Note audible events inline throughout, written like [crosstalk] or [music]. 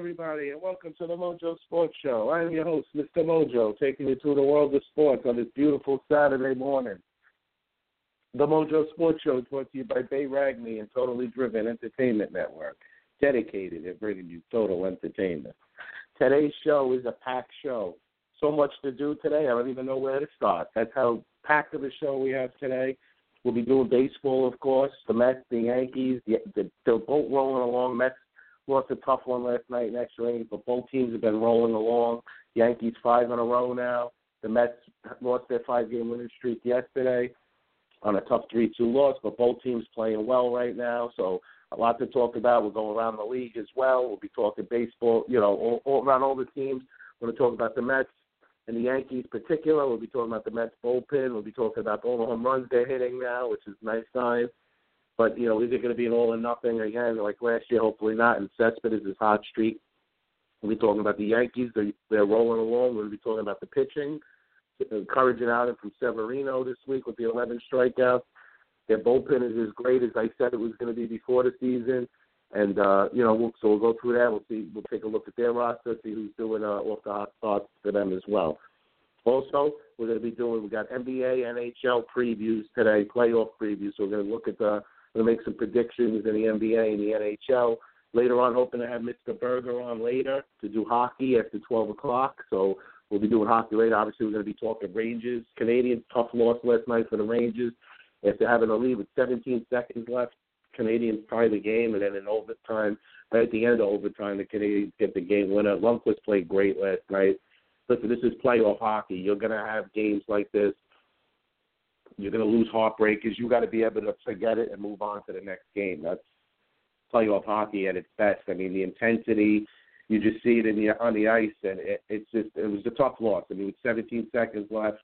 Everybody, and welcome to the Mojo Sports Show. I am your host, Mr. Mojo, taking you through the world of sports on this beautiful Saturday morning. The Mojo Sports Show is brought to you by Bay Ragney and Totally Driven Entertainment Network, dedicated at bringing you total entertainment. Today's show is a packed show. So much to do today, I don't even know where to start. That's how packed of a show we have today. We'll be doing baseball, of course. The Mets, the Yankees, the, the, rolling along. Mets lost a tough one last night in extra innings, but both teams have been rolling along. Yankees five in a row now. The Mets lost their five-game winning streak yesterday on a tough three-two loss, but both teams playing well right now. So a lot to talk about. We'll go around the league as well. We'll be talking baseball, you know, all, all around all the teams. We're going to talk about the Mets and the Yankees in particular. We'll be talking about the Mets bullpen. We'll be talking about all the home runs they're hitting now, which is a nice sign. But, you know, is it going to be an all or nothing again like last year? Hopefully not. And Cespedes is his hot streak. We'll be talking about the Yankees. They're, they're rolling along. We'll be talking about the pitching. Encouraging outing from Severino this week with the 11 strikeouts. Their bullpen is as great as I said it was going to be before the season. And, uh, you know, we'll, so we'll go through that. We'll see. We'll take a look at their roster, see who's doing uh, off the hot spots for them as well. Also, we're going to be doing, we got NBA, NHL previews today, playoff previews. So we're going to look at the, we're to make some predictions in the NBA and the NHL. Later on, hoping to have Mr. Berger on later to do hockey after 12 o'clock. So we'll be doing hockey later. Obviously, we're going to be talking Rangers. Canadiens, tough loss last night for the Rangers. After having a lead with 17 seconds left, Canadiens tie the game, and then in overtime, right at the end of overtime, the Canadiens get the game winner. Lundqvist played great last night. Listen, this is playoff hockey. You're going to have games like this. You're going to lose heartbreakers. You got to be able to forget it and move on to the next game. That's playoff hockey at its best. I mean, the intensity. You just see it in the on the ice, and it, it's just it was a tough loss. I mean, with 17 seconds left,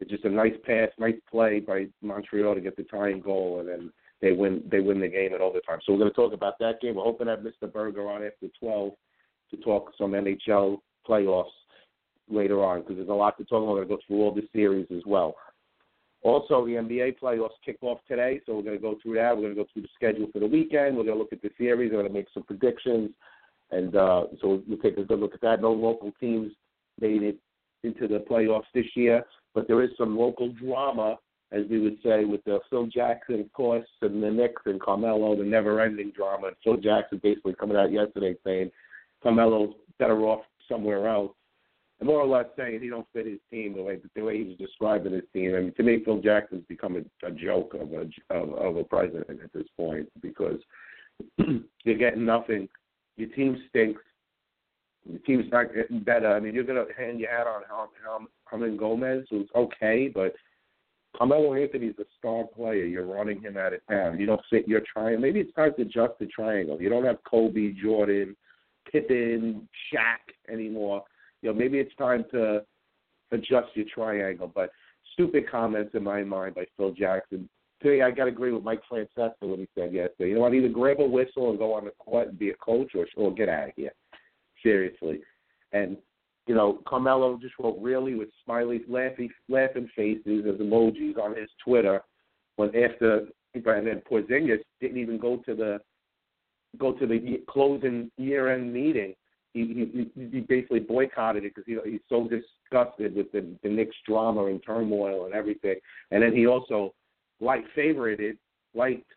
it's just a nice pass, nice play by Montreal to get the tying goal, and then they win they win the game at overtime. So we're going to talk about that game. We're hoping to have Mr. Berger on after 12 to talk some NHL playoffs later on because there's a lot to talk about. We're going to go through all the series as well. Also, the NBA playoffs kick off today, so we're going to go through that. We're going to go through the schedule for the weekend. We're going to look at the series. We're going to make some predictions, and uh, so we'll take a good look at that. No local teams made it into the playoffs this year, but there is some local drama, as we would say, with the Phil Jackson, of course, and the Knicks and Carmelo, the never-ending drama. And Phil Jackson basically coming out yesterday saying Carmelo's better off somewhere else more or less saying he don't fit his team the way the way he's describing his team. I mean, to me, Phil Jackson's become a, a joke of a of, of a president at this point because [clears throat] you're getting nothing. Your team stinks. Your team's not getting better. I mean, you're gonna hand your hat on Hernangomez, who's okay, but Carmelo Anthony's a star player. You're running him out of town. You don't fit your triangle. Maybe it's time to adjust the triangle. You don't have Kobe, Jordan, Pippen, Shaq anymore you know, maybe it's time to adjust your triangle. But stupid comments in my mind by Phil Jackson. Today, I got to agree with Mike Francesa when he said yesterday. You know what? Either grab a whistle and go on the court and be a coach, or or get out of here. Seriously. And you know, Carmelo just wrote really with smiley, laughing, laughing faces as emojis on his Twitter. When after and then Porzingis didn't even go to the go to the closing year-end meeting he, he, he basically boycotted it because he, he's so disgusted with the, the Knicks drama and turmoil and everything. And then he also light favorited, liked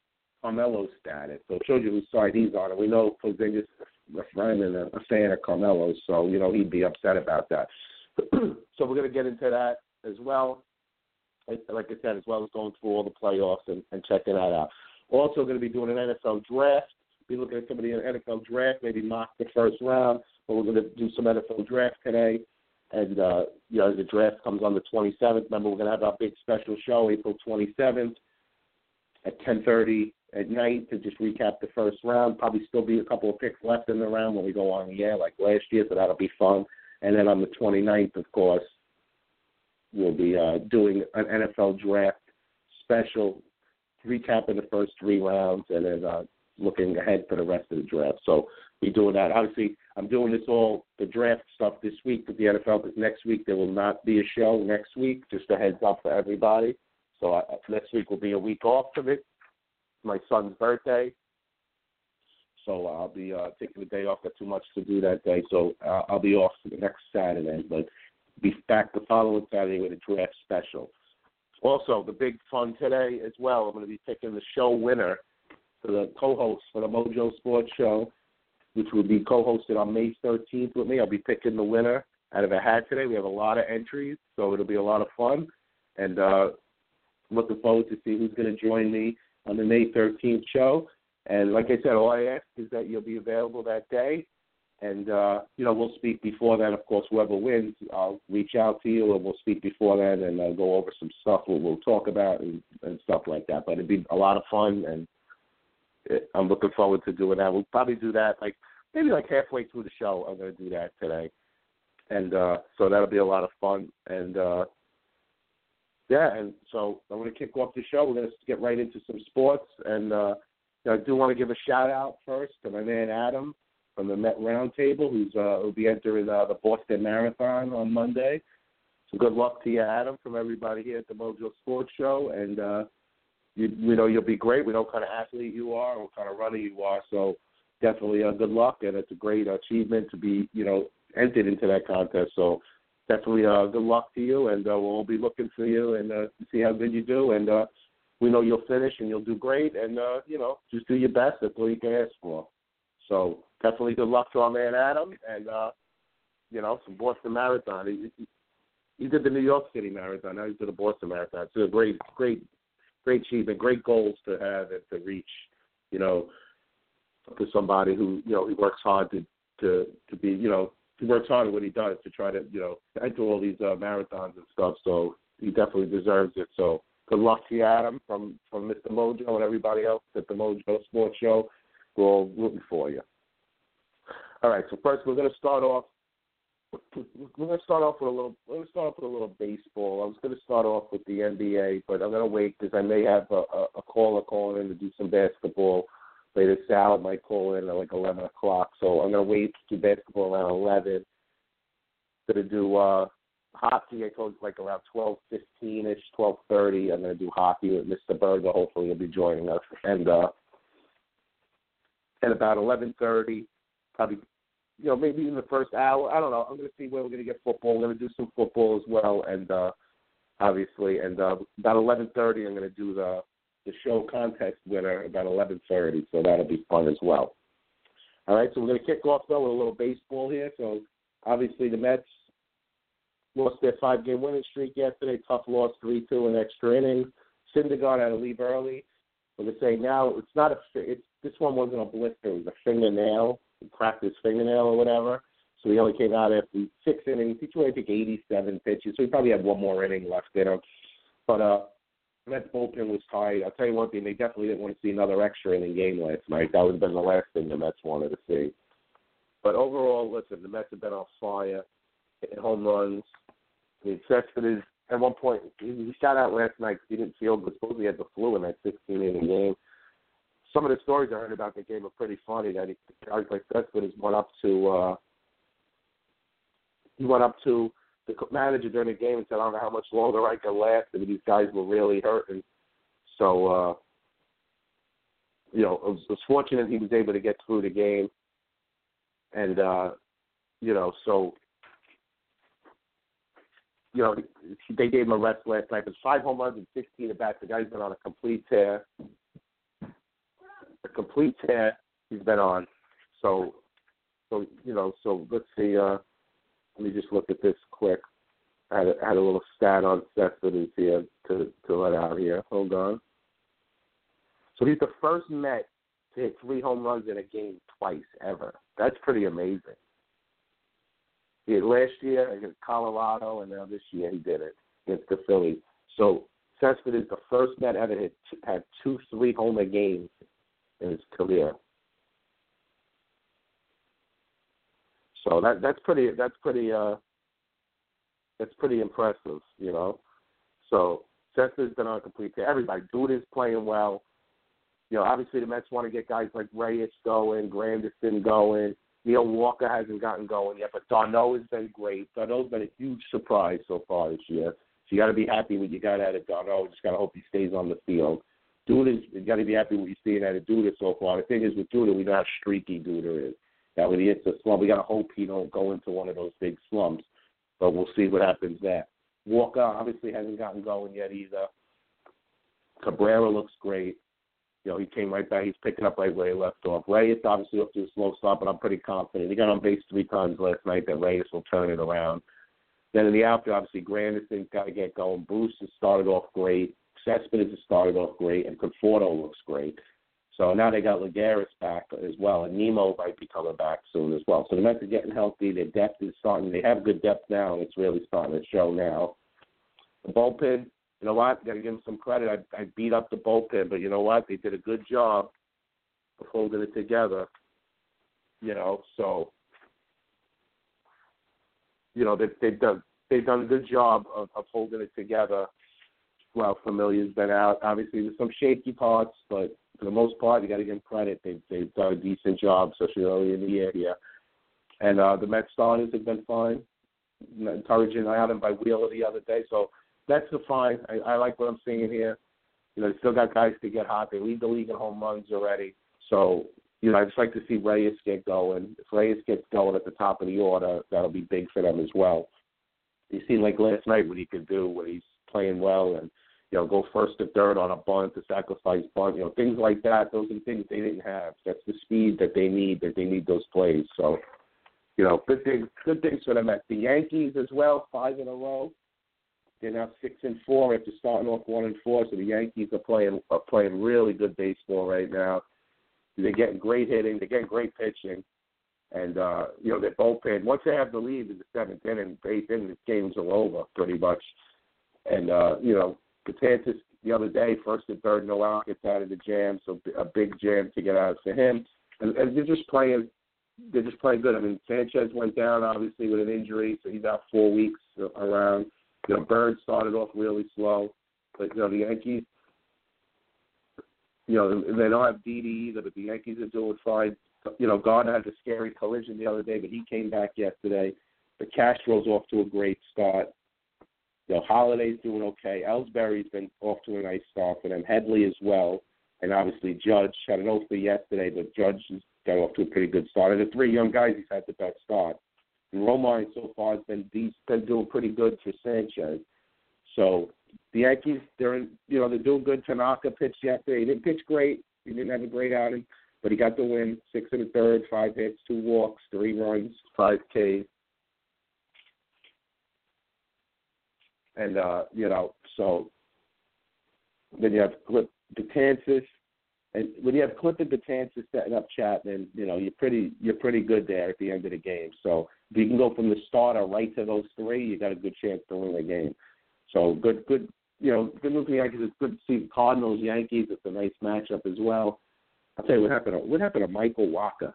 Carmelo's status. So it shows you whose side he's on. And we know Porzingis a friend and a, a fan of Carmelo's, so you know he'd be upset about that. [clears throat] so we're to get into that as well. Like like I said, as well as going through all the playoffs and, and checking that out. Also going to be doing an NFL draft. Be looking at somebody in an NFL draft, maybe mock the first round. But we're going to do some NFL draft today. And uh, you know, the draft comes on the 27th. Remember, we're going to have our big special show April 27th at 10:30 at night to just recap the first round. Probably still be a couple of picks left in the round when we go on the air like last year, so that'll be fun. And then on the 29th, of course, we'll be uh, doing an NFL draft special, recapping the first three rounds, and then uh, looking ahead for the rest of the draft. So we're doing that. Obviously, I'm doing this all the draft stuff this week with the NFL, but next week there will not be a show next week. Just a heads up for everybody. So I, next week will be a week off of it. My son's birthday, so I'll be uh, taking the day off. Got too much to do that day, so uh, I'll be off for the next Saturday. But be back the following Saturday with a draft special. Also, the big fun today as well. I'm going to be picking the show winner for the co-host for the Mojo Sports Show, which will be co-hosted on May 13th with me. I'll be picking the winner out of a hat today. We have a lot of entries, so it'll be a lot of fun. And uh, looking forward to see who's going to join me on the May 13th show. And like I said, all I ask is that you'll be available that day. And, uh, you know, we'll speak before then. Of course, whoever wins, I'll reach out to you and we'll speak before then and uh, go over some stuff we'll, we'll talk about and, and stuff like that. But it'd be a lot of fun and I'm looking forward to doing that. We'll probably do that like maybe like halfway through the show. I'm going to do that today. And uh, so that'll be a lot of fun. And, uh, yeah, and so I'm going to kick off the show. We're going to get right into some sports, and uh, I do want to give a shout out first to my man Adam from the Met Roundtable, who's uh, will be entering uh, the Boston Marathon on Monday. So good luck to you, Adam, from everybody here at the Mojo Sports Show, and uh, you, you know you'll be great. We know what kind of athlete you are, what kind of runner you are, so definitely uh, good luck, and it's a great achievement to be you know entered into that contest. So definitely uh, good luck to you, and uh, we'll be looking for you and uh, see how good you do. And uh, we know you'll finish and you'll do great, and uh, you know just do your best. That's all you can ask for. So definitely good luck to our man Adam, and uh, you know some Boston Marathon. He, he, he did the New York City Marathon. Now he's doing the Boston Marathon. It's a great, great, great achievement, great goals to have and to reach. You know, to somebody who you know he works hard to to to be you know he works hard at what he does to try to you know enter all these uh, marathons and stuff. So he definitely deserves it. So good luck to you, Adam, from from Mr. Mojo and everybody else at the Mojo Sports Show. We're all rooting for you. All right. So first, we're going to start off. We're going to start off with a little. To start off with a little baseball. I was going to start off with the NBA, but I'm going to wait because I may have a, a, a caller calling in to do some basketball later. Sal might call in at like 11 o'clock, so I'm going to wait to do basketball around 11. Going to do uh, hockey. I told you like around 12:15 ish, 12:30. I'm going to do hockey with Mr. Berger. Hopefully, he'll be joining us. And uh, at about 11:30, probably you know, maybe in the first hour. I don't know. I'm going to see where we're going to get football. We're going to do some football as well, and uh, obviously, and uh, about 11:30, I'm going to do the the show contest winner about 11:30. So that'll be fun as well. All right, so we're going to kick off though with a little baseball here. So obviously, the Mets lost their five-game winning streak yesterday. Tough loss, three-two in extra innings. Syndergaard had to leave early. We're going to say now it's not a. It's this one wasn't a blister. It was a fingernail cracked his fingernail or whatever. So he only came out after six innings. He threw I think 87 pitches, so he probably had one more inning left in him. But uh, Mets bullpen was tight. I'll tell you one thing: they definitely didn't want to see another extra inning game last night. That would have been the last thing the Mets wanted to see. But overall, listen, the Mets have been on fire, hitting home runs. I mean, Cespedes at one point he, he shot out last night because he didn't feel good. Supposedly he had the flu in that 16 inning game some of the stories I heard about the game are pretty funny. That he, guys like Cespedes went up to uh, he went up to the manager during the game and said, "I don't know how much longer I can last." And these guys were really hurting. So, uh, you know, it was, it was fortunate he was able to get through the game. And uh, you know, so you know, they gave him a rest last night. But five home runs and 16 at bats. The guy's been on a complete tear. Complete tear he's been on. So, so you know, so let's see. Uh, let me just look at this quick. I had a, I had a little stat on Cespedes here to to let out here. Hold on. So he's the first Met to hit three home runs in a game twice ever. That's pretty amazing. He had last year against Colorado, and now this year he did it against the Phillies. So Cespedes is the first Met ever hit had two three homer games in his. So that that's pretty that's pretty uh that's pretty impressive, you know. So Cespedes been on a complete tear. Everybody, dude is playing well. You know, obviously the Mets want to get guys like Reyes going, Granderson going. Neil Walker hasn't gotten going yet, but d'Arnaud has been great. d'Arnaud's been a huge surprise so far this year. So you got to be happy with you got out of d'Arnaud. Just got to hope he stays on the field. Duda, you got to be happy with you're seeing out of Duda so far. The thing is with Duda, we know how streaky Duda is. That when he hits a slump, we got to hope he don't go into one of those big slumps. But we'll see what happens there. Walker obviously hasn't gotten going yet either. Cabrera looks great. You know, he came right back. He's picking up right where he left off. Reyes obviously up to a slow start, but I'm pretty confident. He got on base three times last night that Reyes will turn it around. Then in the outfield, obviously Granderson's got to get going. Bruce has started off great. Cespedes has started off great, and Conforto looks great. So now they got Lagares back as well, and Nimmo might be coming back soon as well. So the Mets are getting healthy. Their depth is starting. They have good depth now, and it's really starting to show now. The bullpen, you know what? Got to give them some credit. I, I beat up the bullpen, but you know what? They did a good job of holding it together. You know, so you know they, they've done they've done a good job of, of holding it together. While Familia's been out, obviously there's some shaky parts, but for the most part, you got to give them credit. They've they've done a decent job, especially early in the year here. And uh, the Mets starters have been fine. Encouraging. I had them by Wheeler the other day, so that's the fine. I, I like what I'm seeing here. You know, they still got guys to get hot. They lead the league in home runs already. So, you know, I just like to see Reyes get going. If Reyes gets going at the top of the order, that'll be big for them as well. You seen like last night what he could do when he's playing well and you know, go first to third on a bunt, a sacrifice bunt, you know, things like that. Those are things they didn't have. That's the speed that they need, that they need those plays. So, you know, good things good things for them at the Yankees as well, five in a row. They're now six and four after starting off one and four. So the Yankees are playing are playing really good baseball right now. They're getting great hitting, they're getting great pitching. And uh, you know, they're bullpen. Once they have the lead in the seventh inning, eighth inning, the games are over pretty much. And uh, you know, Katantis the other day, first and third, no out, gets out of the jam, so a big jam to get out for him. And, and they're just playing, they're just playing good. I mean, Sanchez went down obviously with an injury, so he's out four weeks around. You know, Burns started off really slow, but you know the Yankees, you know, they don't have Didi either, but the Yankees are doing fine. You know, Gardner had a scary collision the other day, but he came back yesterday. The Castro's off to a great start. You know, Holliday's doing okay. Ellsbury's been off to a nice start for them. Headley as well. And obviously Judge had an off yesterday, but Judge has got off to a pretty good start. And the three young guys, he's had the best start. And Romine so far has been he's been doing pretty good for Sanchez. So the Yankees, they're you know they're doing good. Tanaka pitched yesterday. He didn't pitch great. He didn't have a great outing, but he got the win. Six and a third, five hits, two walks, three runs, five Ks. And uh, you know, so then you have Clip Betances, and when you have Clip and Betances setting up Chapman, you know you're pretty you're pretty good there at the end of the game. So if you can go from the starter right to those three, you got a good chance to win the game. So good, good, you know, good the Yankees. It's good to see the Cardinals Yankees. It's a nice matchup as well. I'll tell you what happened. What happened to Michael Wacha?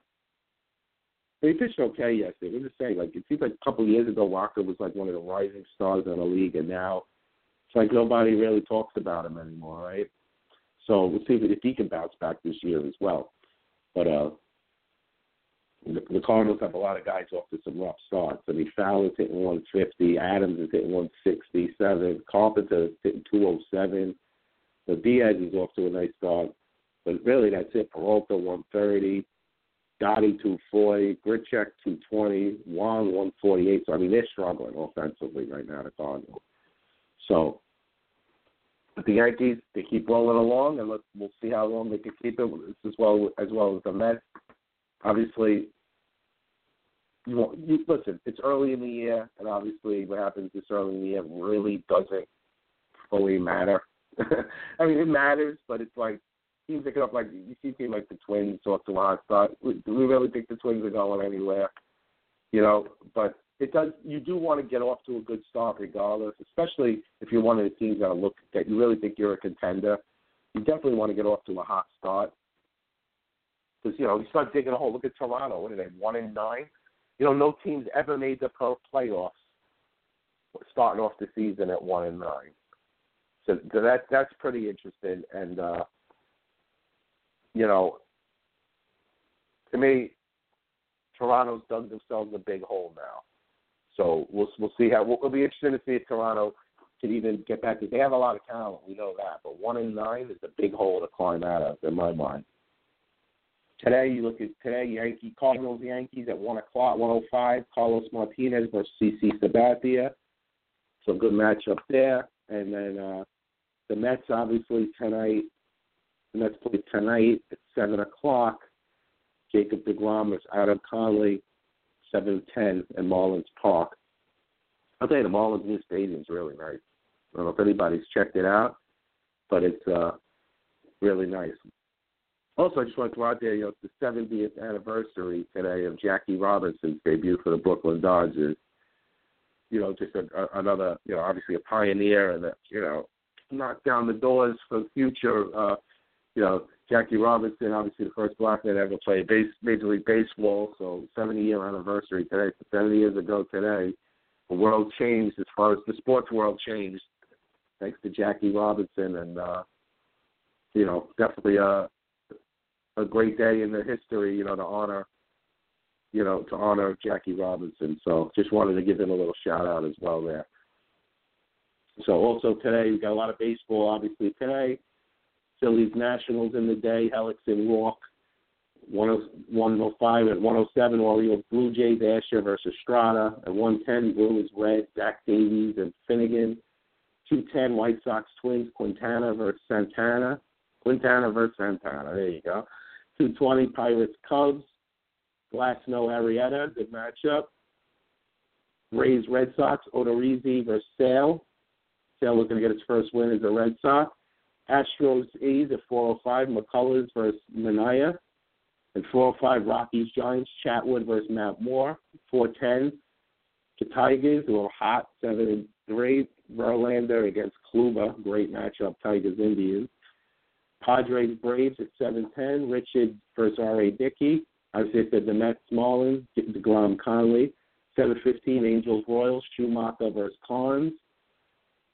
He pitched okay yesterday. I'm just saying, like it seems like a couple of years ago, Wacha was like one of the rising stars in the league, and now it's like nobody really talks about him anymore, right? So we'll see if he can bounce back this year as well. But uh, the, the Cardinals have a lot of guys off to some rough starts. I mean, Fowler's hitting 150, Adams is hitting 167, Carpenter hitting 207. So Diaz is off to a nice start. But really, that's it. Peralta 130. Gotti 240, Grichuk 220, Wong 148. So I mean they're struggling offensively right now. The Cardinals. So the Yankees they keep rolling along, and let's we'll see how long they can keep it as well as well as the Mets. Obviously, you, won't, you listen. It's early in the year, and obviously, what happens this early in the year really doesn't fully matter. [laughs] I mean, it matters, but it's like teams that get up like you see teams like the Twins off to a hot start. We really think the Twins are going anywhere? You know, but it does. You do want to get off to a good start, regardless. Especially if you're one of the teams that look that you really think you're a contender. You definitely want to get off to a hot start because you know you start digging a hole. Look at Toronto. What are they? One in nine. You know, no teams ever made the playoffs starting off the season at one and nine. So so that that's pretty interesting. And uh, you know, to me, Toronto's dug themselves a big hole now. So we'll we'll see how it'll be interesting to see if Toronto can even get back. They have a lot of talent, we know that, but one in nine is a big hole to climb out of in my mind. Today, you look at today, Yankee Cardinals Yankees at one o'clock, one o five. Carlos Martinez versus CC Sabathia. So good matchup there. And then uh, the Mets obviously tonight. The Mets play tonight at seven o'clock. Jacob Degrom versus Adam Conley, seven ten in Marlins Park. I'll tell you, the Marlins new stadium's really nice. I don't know if anybody's checked it out, but it's uh really nice. Also, I just want to throw out there, you know, it's the 70th anniversary today of Jackie Robinson's debut for the Brooklyn Dodgers. You know, just a, a, another, you know, obviously a pioneer and, a, you know, knocked down the doors for future. Uh, you know, Jackie Robinson, obviously the first black man ever play base, Major League Baseball. So 70 year anniversary today. So 70 years ago today, the world changed as far as the sports world changed, thanks to Jackie Robinson, and uh, you know, definitely a a great day in the history. You know, to honor, you know, to honor Jackie Robinson. So just wanted to give him a little shout out as well there. So also today we got a lot of baseball. Obviously today, Phillies Nationals in the day. Helix oh, oh and Roark, 105 and 107. Orioles Blue Jays Asher versus Estrada. At 110 Brewers Red Zach Davies and Finnegan. 210 White Sox Twins Quintana versus Santana. Quintana versus Santana. There you go. 220 Pirates Cubs. Glass Snow Arrieta. Good matchup. Rays Red Sox. Odorizzi versus Sale. Sale looking to get his first win as a Red Sox. Astros A's at 405, McCullers versus Manaea. At 405, Rockies Giants, Chatwood versus Matt Moore. 410, the Tigers, a little hot, 7 and 3. Verlander against Kluber, great matchup, Tigers Indians. Padres Braves at 710, Richard versus R.A. Dickey. I said the Mets Marlins, DeGrom Conley. 715, Angels Royals, Shoemaker versus Karns.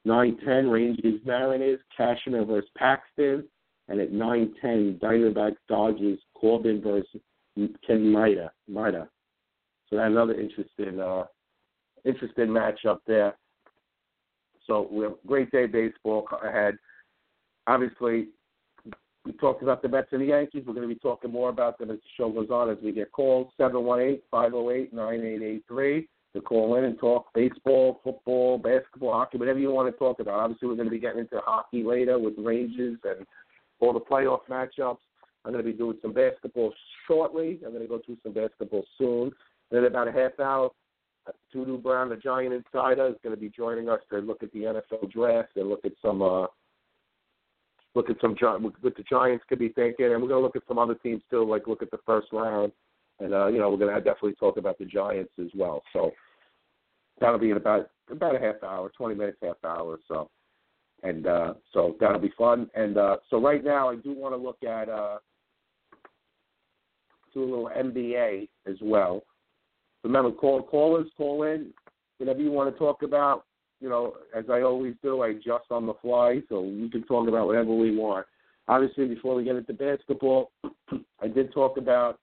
910 Rangers Mariners, Cashner versus Paxton, and at 910 Diamondbacks Dodgers, Corbin versus Kenta Maeda. Maeda. So that's another interesting, uh, interesting matchup there. So we have a great day baseball ahead. Obviously, we talked about the Mets and the Yankees. We're going to be talking more about them as the show goes on as we get calls. 718-508-9883 to call in and talk baseball, football, basketball, hockey, whatever you want to talk about. Obviously, we're going to be getting into hockey later with Rangers and all the playoff matchups. I'm going to be doing some basketball shortly. I'm going to go through some basketball soon. Then about a half hour, Tudu Brown, the Giant Insider, is going to be joining us to look at the NFL draft and look at some uh, look at some what the Giants could be thinking, and we're going to look at some other teams too, like look at the first round, and uh, you know we're to definitely talk about the Giants as well. So that'll be in about about a half hour, twenty minutes, half hour or so, and uh, so that'll be fun. And uh, so right now, I do want to look at uh, do a little NBA as well. Remember, call callers, call in, whatever you want to talk about. You know, as I always do, I adjust on the fly, so we can talk about whatever we want. Obviously, before we get into basketball, [clears throat] I did talk about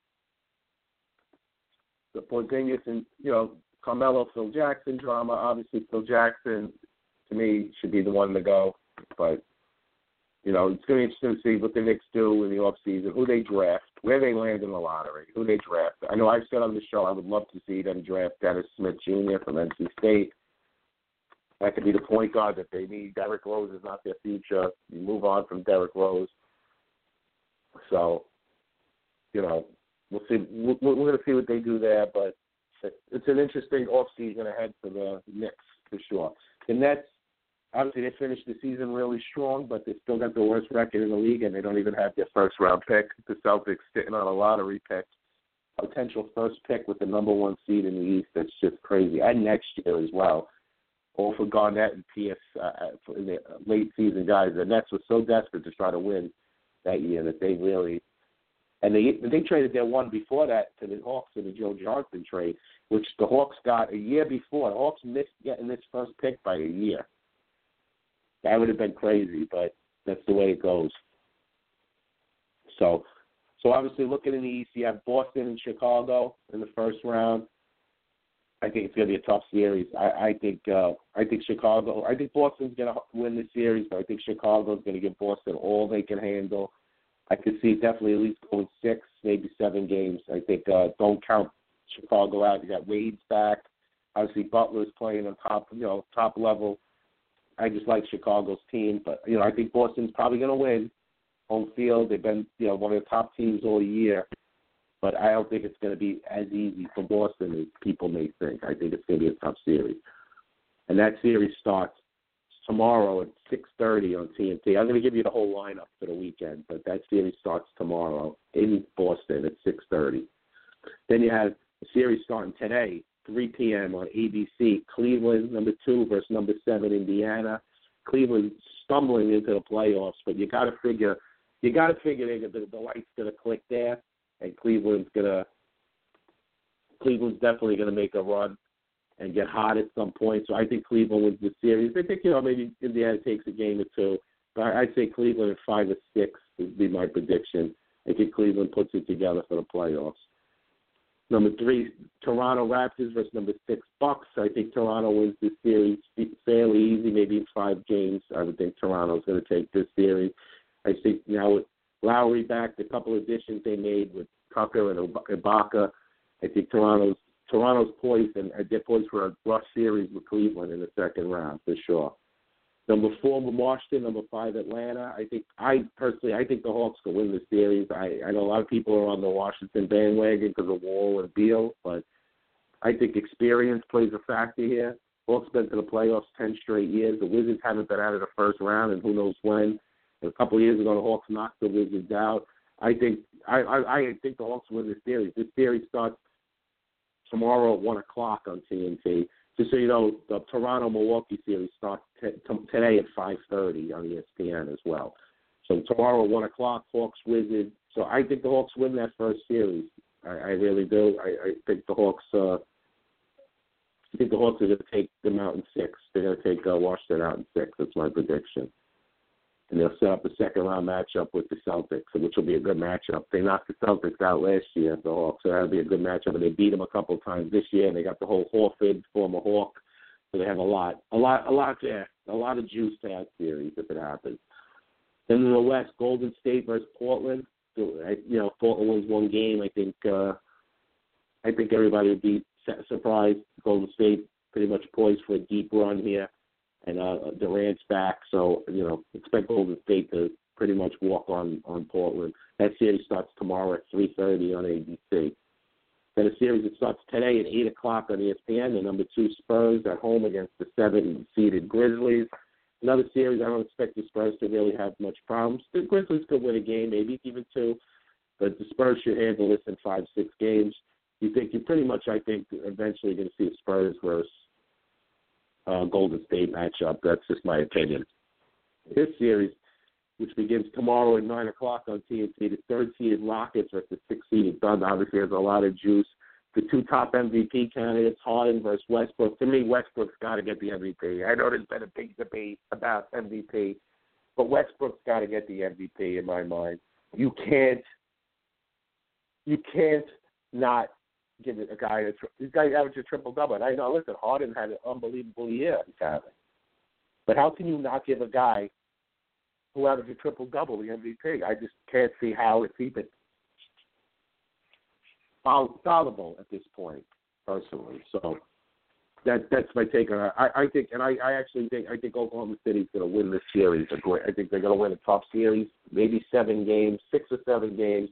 the Porzingis and you know Carmelo Phil Jackson drama. Obviously, Phil Jackson to me should be the one to go, but You know, it's going to be interesting to see what the Knicks do in the off season, who they draft, where they land in the lottery, who they draft. I know I've said on the show I would love to see them draft Dennis Smith Jr. from NC State. That could be the point guard that they need. Derrick Rose is not their future. You move on from Derrick Rose. So, you know, we'll see. We're, going to see what they do there, but it's an interesting off season ahead for the Knicks for sure. The Nets, obviously, they finished the season really strong, but they still got the worst record in the league, and they don't even have their first round pick. The Celtics sitting on a lottery pick, potential first pick with the number one seed in the East. That's just crazy, and next year as well. All for Garnett and Pierce uh, for the late season guys. The Nets were so desperate to try to win that year that they really and they they traded their one before that to the Hawks in the Joe Johnson trade, which the Hawks got a year before. The Hawks missed getting this first pick by a year. That would have been crazy, but that's the way it goes. So, so obviously looking in the East, you have Boston and Chicago in the first round. I think it's going to be a tough series. I, I think uh, I think Chicago. I think Boston's going to win the series, but I think Chicago's going to give Boston all they can handle. I could see definitely at least going six, maybe seven games. I think uh, don't count Chicago out. You got Wade's back. Obviously Butler's playing on top, you know, top level. I just like Chicago's team, but you know, I think Boston's probably going to win home field. They've been, you know, one of the top teams all year, but I don't think it's going to be as easy for Boston as people may think. I think it's going to be a tough series, and that series starts tomorrow at 6:30 on TNT. I'm going to give you the whole lineup for the weekend, but that series starts tomorrow in Boston at 6:30. Then you have a series starting today, 3 p.m. on ABC. Cleveland, number two versus number seven, Indiana. Cleveland stumbling into the playoffs, but you got to figure you got to figure the, the light's going to click there, and Cleveland's going to Cleveland's definitely going to make a run and get hot at some point. So I think Cleveland wins the series. I think you know maybe Indiana takes a game or two, but I'd say Cleveland at five or six would be my prediction. I think Cleveland puts it together for the playoffs. Number three, Toronto Raptors versus number six Bucks. I think Toronto wins this series fairly easy, maybe in five games. I would think Toronto's going to take this series. I think now with Lowry back, the couple of additions they made with Tucker and Ibaka, I think Toronto's Toronto's poised and they're poised for a rough series with Cleveland in the second round for sure. Number four, Washington. Number five, Atlanta. I think I personally, I think the Hawks will win the series. I, I know a lot of people are on the Washington bandwagon because of Wall and Beal, but I think experience plays a factor here. Hawks been to the playoffs ten straight years. The Wizards haven't been out of the first round, and who knows when. A couple of years ago, the Hawks knocked the Wizards out. I think I, I, I think the Hawks win the series. This series starts tomorrow at one o'clock on TNT. Just so you know, the Toronto Milwaukee series starts t- t- today at five thirty on ESPN as well. So tomorrow at one o'clock, Hawks Wizards. So I think the Hawks win that first series. I, I really do. I, I think the Hawks. Uh, I think the Hawks are going to take them out in six. They're going to take uh, Washington out in six. That's my prediction and they'll set up a second round matchup with the Celtics, which will be a good matchup. They knocked the Celtics out last year, the Hawks, so that'll be a good matchup. And they beat them a couple of times this year, and they got the whole Horford, former Hawk, so they have a lot, a lot, a lot there, a lot of juice to that series if it happens. Then in the West, Golden State versus Portland. So, you know, Portland wins one game. I think, uh, I think everybody would be surprised. Golden State pretty much poised for a deep run here and uh, Durant's back, so you know expect Golden State to pretty much walk on on Portland. That series starts tomorrow at 3:30 on ABC. Then a series that starts today at 8 o'clock on ESPN. The number two Spurs at home against the seven-seeded Grizzlies. Another series I don't expect the Spurs to really have much problems. The Grizzlies could win a game, maybe even two, but the Spurs should handle this in five, six games. You think you're pretty much, I think, eventually going to see the Spurs versus uh, Golden State matchup. That's just my opinion. This series, which begins tomorrow at 9 o'clock on TNT, the third seeded Rockets versus the sixth seeded Thunder, obviously has a lot of juice. The two top MVP candidates, Harden versus Westbrook. To me, Westbrook's got to get the MVP. I know there's been a big debate about MVP, but Westbrook's got to get the MVP in my mind. You can't, you can't not give a guy a this guy averaged a triple double. And I know, listen, Harden had an unbelievable year he's having, but how can you not give a guy who averaged a triple double, the MVP. I just can't see how it's even sol- solvable at this point, personally. So that that's my take on it. I, I think, and I, I actually think I think Oklahoma City's going to win this series. I think they're going to win a tough series, maybe seven games, six or seven games.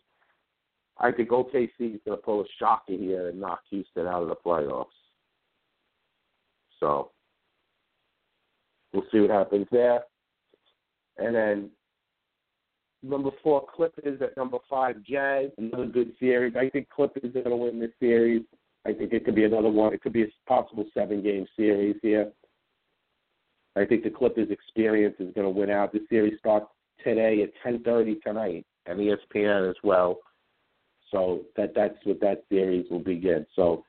I think OKC is going to pull a shocker here and knock Houston out of the playoffs. So we'll see what happens there. And then number four, Clippers at number five, Jazz. Another good series. I think Clippers are going to win this series. I think it could be another one. It could be a possible seven-game series here. I think the Clippers' experience is going to win out. The series starts today at 10:30 tonight on ESPN as well. So that that's what that series will begin. So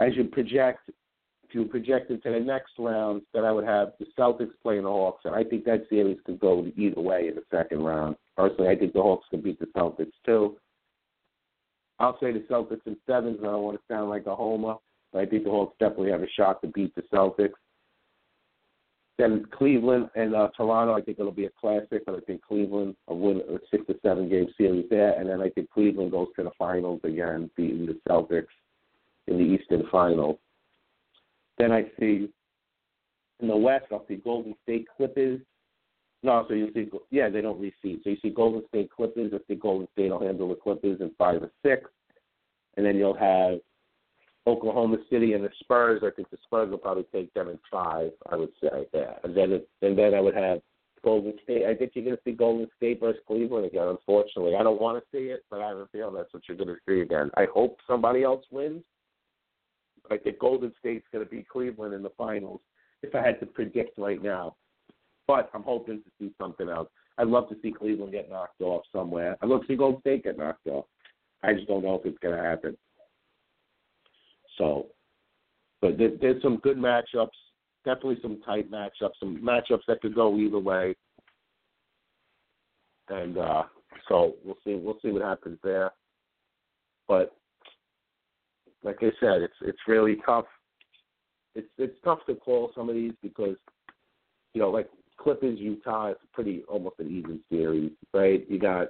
as you project, if you project into the next round, then I would have the Celtics playing the Hawks, and I think that series could go either way in the second round. Personally, I think the Hawks could beat the Celtics too. I'll say the Celtics in sevens, and I don't want to sound like a homer, but I think the Hawks definitely have a shot to beat the Celtics. Then Cleveland and uh, Toronto, I think it'll be a classic, but I think Cleveland will win a six to seven game series there, and then I think Cleveland goes to the finals again, beating the Celtics in the Eastern Final. Then I see in the West, I'll see Golden State Clippers. No, so you see, yeah, they don't reseed. So you see Golden State Clippers. I think Golden State will handle the Clippers in five or six, and then you'll have Oklahoma City and the Spurs. I think the Spurs will probably take them in five. I would say, yeah, and then it, and then I would have Golden State. I think you're going to see Golden State versus Cleveland again. Unfortunately, I don't want to see it, but I have a feeling that's what you're going to see again. I hope somebody else wins. I think Golden State's going to beat Cleveland in the finals. If I had to predict right now, but I'm hoping to see something else. I'd love to see Cleveland get knocked off somewhere. I'd love to see Golden State get knocked off. I just don't know if it's going to happen. So, but there, there's some good matchups. Definitely some tight matchups. Some matchups that could go either way. And uh, so we'll see. We'll see what happens there. But like I said, it's it's really tough. It's it's tough to call some of these because you know, like Clippers Utah is pretty almost an even series, right? You got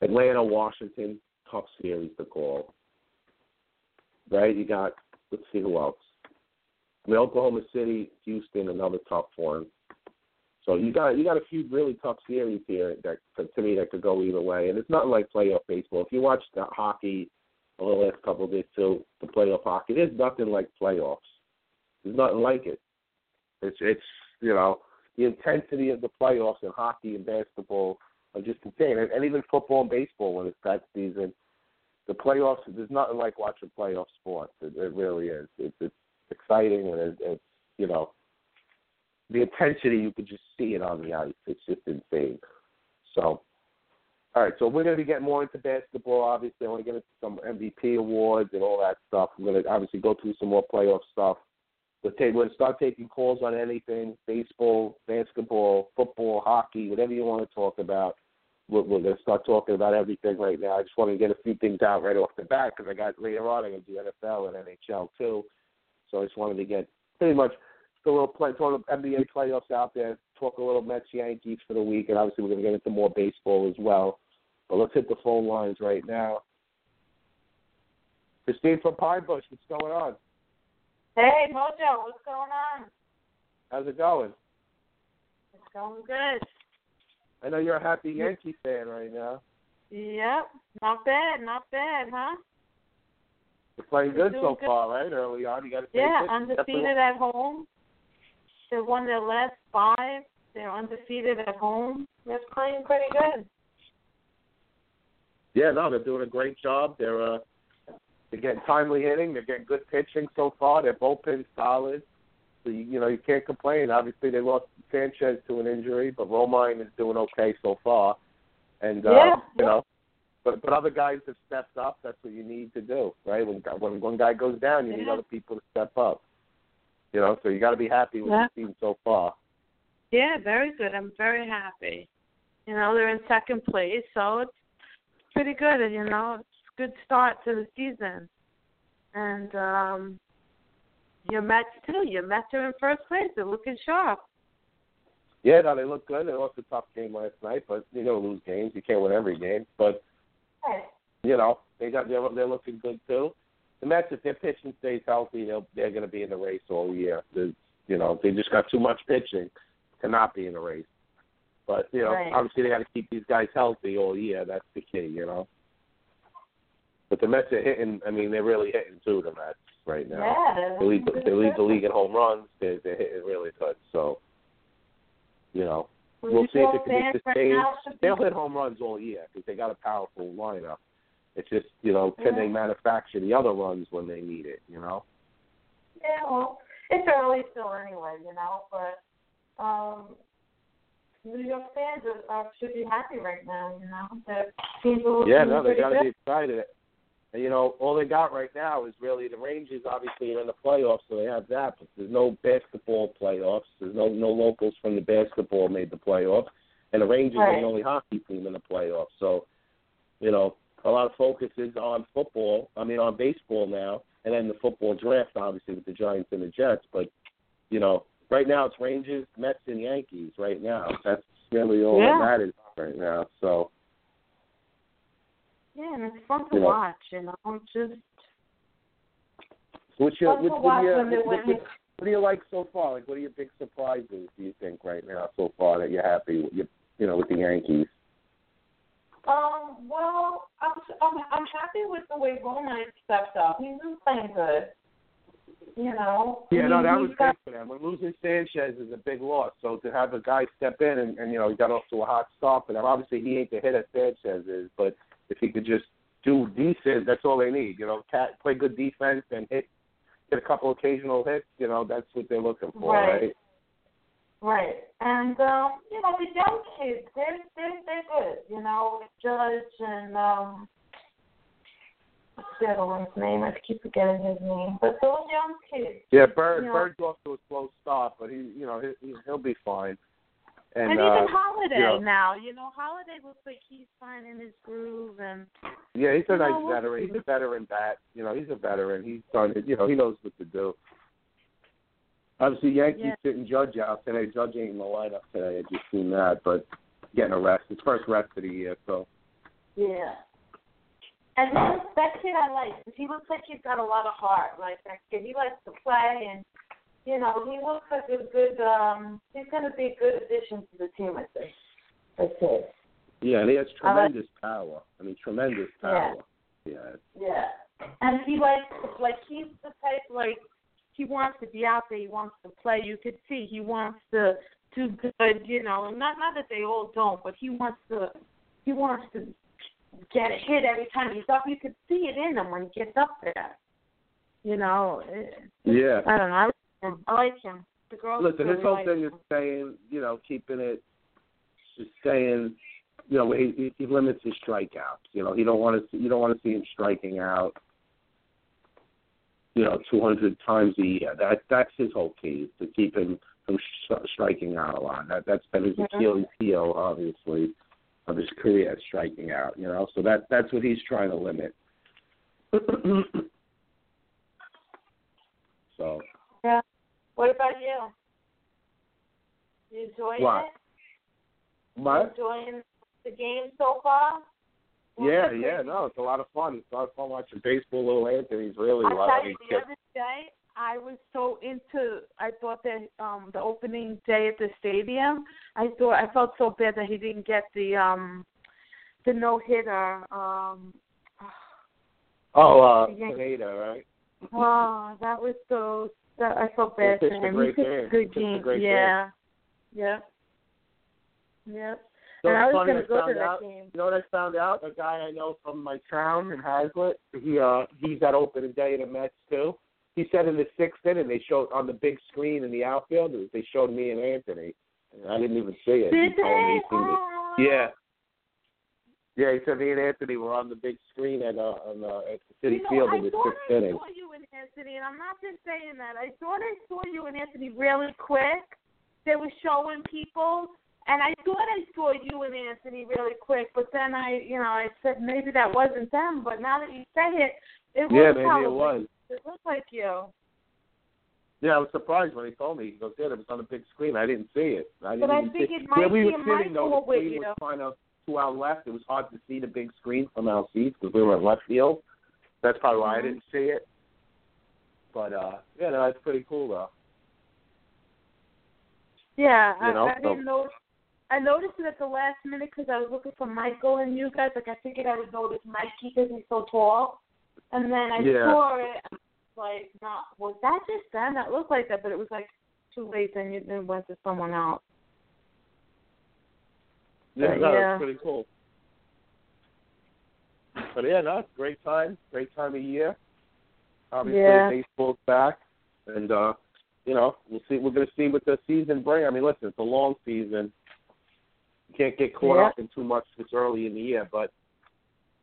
Atlanta Washington, tough series to call. Right? You got let's see who else. I mean Oklahoma City, Houston, another tough one. So you got you got a few really tough series here that to me that could go either way, and it's not like playoff baseball. If you watch the hockey over the last couple of days too, the playoff hockey, there's nothing like playoffs. There's nothing like it. It's it's you know the intensity of the playoffs in hockey and basketball are just insane, and, and even football and baseball when it's that season. The playoffs, there's nothing like watching playoff sports. It, it really is. It's, it's exciting and it, it's you know the intensity you could just see it on the ice. It's just insane. So, all right. So we're going to be getting more into basketball. Obviously, I want to get into some MVP awards and all that stuff. I'm going to obviously go through some more playoff stuff. We'll take, we're going to start taking calls on anything: baseball, basketball, football, hockey, whatever you want to talk about. We're, we're going to start talking about everything right now. I just want to get a few things out right off the bat because I got later on I got to do NFL and NHL too. So I just wanted to get pretty much the little play, talk NBA playoffs out there, talk a little Mets Yankees for the week, and obviously we're going to get into more baseball as well. But let's hit the phone lines right now. Christine from Pine Bush, what's going on? Hey, Mojo, what's going on? How's it going? It's going good. I know you're a happy Yankee fan right now. Yep, not bad, not bad, huh? You're playing good so good. far, right? Early on, you got to Yeah, undefeated at home. They won their last five. They're undefeated at home. They're playing pretty good. Yeah, no, they're doing a great job. They're uh, they're getting timely hitting. They're getting good pitching so far. Their bullpen's solid. So you, you know you can't complain. Obviously, they lost Sanchez to an injury, but Romine is doing okay so far. And uh, Yeah, you know, but but other guys have stepped up. That's what you need to do, right? When when one guy goes down, you need other people to step up. You know, so you got to be happy with Yeah. the team so far. Yeah, very good. I'm very happy. You know, they're in second place, so it's pretty good. And you know, it's a good start to the season. And um your Mets too. Your Mets are in first place. They're looking sharp. Yeah, no, they look good. They lost a tough game last night, but you're gonna lose games. You can't win every game, but you know they got they're they're looking good too. The Mets, if their pitching stays healthy, they'll they're going to be in the race all year. There's, you know, they just got too much pitching to not be in the race. But you know, Right. obviously they got to keep these guys healthy all year. That's the key, you know. But the Mets are hitting. I mean, they're really hitting too. The Mets right now. Yeah. They lead, the, they lead the league in home runs. They're, they're hitting really good. So, you know, Well, see if it can be fans right sustained. now should be- They'll hit home runs all year because they got a powerful lineup. It's just, you know, can they manufacture the other runs when they need it? You know. Yeah, well, it's early still anyway, you know, but um New York fans are, are should be happy right now, you know. The teams are Yeah, no, they got to be excited. And you know, all they got right now is really the Rangers. Obviously, are in the playoffs, so they have that. But there's no basketball playoffs. There's no no locals from the basketball made the playoffs, and the Rangers are the only hockey team in the playoffs. So, you know, a lot of focus is on football. I mean, on baseball now, and then the football draft, obviously with the Giants and the Jets. But you know, right now it's Rangers, Mets, and Yankees. Right now, that's really all Yeah. that matters right now. So. Yeah, and it's fun to You know. watch, you know. Just What's your, fun what, to what, watch do you, when they're what, what, what do you like so far? Like, what are your big surprises? Do you think right now so far that you're happy with? You, you know, with the Yankees. Um, well, I'm I'm I'm happy with the way Romine stepped up. He's been playing good. You know. Yeah, no, that was got, big for them. When losing Sanchez is a big loss, so to have a guy step in and, and you know he got off to a hot start for them. Obviously, he ain't the hitter Sanchez is, but if he could just do decent, that's all they need. You know, cat, play good defense and hit get a couple occasional hits. You know, that's what they're looking for, Right. right? Right. And um, you know, the young kids, they're they're they're good, you know, Judge and um what's the other one's name? I keep forgetting his name. But those young kids. Yeah, Bird. Bird's off to a slow start, but he, you know, he, he'll be fine. And, And, uh, even Holliday you know- now, you know, Holliday looks like he's finding his groove and Yeah, he's a You know, nice veteran. He's a veteran bat. You know, he's a veteran. He's done it. You know, he knows what to do. Obviously, Yankees Yeah. sitting Judge out today. Judge ain't in the lineup today. I just seen that, but getting a rest. His first rest of the year, so Yeah. And looks, that kid I like. He looks like he's got a lot of heart. Like that kid, he likes to play, and you know, he looks like a good. um He's going to be a good addition to the team. I think. That's it. yeah, and he has like- tremendous power. I mean, tremendous power. Yeah. Yeah. And he likes like he's the type like he wants to be out there. He wants to play. You could see he wants to do good. You know, not not that they all don't, but he wants to. He wants to get a hit every time he's up. You could see it in him when he gets up there. You know. it- Yeah. I don't know. I him. I like him. The girls. Listen, really his whole like thing is him. staying, you know, keeping it, just staying, you know, he, he- limits his strikeouts. You know, he don't want to, see, you don't want to see him striking out, you know, 200 times a year. That that's his whole key is to keep him from sh- striking out a lot. That that's been his Mhm. Achilles heel, obviously, of his career, striking out. You know, so that that's what he's trying to limit. [clears throat] so. Yeah. What about you? You enjoying What? it? What? Enjoying the game so far? Yeah, yeah, no, it's a lot of fun. It's a lot of fun watching baseball. Little Anthony's really I a lot tell of you, these the kids. other day I was so into. I thought that um the opening day at the stadium. I thought I felt so bad that he didn't get the um the no hitter. Um, Oh, uh. Pineda, right? oh, that was so. That, I felt bad for him. he pitched a good a game. great yeah. Yep. Yep. So and I was gonna I go to that out, game. You know what I found out? A guy I know from my town in Hazlet. He uh he's at opening day of the Mets too. He said in the sixth inning they showed on the big screen in the outfield. They showed me and Anthony. And I didn't even see it. Did he told me he. Oh. Yeah. Yeah, he said me and Anthony were on the big screen at uh, on uh, at the Citi you know, Field I in the sixth I inning. saw you and Anthony, and I'm not just saying that. I thought I saw you and Anthony really quick. They were showing people, and I thought I saw you and Anthony really quick. But then I, you know, I said maybe that wasn't them. But now that you say it, it Yeah, was maybe probably, it was. It looked like you. Yeah, I was surprised when he told me. He goes, "Yeah, it was on the big screen. I didn't see it. I didn't But I think see it might Where we be were sitting, though, the screen was kind of to our left. It was hard to see the big screen from our seats because we were in left field. That's probably why I Mhm. didn't see it. But uh yeah, no, that's pretty cool though. Yeah, You know, I, I so- didn't know. I noticed it at the last minute because I was looking for Michael and you guys. Like I figured I would notice Mikey because he's so tall, and then I Yeah. saw it. I was like, not was that just them? That looked like that, but it was like too late. Then you then went to someone else. Yeah, no, yeah. pretty cool. But yeah, no, it's a great time, great time of year. Obviously, Yeah. baseball's back, and uh, you know, we'll see. We're going to see what the season brings. I mean, listen, it's a long season. You can't get caught Yeah. up in too much this early in the year. But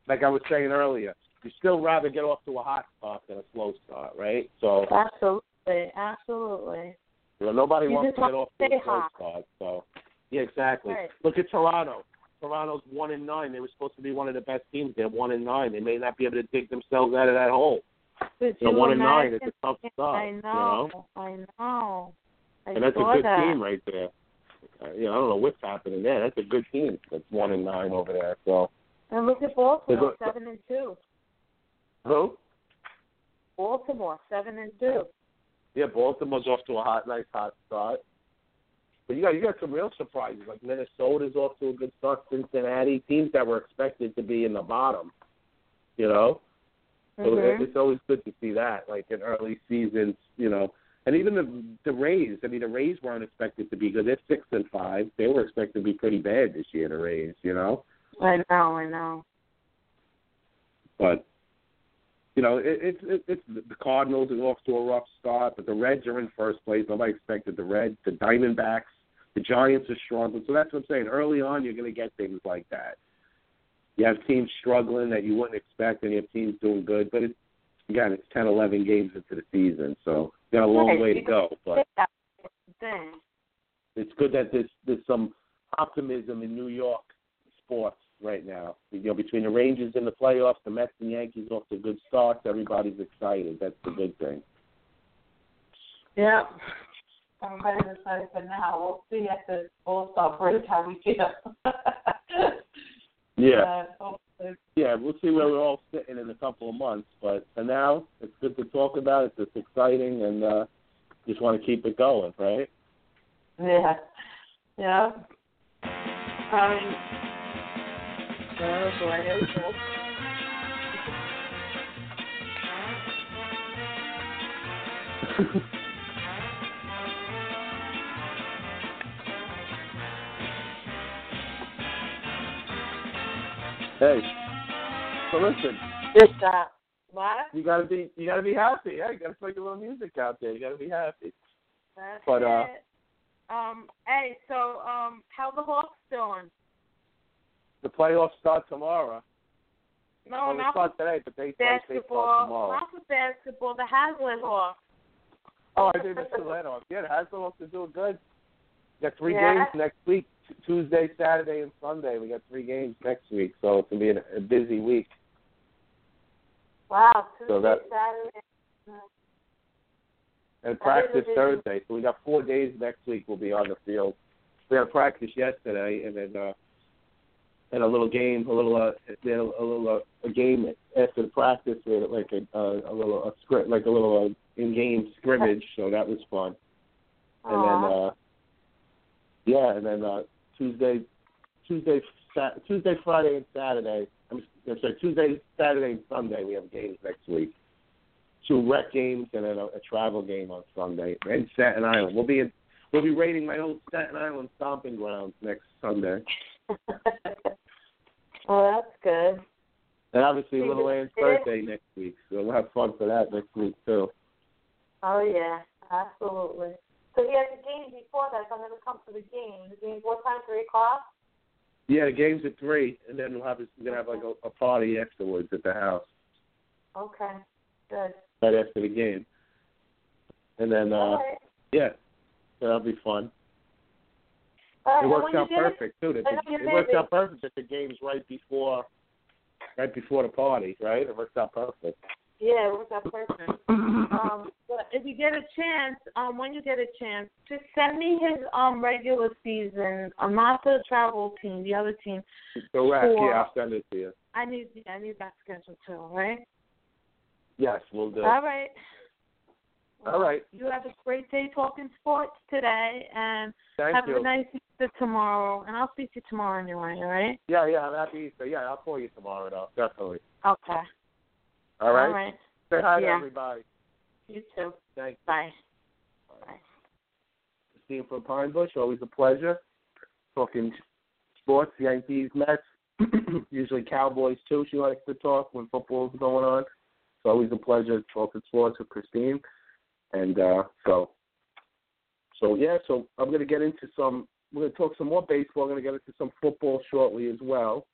like I was saying earlier, you still rather get off to a hot start than a slow start, right? So Absolutely, absolutely. you know, nobody You wants to get off to to a slow hot. start. So yeah, exactly. Right. Look at Toronto. Toronto's one and nine. They were supposed to be one of the best teams. They're one and nine. They may not be able to dig themselves out of that hole. Could So you one and nine is a tough start. I You know, know? I know. I And that's a good that. team right there. Uh, you know, I don't know what's happening there. That's a good team. That's one and nine over there. So And look at Baltimore, They're seven and two. who? Baltimore, seven and two. Yeah, Baltimore's off to a hot, nice hot start. But you got you got some real surprises like Minnesota's off to a good start. Cincinnati teams that were expected to be in the bottom. You know, so Mhm. it's always good to see that, like in early seasons. You know, and even the the Rays. I mean, the Rays weren't expected to be good. They're six and five. They were expected to be pretty bad this year. The Rays. You know. I know, I know. But you know, it, it's it, it's the Cardinals are off to a rough start, but the Reds are in first place. Nobody expected the Reds. The Diamondbacks, the Giants are struggling. So that's what I'm saying. Early on, you're going to get things like that. You have teams struggling that you wouldn't expect, and you have teams doing good. But it's again, it's 10, 11 games into the season, so you got a long Right, way to go. But That's the thing. it's good that there's there's some optimism in New York sports right now. You know, between the Rangers in the playoffs, the Mets and Yankees off to good starts, everybody's excited. That's the big thing. Yeah. Everybody's excited for now. We'll see at the All Star break how we feel. [laughs] Yeah, Uh, yeah. We'll see where we're all sitting in a couple of months, but for now, it's good to talk about it. It's exciting, and uh, just want to keep it going, right? Yeah. Yeah. Um. Oh boy, here we go. Hey, so listen, Good job. What? you gotta be you gotta be happy. Yeah, you gotta play your little music out there. You gotta be happy. That's But, uh. Um. Hey. So. Um. How the Hawks doing? The playoffs start tomorrow. No, well, they not start today, but they play they start tomorrow. Not for basketball. The Hazlet Hawks. Oh, I did miss the off. Yeah, the Hasselhoffs are doing good. Got three Yeah. games next week: Tuesday, Saturday, and Sunday. We got three games next week, so it's gonna be a, a busy week. Wow. Tuesday, So that- Saturday. And practice Thursday, so we got four days next week. We'll be on the field. We had practice yesterday, and then uh, and a little game, a little uh, then a little uh, a game after the practice, we had like a uh, a little a script, like a little uh, in-game scrimmage. So that was fun. And then uh yeah, and then uh Tuesday Tuesday Sa- Tuesday, Friday and Saturday. I'm, I'm sorry, Tuesday, Saturday and Sunday we have games next week. Two rec games and then a, a travel game on Sunday. And Staten Island. We'll be in we'll be raiding my old Staten Island stomping grounds next Sunday. [laughs] well, that's good. And obviously Little Ann's birthday next week, so we'll have fun for that next week too. Oh yeah, absolutely. So he has a game before that. So I'm gonna come to the game. The game what time? Three o'clock. Yeah, the game's at three, and then we'll have we're gonna have like a, a party afterwards at the house. Okay, good. right after the game. And then, uh, right. yeah, that'll be fun. Right, It works out get it- perfect too. That the, it works out perfect that the game's right before, right before the party, right? It works out perfect. Yeah, it was that person. um, but if you get a chance, um, when you get a chance, just send me his um regular season. Um, not the travel team, the other team. Correct. For- Yeah, I'll send it to you. I need, yeah, I need that schedule too. Right? Yes, we'll do. All right. All right. You have a great day talking sports today, and Thank have you. a nice Easter tomorrow. And I'll speak to you tomorrow anyway. All right? Yeah, yeah. I'm happy Easter. Yeah, I'll call you tomorrow though. Definitely. Okay. All right. All right. Say hi to everybody. You too. Thank you. Bye. Christine from Pine Bush. Always a pleasure. Talking sports, Yankees, Mets, [clears throat] usually Cowboys too. She likes to talk when football's going on. It's always a pleasure talking sports with Christine. And uh, so, so yeah. So I'm going to get into some. We're going to talk some more baseball. I'm going to get into some football shortly as well.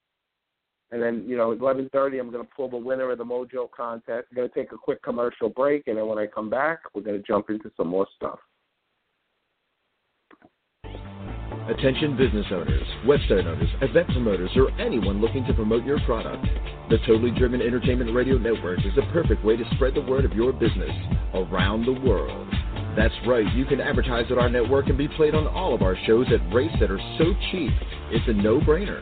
And then, you know, at 11:30, I'm going to pull the winner of the Mojo contest. I'm going to take a quick commercial break, and then when I come back, we're going to jump into some more stuff. Attention business owners, website owners, event promoters, or anyone looking to promote your product. The Totally Driven Entertainment Radio Network is the perfect way to spread the word of your business around the world. That's right, you can advertise at our network and be played on all of our shows at rates that are so cheap, it's a no-brainer.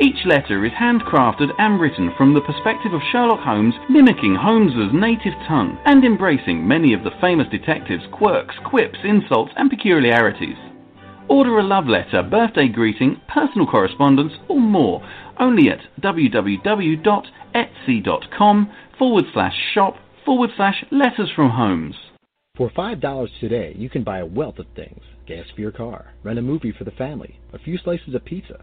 Each letter is handcrafted and written from the perspective of Sherlock Holmes, mimicking Holmes's native tongue and embracing many of the famous detective's quirks, quips, insults, and peculiarities. Order a love letter, birthday greeting, personal correspondence, or more only at www.etsy.com forward slash shop forward slash letters from Holmes. For $5 today, you can buy a wealth of things gas for your car, rent a movie for the family, a few slices of pizza.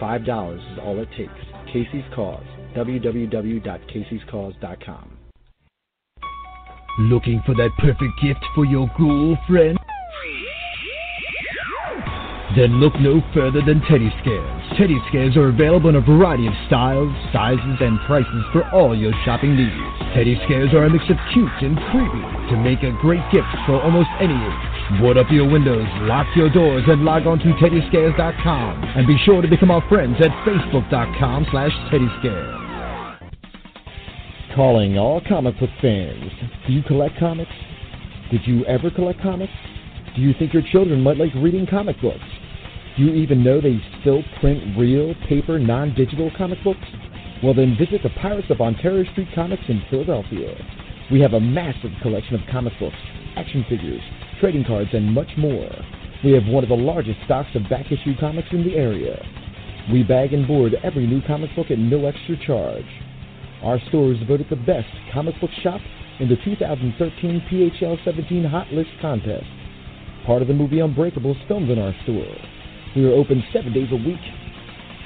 $5 is all it takes. Casey's Cause, www.caseyscause.com. Looking for that perfect gift for your girlfriend? Then look no further than Teddy Scares. Teddy Scares are available in a variety of styles, sizes, and prices for all your shopping needs. Teddy Scares are a mix of cute and creepy to make a great gift for almost any age. Board up your windows, lock your doors, and log on to teddyscares.com. And be sure to become our friends at facebook.com slash teddyscares. Calling all comic book fans. Do you collect comics? Did you ever collect comics? Do you think your children might like reading comic books? Do you even know they still print real, paper, non digital comic books? Well, then visit the Pirates of Ontario Street Comics in Philadelphia. We have a massive collection of comic books, action figures, trading cards, and much more. We have one of the largest stocks of back issue comics in the area. We bag and board every new comic book at no extra charge. Our store is voted the best comic book shop in the 2013 PHL 17 Hot List contest. Part of the movie Unbreakable is filmed in our store. We are open seven days a week.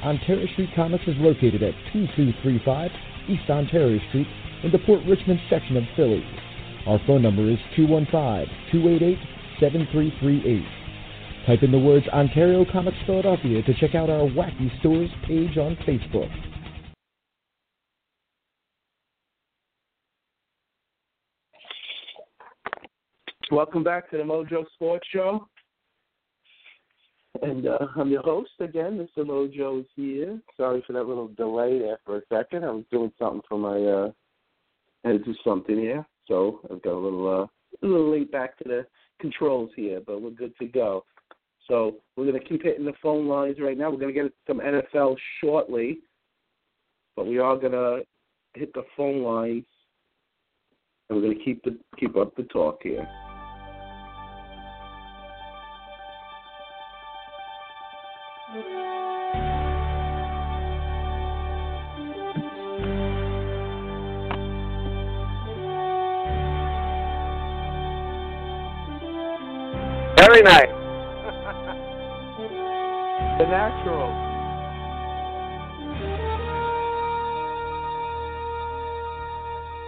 Ontario Street Comics is located at 2235 East Ontario Street in the Port Richmond section of Philly. Our phone number is 215-288-7338. Type in the words Ontario Comics Philadelphia to check out our Wacky Stores page on Facebook. Welcome back to the Mojo Sports Show. And uh, I'm your host again. Mr. Mojo is here. Sorry for that little delay there for a second. I was doing something for my. Uh, I had to do something here, so I've got a little uh, a little late back to the controls here, but we're good to go. So we're going to keep hitting the phone lines right now. We're going to get some NFL shortly, but we are going to hit the phone lines And we're gonna keep the keep up the talk here. Very nice. [laughs] The natural.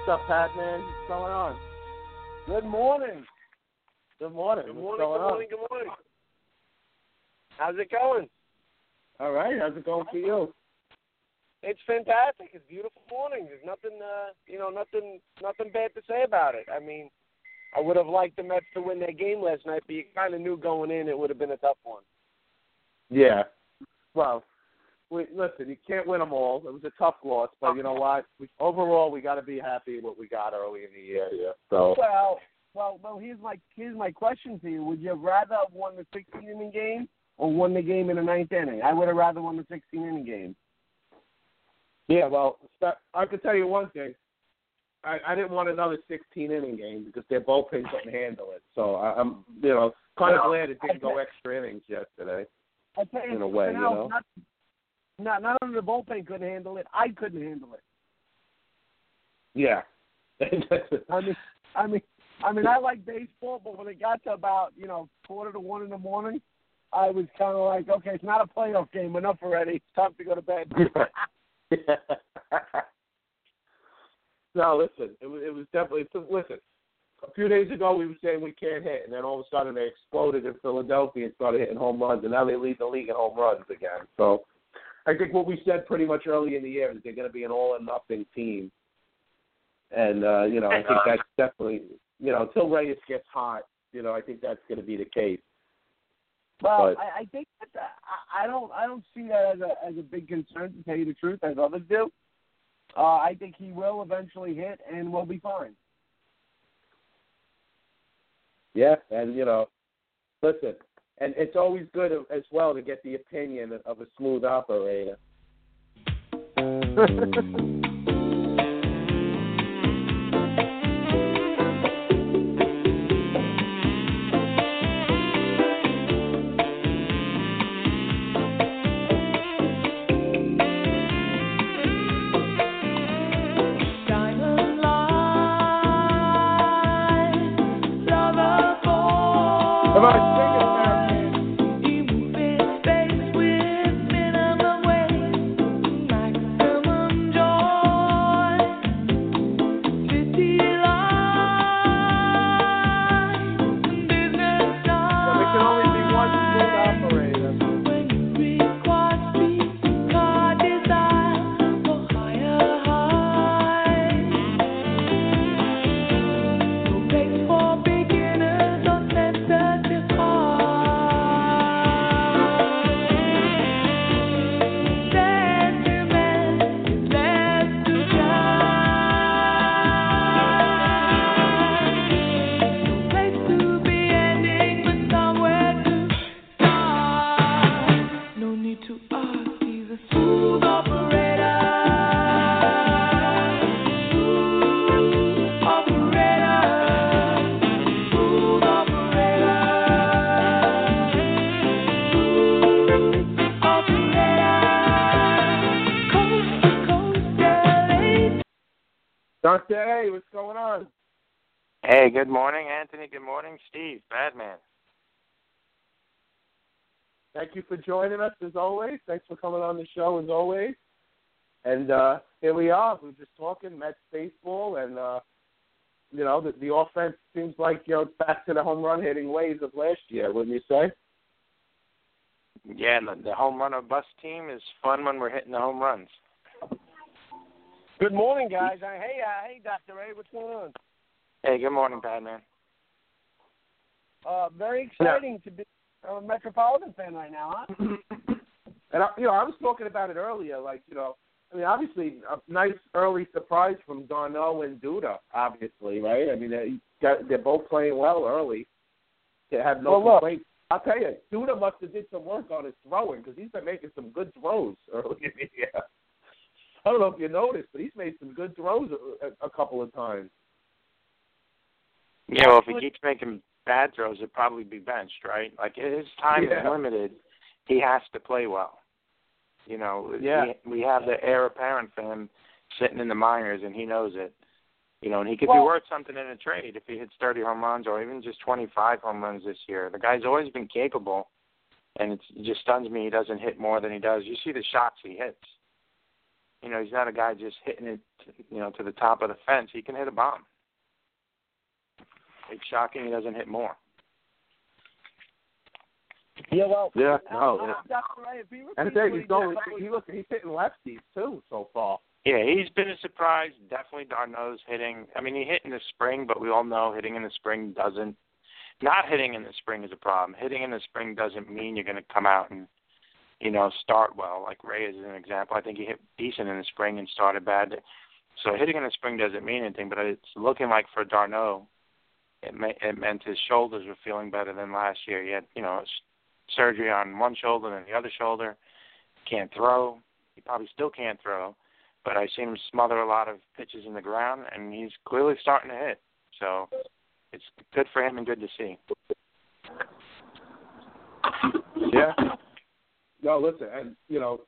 What's up, Pat man? What's going on? Good morning. Good morning. Good morning, going good on? morning, good morning. How's it going? All right. How's it going for you? It's fantastic. It's a beautiful morning. There's nothing uh you know, nothing nothing bad to say about it. I mean, I would have liked the Mets to win that game last night, but you kinda knew going in it would have been a tough one. Yeah. Well, we, listen, you can't win them all. It was a tough loss, but you know what? We, overall, we got to be happy with what we got early in the year. Yeah. So Well well well here's my here's my question to you. Would you have rather have won the sixteen inning game or won the game in the ninth inning? I would have rather won the sixteen inning game. yeah. Well, I can tell you one thing. I, I didn't want another 16 inning game because their bullpen couldn't handle it. So I, I'm, you know, kind of Well, glad it didn't go extra innings yesterday. I tell you, In a way, you know? Not, not not only the bullpen couldn't handle it, I couldn't handle it. Yeah. [laughs] I mean, I mean, I mean, I like baseball, but when it got to about you know quarter to one in the morning, I was kind of like, okay, it's not a playoff game. Enough already. It's time to go to bed. [laughs] [laughs] no, listen, it was it was definitely listen. A few days ago, we were saying we can't hit, and then all of a sudden they exploded in Philadelphia and started hitting home runs, and now they lead the league in home runs again. So, I think what we said pretty much early in the year is they're going to be an all or nothing team, and uh, you know I think that's definitely you know until Reyes gets hot, you know I think that's going to be the case. Well, But- I, I think that I, I don't I don't see that as a as a big concern to tell you the truth, as others do. Uh, I think he will eventually hit, and we'll be fine. Yeah, and you know, listen, and it's always good as well to get the opinion of a smooth operator. [laughs] good morning, Anthony. Good morning, Steve. Batman. Thank you for joining us as always. Thanks for coming on the show as always. And uh here we are. We're just talking Mets baseball, and uh you know the, the offense seems like you know it's back to the home run hitting ways of last year, wouldn't you say? Yeah, the, the home run or bust team is fun when we're hitting the home runs. Good morning, guys. Uh, hey, uh, hey, Doctor Ray, what's going on? Hey, good morning, Badman. Uh, very exciting to be a Metropolitan fan right now, huh? [clears throat] And I, you know, I was talking about it earlier. Like, you know, I mean, obviously, a nice early surprise from d'Arnaud and Duda. Obviously, right? I mean, they got, they're both playing well early. They have no Well, look. complaints. I'll tell you, Duda must have did some work on his throwing because he's been making some good throws [laughs] early in the year. I don't know if you noticed, but he's made some good throws a, a, a couple of times. Yeah, well, if he keeps making bad throws, he'll probably be benched, right? Like his time Yeah. is limited. He has to play well. You know, Yeah. we, we have the heir apparent for him sitting in the minors, and he knows it. You know, and he could Well- be worth something in a trade if he hits 30 home runs or even just 25 home runs this year. The guy's always been capable, and it's, it just stuns me he doesn't hit more than he does. You see the shots he hits. You know, he's not a guy just hitting it, you know, to the top of the fence. He can hit a bomb. It's shocking he doesn't hit more. Yeah, well, Yeah, no, uh, yeah. Dr. Ray, if And I think he's going. He look. He's hitting lefties too so far. Yeah, he's been a surprise. Definitely d'Arnaud's hitting. I mean, he hit in the spring, but we all know hitting in the spring doesn't. Not hitting in the spring is a problem. Hitting in the spring doesn't mean you're going to come out and, you know, start well. Like Ray is an example. I think he hit decent in the spring and started bad. So hitting in the spring doesn't mean anything. But it's looking like for d'Arnaud, it, may, it meant his shoulders were feeling better than last year. He had, you know, surgery on one shoulder and the other shoulder. Can't throw. He probably still can't throw but I've seen him smother a lot of pitches in the ground, and he's clearly starting to hit. So it's good for him and good to see. Yeah. No, listen, and you know,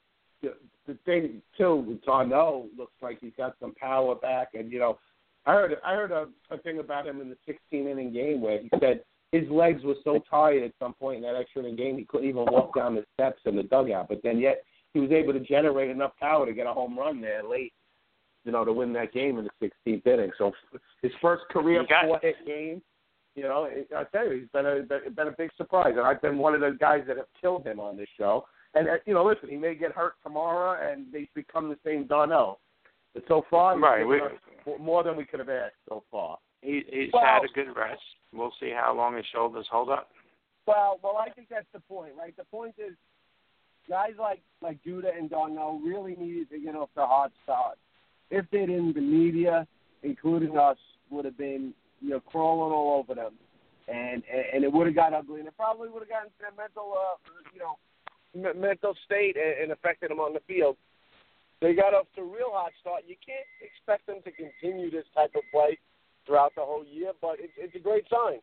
the, the thing too with d'Arnaud looks like he's got some power back, and you know, I heard I heard a, a thing about him in the 16 inning game where he said his legs were so tired at some point in that extra inning game he couldn't even walk down the steps in the dugout, but then yet he was able to generate enough power to get a home run there late, you know, to win that game in the 16th inning. So his first career four hit game. You know, it, I tell you, he's been a been, a big surprise, and I've been one of the guys that have killed him on this show. And uh, you know, listen, he may get hurt tomorrow, and they become the same Darnell. But so far, Right, we- us more than we could have asked so far. He, he's Well- had a good rest. We'll see how long his shoulders hold up. Well, well, I think that's the point, right? The point is, guys like like Judah and Darnell really needed to get off the hot start. If they didn't, the media, including us, would have been you know crawling all over them, and and, and it would have got ugly, and it probably would have gotten to their mental, uh, you know, m- mental state and, and affected them on the field. They got off to a real hot start. You can't expect them to continue this type of play throughout the whole year, but it's it's a great sign.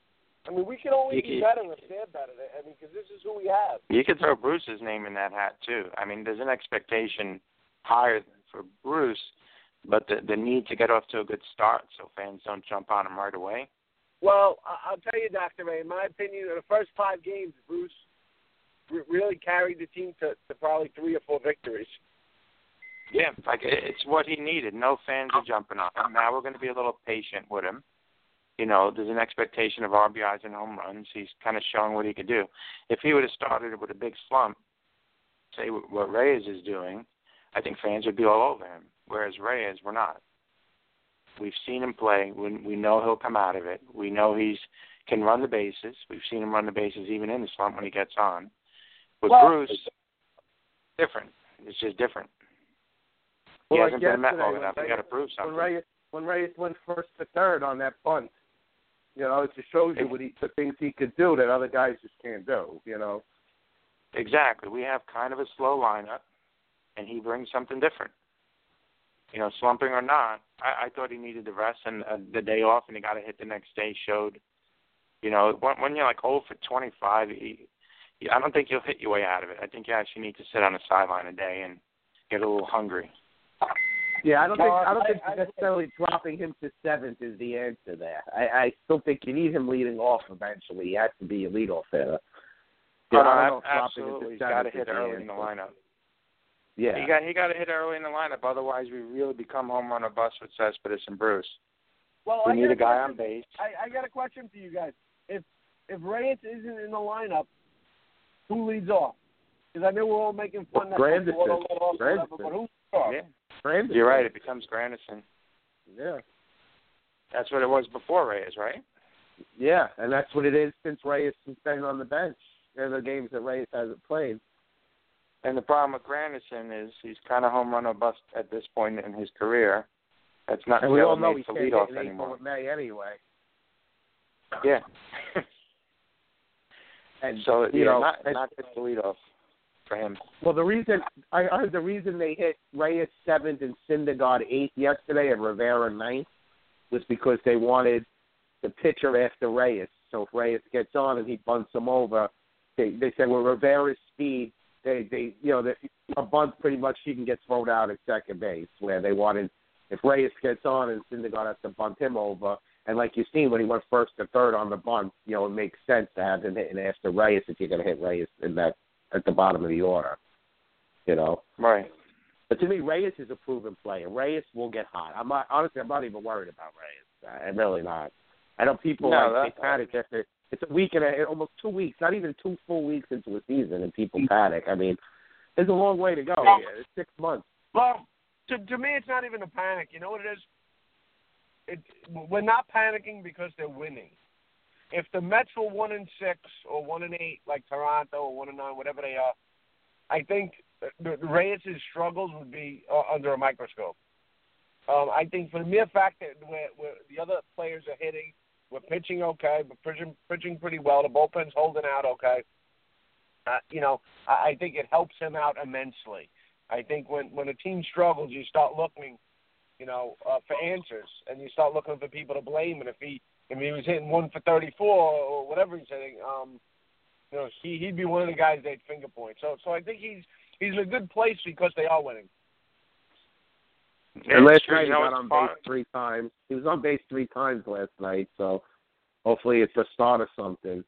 I mean, we can only You be can- better if they're better. I mean, because this is who we have. You could throw Bruce's name in that hat too. I mean, there's an expectation higher for Bruce, but the the need to get off to a good start so fans don't jump on him right away. Well, I'll tell you, Doctor Ray. In my opinion, in the first five games, Bruce really carried the team to, to probably three or four victories. Yeah, like it's what he needed. No fans are jumping on him. Now we're going to be a little patient with him. You know, there's an expectation of RBIs and home runs. He's kind of showing what he could do. If he would have started with a big slump, say what Reyes is doing, I think fans would be all over him. Whereas Reyes, we're not. We've seen him play. We, we know he'll come out of it. We know he's can run the bases. We've seen him run the bases even in the slump when he gets on. With Well- Bruce, different. It's just different. He Well, hasn't like been met long enough. Reyes- got to prove When. Reyes, when Reyes went first to third on that punt, you know, it just shows you what he, the things he could do that other guys just can't do. You know. Exactly. We have kind of a slow lineup, and he brings something different. You know, slumping or not, I, I thought he needed the rest and uh, the day off, and he got a hit the next day. Showed, you know, when, when you're like 0 for 25, he, he, I don't think he'll hit your way out of it. I think you actually need to sit on the sideline a day and get a little hungry. Yeah, I don't No, think I don't I- think I- necessarily dropping him to seventh is the answer there. I, I still think you need him leading off eventually. He has to be a leadoff hitter. Yeah, no, I don't know if ab- dropping him to absolutely. He's got to hit the early in the lineup. Yeah. He got he got to hit early in the lineup. Otherwise, we really become home run or bust with Cespedes and Bruce. Well, We I need a guy on base. I, I got a question for you guys. If if Reyes isn't in the lineup, who leads off? Because I know we're all making fun that Granderson. Porter led off, whatever, but who's off? Yeah, Granderson. you're right. It becomes Granderson. Yeah. That's what it was before Reyes, right? Yeah, and that's what it is since Reyes has been on the bench. They're the games that Reyes hasn't played. And the problem with Granderson is he's kind of home run or bust at this point in his career. That's not And we all know made he for can't in April anymore. and May anyway. Yeah. [laughs] And so you yeah, know, not not good for leadoff for him. Well, the reason I heard the reason they hit Reyes seventh and Syndergaard eighth yesterday and Rivera ninth was because they wanted the pitcher after Reyes. So if Reyes gets on and he bunts him over, they they said with Rivera's speed, they they you know a bunt pretty much he can get thrown out at second base. Where they wanted if Reyes gets on and Syndergaard has to bunt him over, and like you've seen when he went first to third on the bunt, you know it makes sense to have him hitting after Reyes if you're going to hit Reyes in that at the bottom of the order. You know. Right. But to me, Reyes is a proven player. Reyes will get hot. I'm not honestly. I'm not even worried about Reyes. I'm really not. I know people No, like they panic after it's a week and a, almost two weeks, not even two full weeks into a season, and people mm-hmm. panic. I mean, there's a long way to go. Well- here. It's six months. Well, to to me, it's not even a panic. You know what it is? It we're not panicking because they're winning. If the Mets were one and six or one and eight, like Toronto or one and nine, whatever they are, I think Reyes' struggles would be uh, under a microscope. Um, I think for the mere fact that we're, we're, the other players are hitting, we're pitching okay, we're pitching pitching pretty well. The bullpen's holding out okay. Uh, you know, I, I think it helps him out immensely. I think when when a team struggles, you start looking, you know, uh, for answers, and you start looking for people to blame. And if he if he was hitting one for thirty four or whatever he's hitting, um, you know, he he'd be one of the guys they'd finger point. So so I think he's he's in a good place because they are winning. and last night he got on base three times. He was on base three times last night, so hopefully it's a start of something.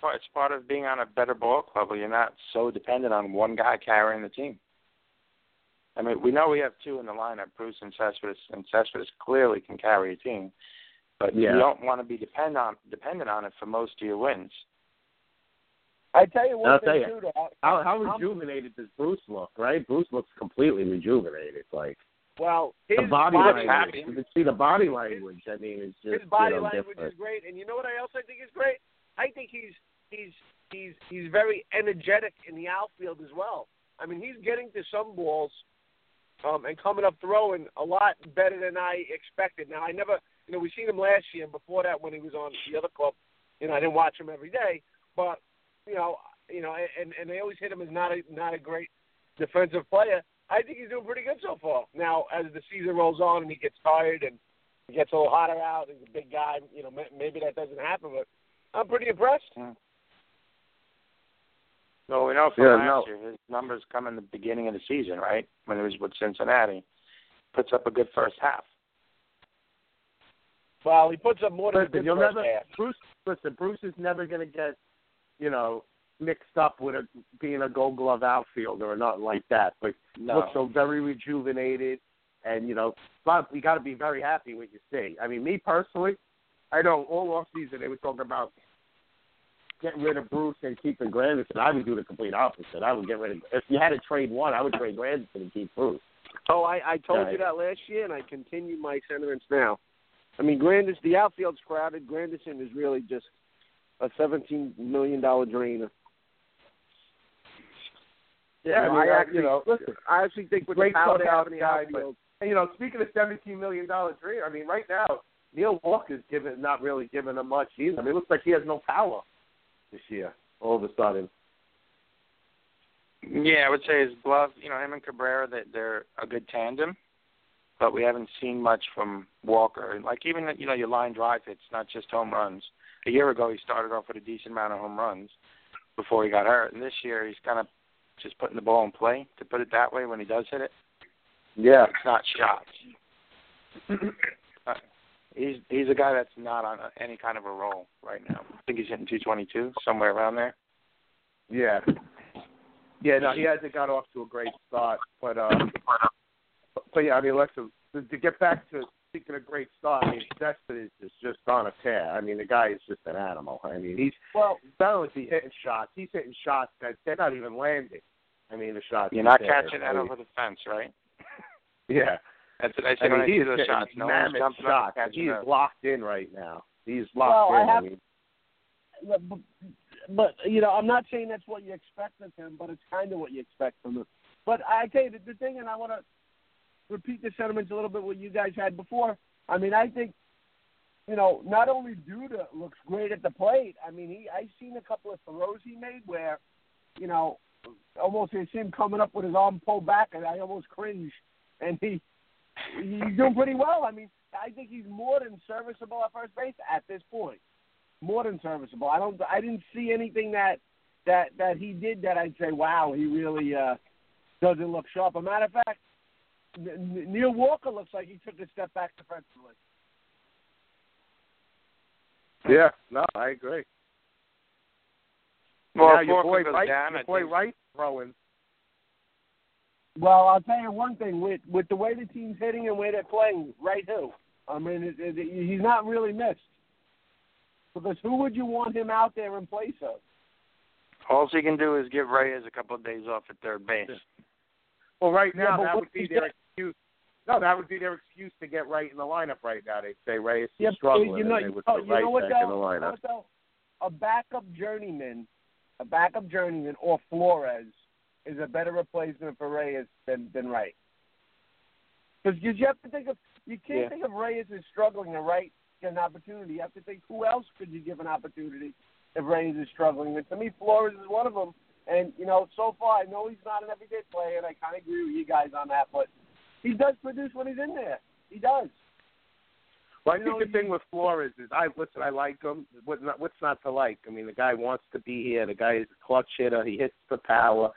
part- it's part of being on a better ball club where you're not so dependent on one guy carrying the team. I mean, we know we have two in the lineup, Bruce and Cespedes, and Cespedes clearly can carry a team, but Yeah. you don't want to be depend on dependent on it for most of your wins. I tell you I'll tell you. too. though, How how rejuvenated does Bruce look? Right, Bruce looks completely rejuvenated. Like Well, his the body, body language, you can see the body language. I mean, it's just his body you know, language different. is great, and you know what I also think is great? I think he's he's he's he's very energetic in the outfield as well. I mean, he's getting to some balls um, and coming up throwing a lot better than I expected. Now, I never, you know, we seen him last year, and before that, when he was on the other club, you know, I didn't watch him every day, but you know, you know, and and they always hit him as not a not a great defensive player. I think he's doing pretty good so far. Now, as the season rolls on and he gets tired and he gets a little hotter out, he's a big guy. You know, maybe that doesn't happen, but I'm pretty impressed. So we know from Yeah, last no. year his numbers come in the beginning of the season, right? When he was with Cincinnati, puts up a good first half. Well, he puts up more than a Listen, good you'll first never half. Bruce. Listen, Bruce is never going to get, you know, mixed up with a, being a Gold Glove outfielder or nothing like that. But No. looks so very rejuvenated, and you know, but you got to be very happy with your see. I mean, me personally, I know all off season they were talking about getting rid of Bruce and keeping Granderson. I would do the complete opposite. I would get rid of. If you had to trade one, I would trade Granderson and keep Bruce. Oh, I, I told you that last year, and I continue my sentiments now. I mean, Grandis, the outfield's crowded. Granderson is really just a seventeen million dollar drainer. Yeah, I, You know, mean, I I- actually, you know, listen, I actually think with great the power they have in the guy, but outfield, And, you know, speaking of seventeen million dollar dream, I mean, right now Neil Walker's given not really giving him much either. I mean, it looks like he has no power this year. All of a sudden, Yeah, I would say his glove. You know, him and Cabrera, that they're a good tandem, but we haven't seen much from Walker. And Like even you know your line drive hits, not just home runs. A year ago, he started off with a decent amount of home runs before he got hurt, and this year he's kind of just putting the ball in play, to put it that way. When he does hit it, yeah, it's not shots. [clears throat] Uh, he's he's a guy that's not on any kind of a roll right now. I think he's hitting 222 somewhere around there. yeah, yeah. No, he hasn't got off to a great start, but uh, but yeah, I mean, listen, to, to get back to speaking of great start, I mean, Cespedes is just on a tear. I mean, the guy is just an animal. I mean, he's well, not only is he hitting shots, he's hitting shots that they're not even landing. I mean, the shots. You're not hitting. catching I that mean, over the fence, right? [laughs] Yeah. That's what I I say when I mean, see he's those shots. No one's mammoth jumping shots. He's those. locked in right now. He's Well, locked I in. have- mean, but, but you know, I'm not saying that's what you expect of him, but it's kind of what you expect from him. But I tell you the, the thing, and I want to repeat the sentiments a little bit what you guys had before. I mean, I think you know, not only Duda looks great at the plate. I mean, he I've seen a couple of throws he made where, you know, almost you see him coming up with his arm pulled back, and I almost cringe. And he he's doing pretty well. I mean, I think he's more than serviceable at first base at this point. More than serviceable. I don't. I didn't see anything that that that he did that I'd say, wow, he really uh, doesn't look sharp. A matter of fact, Neil Walker looks like he took a step back defensively. Yeah, no, I agree. Well, now if your boy goes Wright, down, your I boy think- Wright throwing. Well, I'll tell you one thing with with the way the team's hitting and the way they're playing, right? Who? I mean, it, it, he's not really missed. Because who would you want him out there in place of? All he can do is give Reyes a couple of days off at third base. Well, right now but that would be is their that- excuse. No, that would be their excuse to get right in the lineup right now. They'd say Reyes is but struggling, you know, and they would know, put right back in though? the You know lineup. A backup journeyman, a backup journeyman or Flores is a better replacement for Reyes than than Wright. Because you have to think of you can't Yeah. think of Reyes as struggling and Wright get an opportunity. You have to think who else could you give an opportunity if Reyes is struggling. And to me, Flores is one of them. And you know, so far I know he's not an everyday player, and I kind of agree with you guys on that. But he does produce when he's in there. He does. Well, I You think know, the thing with Flores is, I listen. I like him. What not, what's not to like? I mean, the guy wants to be here. The guy is a clutch hitter. He hits for power.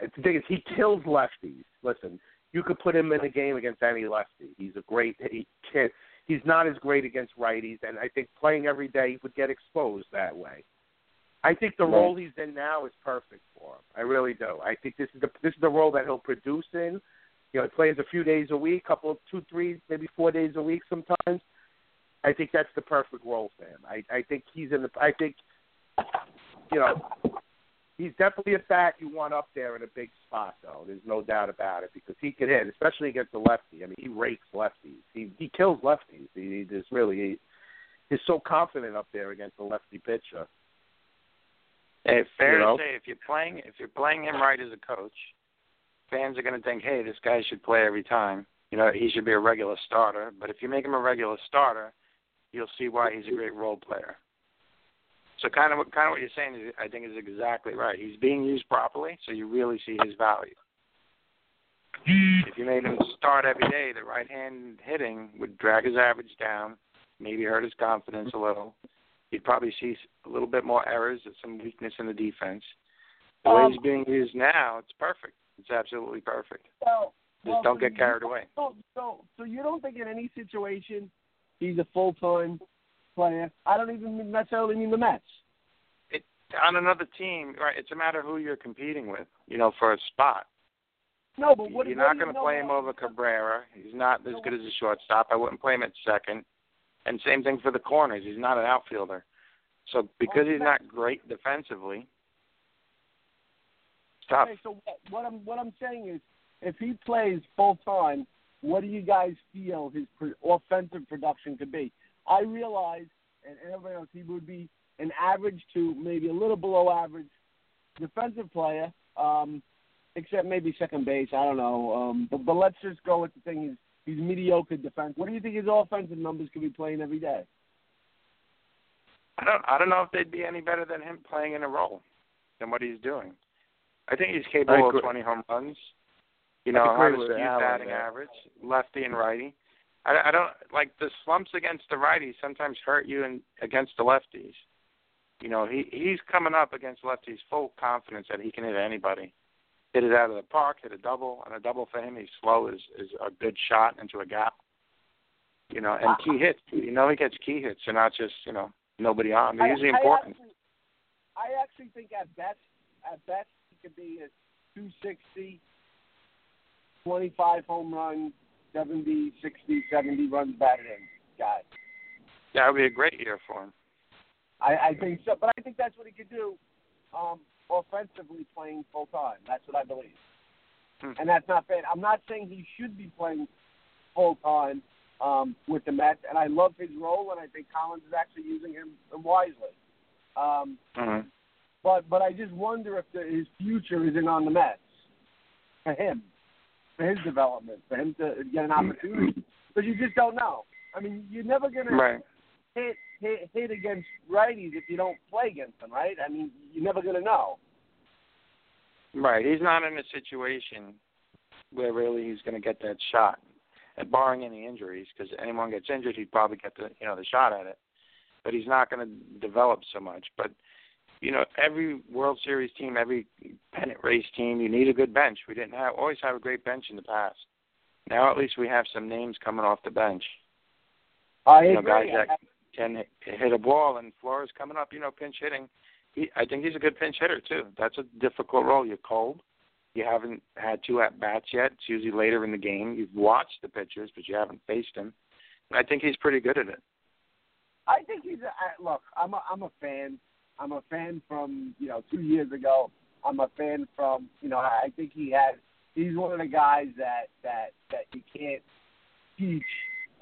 The thing is, he kills lefties. Listen, you could put him in a game against any lefty. He's a great. He can He's not as great against righties, and I think playing every day he would get exposed that way. I think the Right. role he's in now is perfect for him. I really do. I think this is the this is the role that he'll produce in. You know, he plays a few days a week, couple of two, three, maybe four days a week sometimes. I think that's the perfect role for him. I I think he's in the. I think, you know, he's definitely a bat you want up there in a big spot, though. There's no doubt about it because he can hit, especially against the lefty. I mean, he rakes lefties. He he kills lefties. He, he just really he, he's so confident up there against the lefty pitcher. Hey, fair You know? to say, if you're playing if you're playing him right as a coach, fans are going to think, hey, this guy should play every time. You know, he should be a regular starter. But if you make him a regular starter, you'll see why he's a great role player. So kind of what kind of what you're saying is, I think is exactly right. He's being used properly, so you really see his value. If you made him start every day, the right hand hitting would drag his average down, maybe hurt his confidence a little. You'd probably see a little bit more errors, some weakness in the defense. The way Um, he's being used now, it's perfect. It's absolutely perfect. Well, Just don't so get carried away. So, so, so you don't think in any situation he's a full time player? I don't even necessarily mean the Mets. It, on another team, right? It's a matter of who you're competing with, you know, for a spot. No, but what You're what not going to play him over Cabrera. He's not as good as a shortstop. I wouldn't play him at second. And same thing for the corners. He's not an outfielder. So because he's not great defensively, tough. Okay, so what- what I'm what I'm saying is, if he plays full time, what do you guys feel his pro- offensive production could be? I realize, and everybody else, he would be an average to maybe a little below average defensive player, um, except maybe second base. I don't know. Um, but, but let's just go with the thing. He's he's mediocre defense. What do you think his offensive numbers could be playing every day? I don't I don't know if they'd be any better than him playing in a role than what he's doing. I think he's capable of 20 home runs. You know, agree how to with skew batting there. average, lefty and righty. I, I don't like the slumps against the righties sometimes hurt you in, against the lefties. You know, he he's coming up against lefties full confidence that he can hit anybody. Hit it out of the park, hit a double, and a double for him. He's slow is is a good shot into a gap. You know, and key hits. You know, he gets key hits, and not just you know nobody on. They're usually I important. actually- I actually think at best, at best, he could be a 260, 25 home runs, 70, 60, 70 runs batted in guy. That would be a great year for him. I, I think so, but I think that's what he could do um, offensively playing full time. That's what I believe. Hmm. And that's not bad. I'm not saying he should be playing full time um, with the Mets, and I love his role, and I think Collins is actually using him wisely. Um, Mm-hmm. But but I just wonder if the, his future isn't on the Mets for him, for his development, for him to get an opportunity. Because you just don't know. I mean, you're never gonna Right. hit hit hit against righties if you don't play against them, right? I mean, you're never gonna know. Right. He's not in a situation where really he's going to get that shot. and barring any injuries, because anyone gets injured, he'd probably get the you know the shot at it. But he's not going to develop so much. But you know, every World Series team, every pennant race team, you need a good bench. We didn't have always have a great bench in the past. Now at least we have some names coming off the bench. I you know, agree. guys that can hit- a ball, and Flores coming up. You know, pinch hitting. He, I think he's a good pinch hitter too. That's a difficult role. You're cold. You haven't had two at bats yet. It's usually later in the game. You've watched the pitchers, but you haven't faced him. And I think he's pretty good at it. I think he's a I- look. I'm a I'm a fan. I'm a fan from you know two years ago. I'm a fan from you know I think he has. He's one of the guys that that that you can't teach.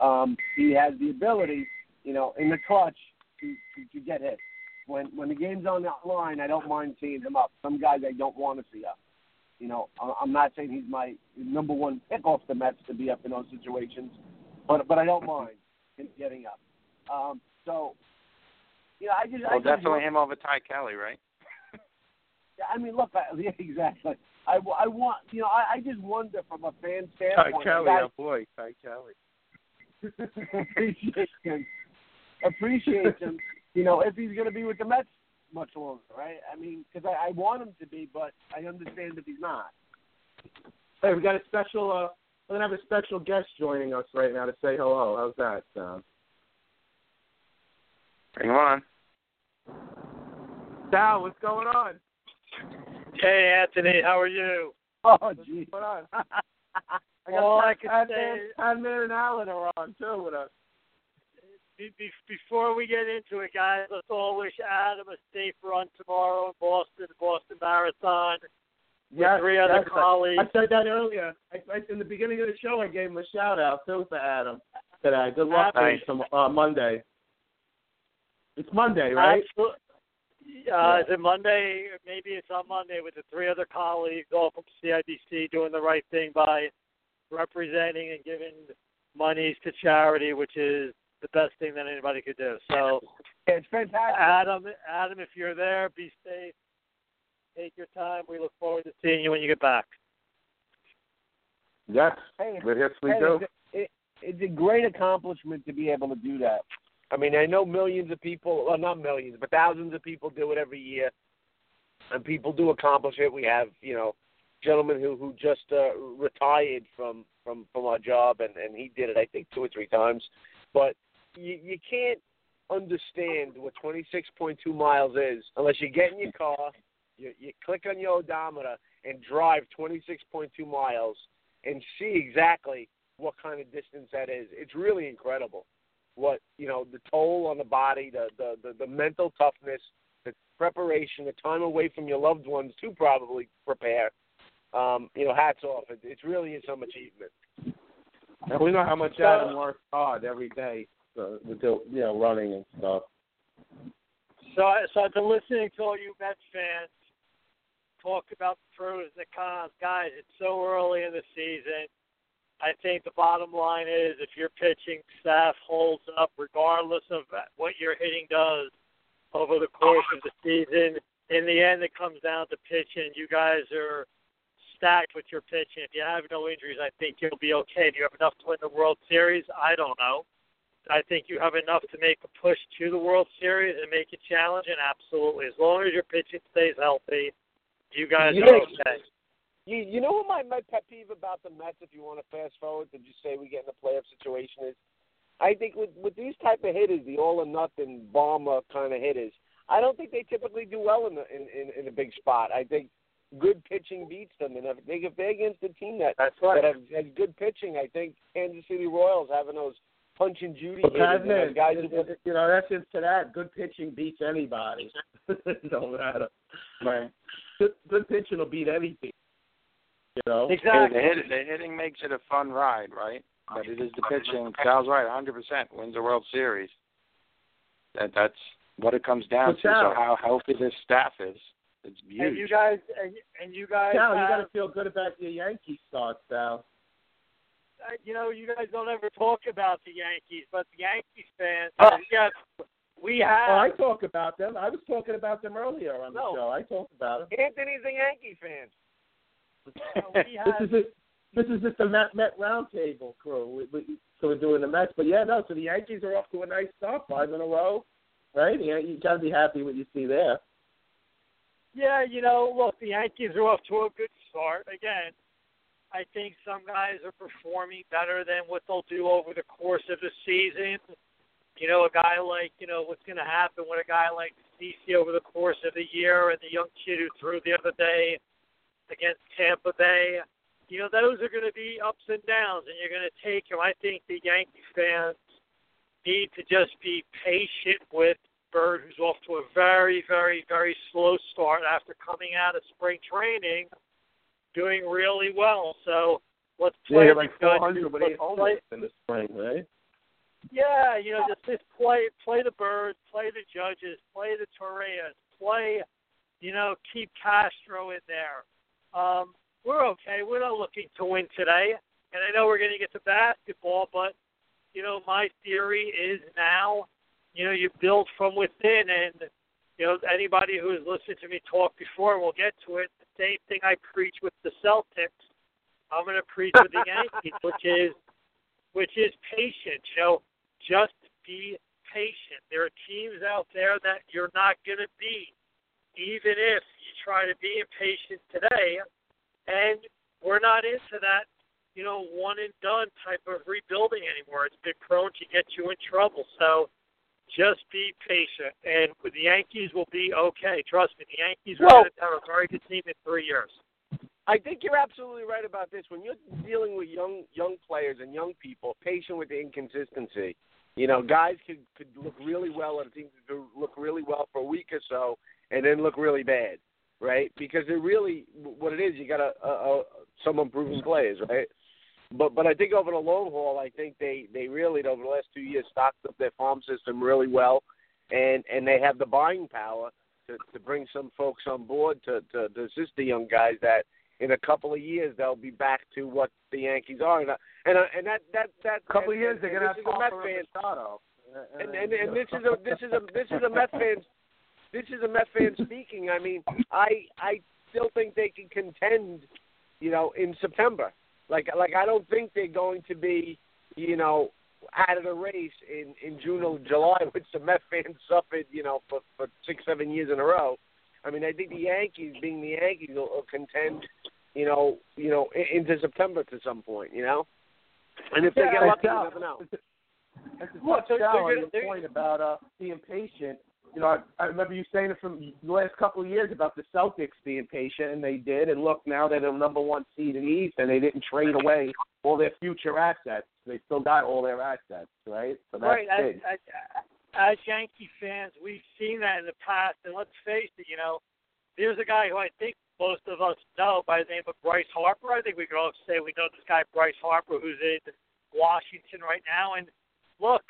Um, he has the ability, you know, in the clutch to to, to get hit. When when the game's on the line, I don't mind seeing him up. Some guys I don't want to see up. You know, I'm not saying he's my number one pick off the Mets to be up in those situations, but but I don't mind him getting up. Um, so, you know, I just I Well, just definitely want- him over Ty Kelly, right? Yeah, I mean, look, I, [laughs] yeah, exactly. I, I want, you know, I, I just wonder from a fan standpoint. Ty standpoint. Kelly, guys- oh boy, Ty Kelly. [laughs] appreciate him. Appreciate him. You know, if he's going to be with the Mets much longer, right? I mean, because I, I want him to be, but I understand if he's not. Hey, we got a special. uh We're gonna have a special guest joining us right now to say hello. How's that sound? Bring him on. Sal, what's going on? Hey, Anthony, how are you? Oh, geez. What's going on? [laughs] I [laughs] All got I can Adnan, say- Adnan and Alan are on too with us. Be- be- Before we get into it, guys, let's all wish Adam a safe run tomorrow in Boston, the Boston Marathon. With Yes, three other yes, colleagues. I said that earlier. I, I, in the beginning of the show, I gave him a shout out too for Adam today. Good luck to him Nice. uh, Monday. It's Monday, right? Absolutely. Uh, Is it Monday? Maybe it's on Monday with the three other colleagues, all from CIBC, doing the right thing by representing and giving monies to charity, which is the best thing that anybody could do. So, it's fantastic. Adam, Adam, if you're there, be safe. Take your time. We look forward to seeing you when you get back. Yes. Hey, But yes, we hey, do. It's a, it, it's a great accomplishment to be able to do that. I mean, I know millions of people, well, not millions, but thousands of people do it every year, and people do accomplish it. We have, you know, gentlemen who who just uh, retired from from from our job, and and he did it, I think, two or three times. But you you can't understand what 26.2 miles is unless you get in your car, you you click on your odometer, and drive 26.2 miles and see exactly what kind of distance that is. It's really incredible. What you know, the toll on the body, the the the, the mental toughness, the preparation, the time away from your loved ones to probably prepare. Um, you know, hats off. It, it really is some achievement. And we know how much So- Adam works hard every day uh, with the, you know running and stuff. So, I- so I've been listening to all you Mets fans talk about the pros and the cons. Guys, it's so early in the season. I think the bottom line is if your pitching staff holds up, regardless of what your hitting does over the course of the season, in the end, it comes down to pitching. You guys are stacked with your pitching. If you have no injuries, I think you'll be okay. Do you have enough to win the World Series? I don't know. I think you have enough to make a push to the World Series and make it challenging. Absolutely, as long as your pitching stays healthy, you guys You are okay. You you know what my my pet peeve about the Mets, if you want to fast forward to just say we get in a playoff situation is, I think with with these type of hitters, the all or nothing bomber kind of hitters, I don't think they typically do well in the in in, in a big spot. I think good pitching beats them, and if they if they're against a team that That's right. that has, has good pitching, I think Kansas City Royals having those punch and Judy But hitters, and Adnan, guys it- who it- you know that's into that. Good pitching beats anybody. [laughs] it don't matter. Right. Good, good pitching will beat anything. You know. Hey, the, hit, the hitting makes it a fun ride, right? But it is the pitching. Sal's right, 100% wins the World Series. That that's what it comes down But to. Sal- So how healthy this staff is, it's huge. And you guys, and, and you guys, Sal, you got to feel good about your Yankee start, Sal. uh, you know, you guys don't ever talk about the Yankees, but the Yankees fans, Oh. yes, we have. Oh, I talk about them. I was talking about them earlier on the No. show. I talk about them. Anthony's a Yankee fan. [laughs] this is a this is just the Met Met roundtable crew. We, we, so we're doing the Mets, but yeah, no. So the Yankees are off to a nice start, five in a row, right? Yeah, you gotta be happy what you see there. Yeah, you know, look, the Yankees are off to a good start. Again, I think some guys are performing better than what they'll do over the course of the season. You know, a guy like, you know, what's going to happen with a guy like CC over the course of the year and the young kid who threw the other day against Tampa Bay. You know, those are going to be ups and downs, and you're going to take them. I think the Yankee fans need to just be patient with Bird, who's off to a very, very, very slow start after coming out of spring training, doing really well. So let's play Yeah, like 400 with Let's play- in the spring, right? yeah, you know, just just play play the birds, play the judges, play the Torres, play, you know, keep Castro in there. Um, we're okay. We're not looking to win today, and I know we're going to get to basketball, but you know, my theory is now, you know, you build from within, and you know, anybody who has listened to me talk before, we'll get to it. The same thing I preach with the Celtics, I'm going to preach with the Yankees, [laughs] which is which is patience. You know, just be patient. There are teams out there that you're not going to beat, even if you try to be impatient today. And we're not into that, you know, one and done type of rebuilding anymore. It's been prone to get you in trouble. So just be patient, and the Yankees will be okay. Trust me, the Yankees Well- to have a very good team in three years. I think you're absolutely right about this. When you're dealing with young young players and young people, patient with the inconsistency. You know, guys could could look really well and teams could look really well for a week or so, and then look really bad, right? Because they're really what it is. You got a, a, uh, a uh, some improving players, right? But but I think over the long haul, I think they they really over the last two years stocked up their farm system really well, and and they have the buying power to to bring some folks on board to to, to assist the young guys that in a couple of years they'll be back to what the Yankees are, and I- and I- and that that that A couple and, of years and, they're gonna this have is a Met Harper fan, and Machado. and and, and this is a this is a this is a Met fan this is a Met fan speaking. I mean, I I still think they can contend, you know, in September. Like like I don't think they're going to be, you know, out of the race in in June or July, [laughs] which the Met fans suffered, you know, for for six seven years in a row. I mean, I think the Yankees, being the Yankees, will, will contend, you know, you know, i- into September to some point, you know. And if they get lucky, you Sal, never know. [laughs] That's a Well, so- so touchdown on you're- your they're- point about uh, being patient. You know, I, I remember you saying it from the last couple of years about the Celtics being patient, and they did. And look, now they're the number one seed in the East, and they didn't trade away all their future assets. They still got all their assets, right? So that's right. As, big. as, as Yankee fans, we've seen that in the past, and let's face it, you know, there's a guy who I think most of us know by the name of Bryce Harper. I think we could all say we know this guy Bryce Harper, who's in Washington right now. And look,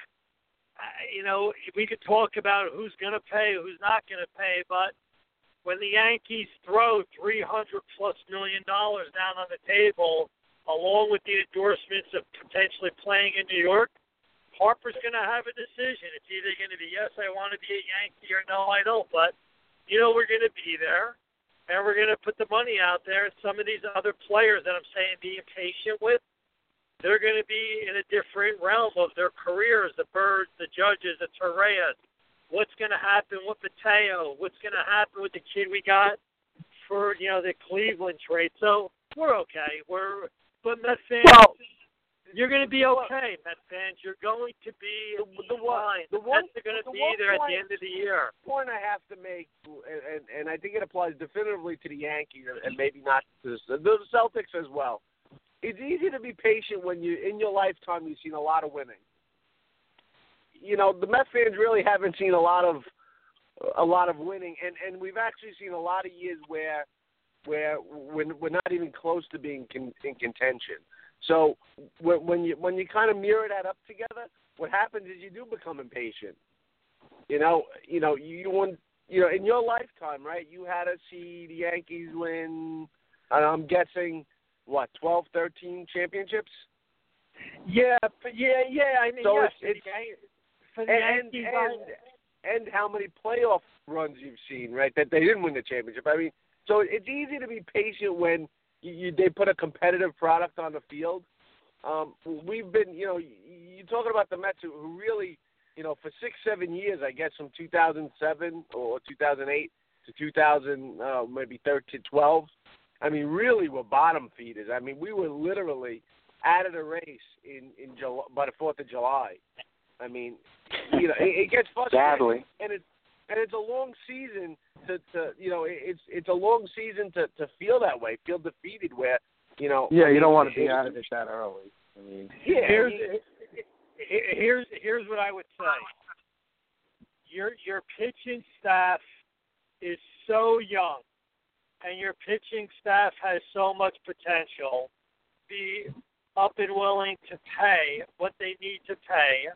you know, we could talk about who's going to pay, who's not going to pay, but when the Yankees throw 300 plus million dollars down on the table, along with the endorsements of potentially playing in New York, Harper's going to have a decision. It's either going to be yes, I want to be a Yankee, or no, I don't. But you know, we're going to be there, and we're going to put the money out there. Some of these other players that I'm saying being patient with, they're going to be in a different realm of their careers. The Birds, the Judges, the Torres. What's going to happen with Mateo? What's going to happen with the kid we got for you know the Cleveland trade? So we're okay. We're but Met fans, Well- you're going to be okay, Met fans. You're going to be the one- fine. the The one- Mets are going to the be one there at the end of the year. point I have to make, and, and, and I think it applies definitively to the Yankees and- and maybe not to the, the Celtics as well. It's easy to be patient when you, in your lifetime, you've seen a lot of winning. You know, the Met fans really haven't seen a lot of a lot of winning, and and we've actually seen a lot of years where where we're, we're not even close to being con, in contention. So when, when you when you kind of mirror that up together, what happens is you do become impatient. You know, you know, you, you want, you know, in your lifetime, right? You had to see the Yankees win. I'm guessing what 12, 13 championships. Yeah, yeah, yeah. I mean, So it's- for the for and and, and how many playoff runs you've seen, right? That they didn't win the championship. I mean, so it's easy to be patient when you, you, they put a competitive product on the field. Um, we've been, you know, you're talking about the Mets who who really, you know, for six, seven years, I guess, from 2007 or 2008 to 2000, uh, maybe 13, 12. I mean, really, were bottom feeders. I mean, we were literally out of the race in in July, by the Fourth of July. I mean, you know, it, it gets [laughs] frustrating, Sadly. and it's and it's a long season to to you know, it- it's it's a long season to to feel that way, feel defeated, where you know. Yeah, I you don't want to be it- out of it that early. I mean, Yeah, Here's here's here's what I would say. Your your pitching staff is so young, and your pitching staff has so much potential. Be up and willing to pay what they need to pay.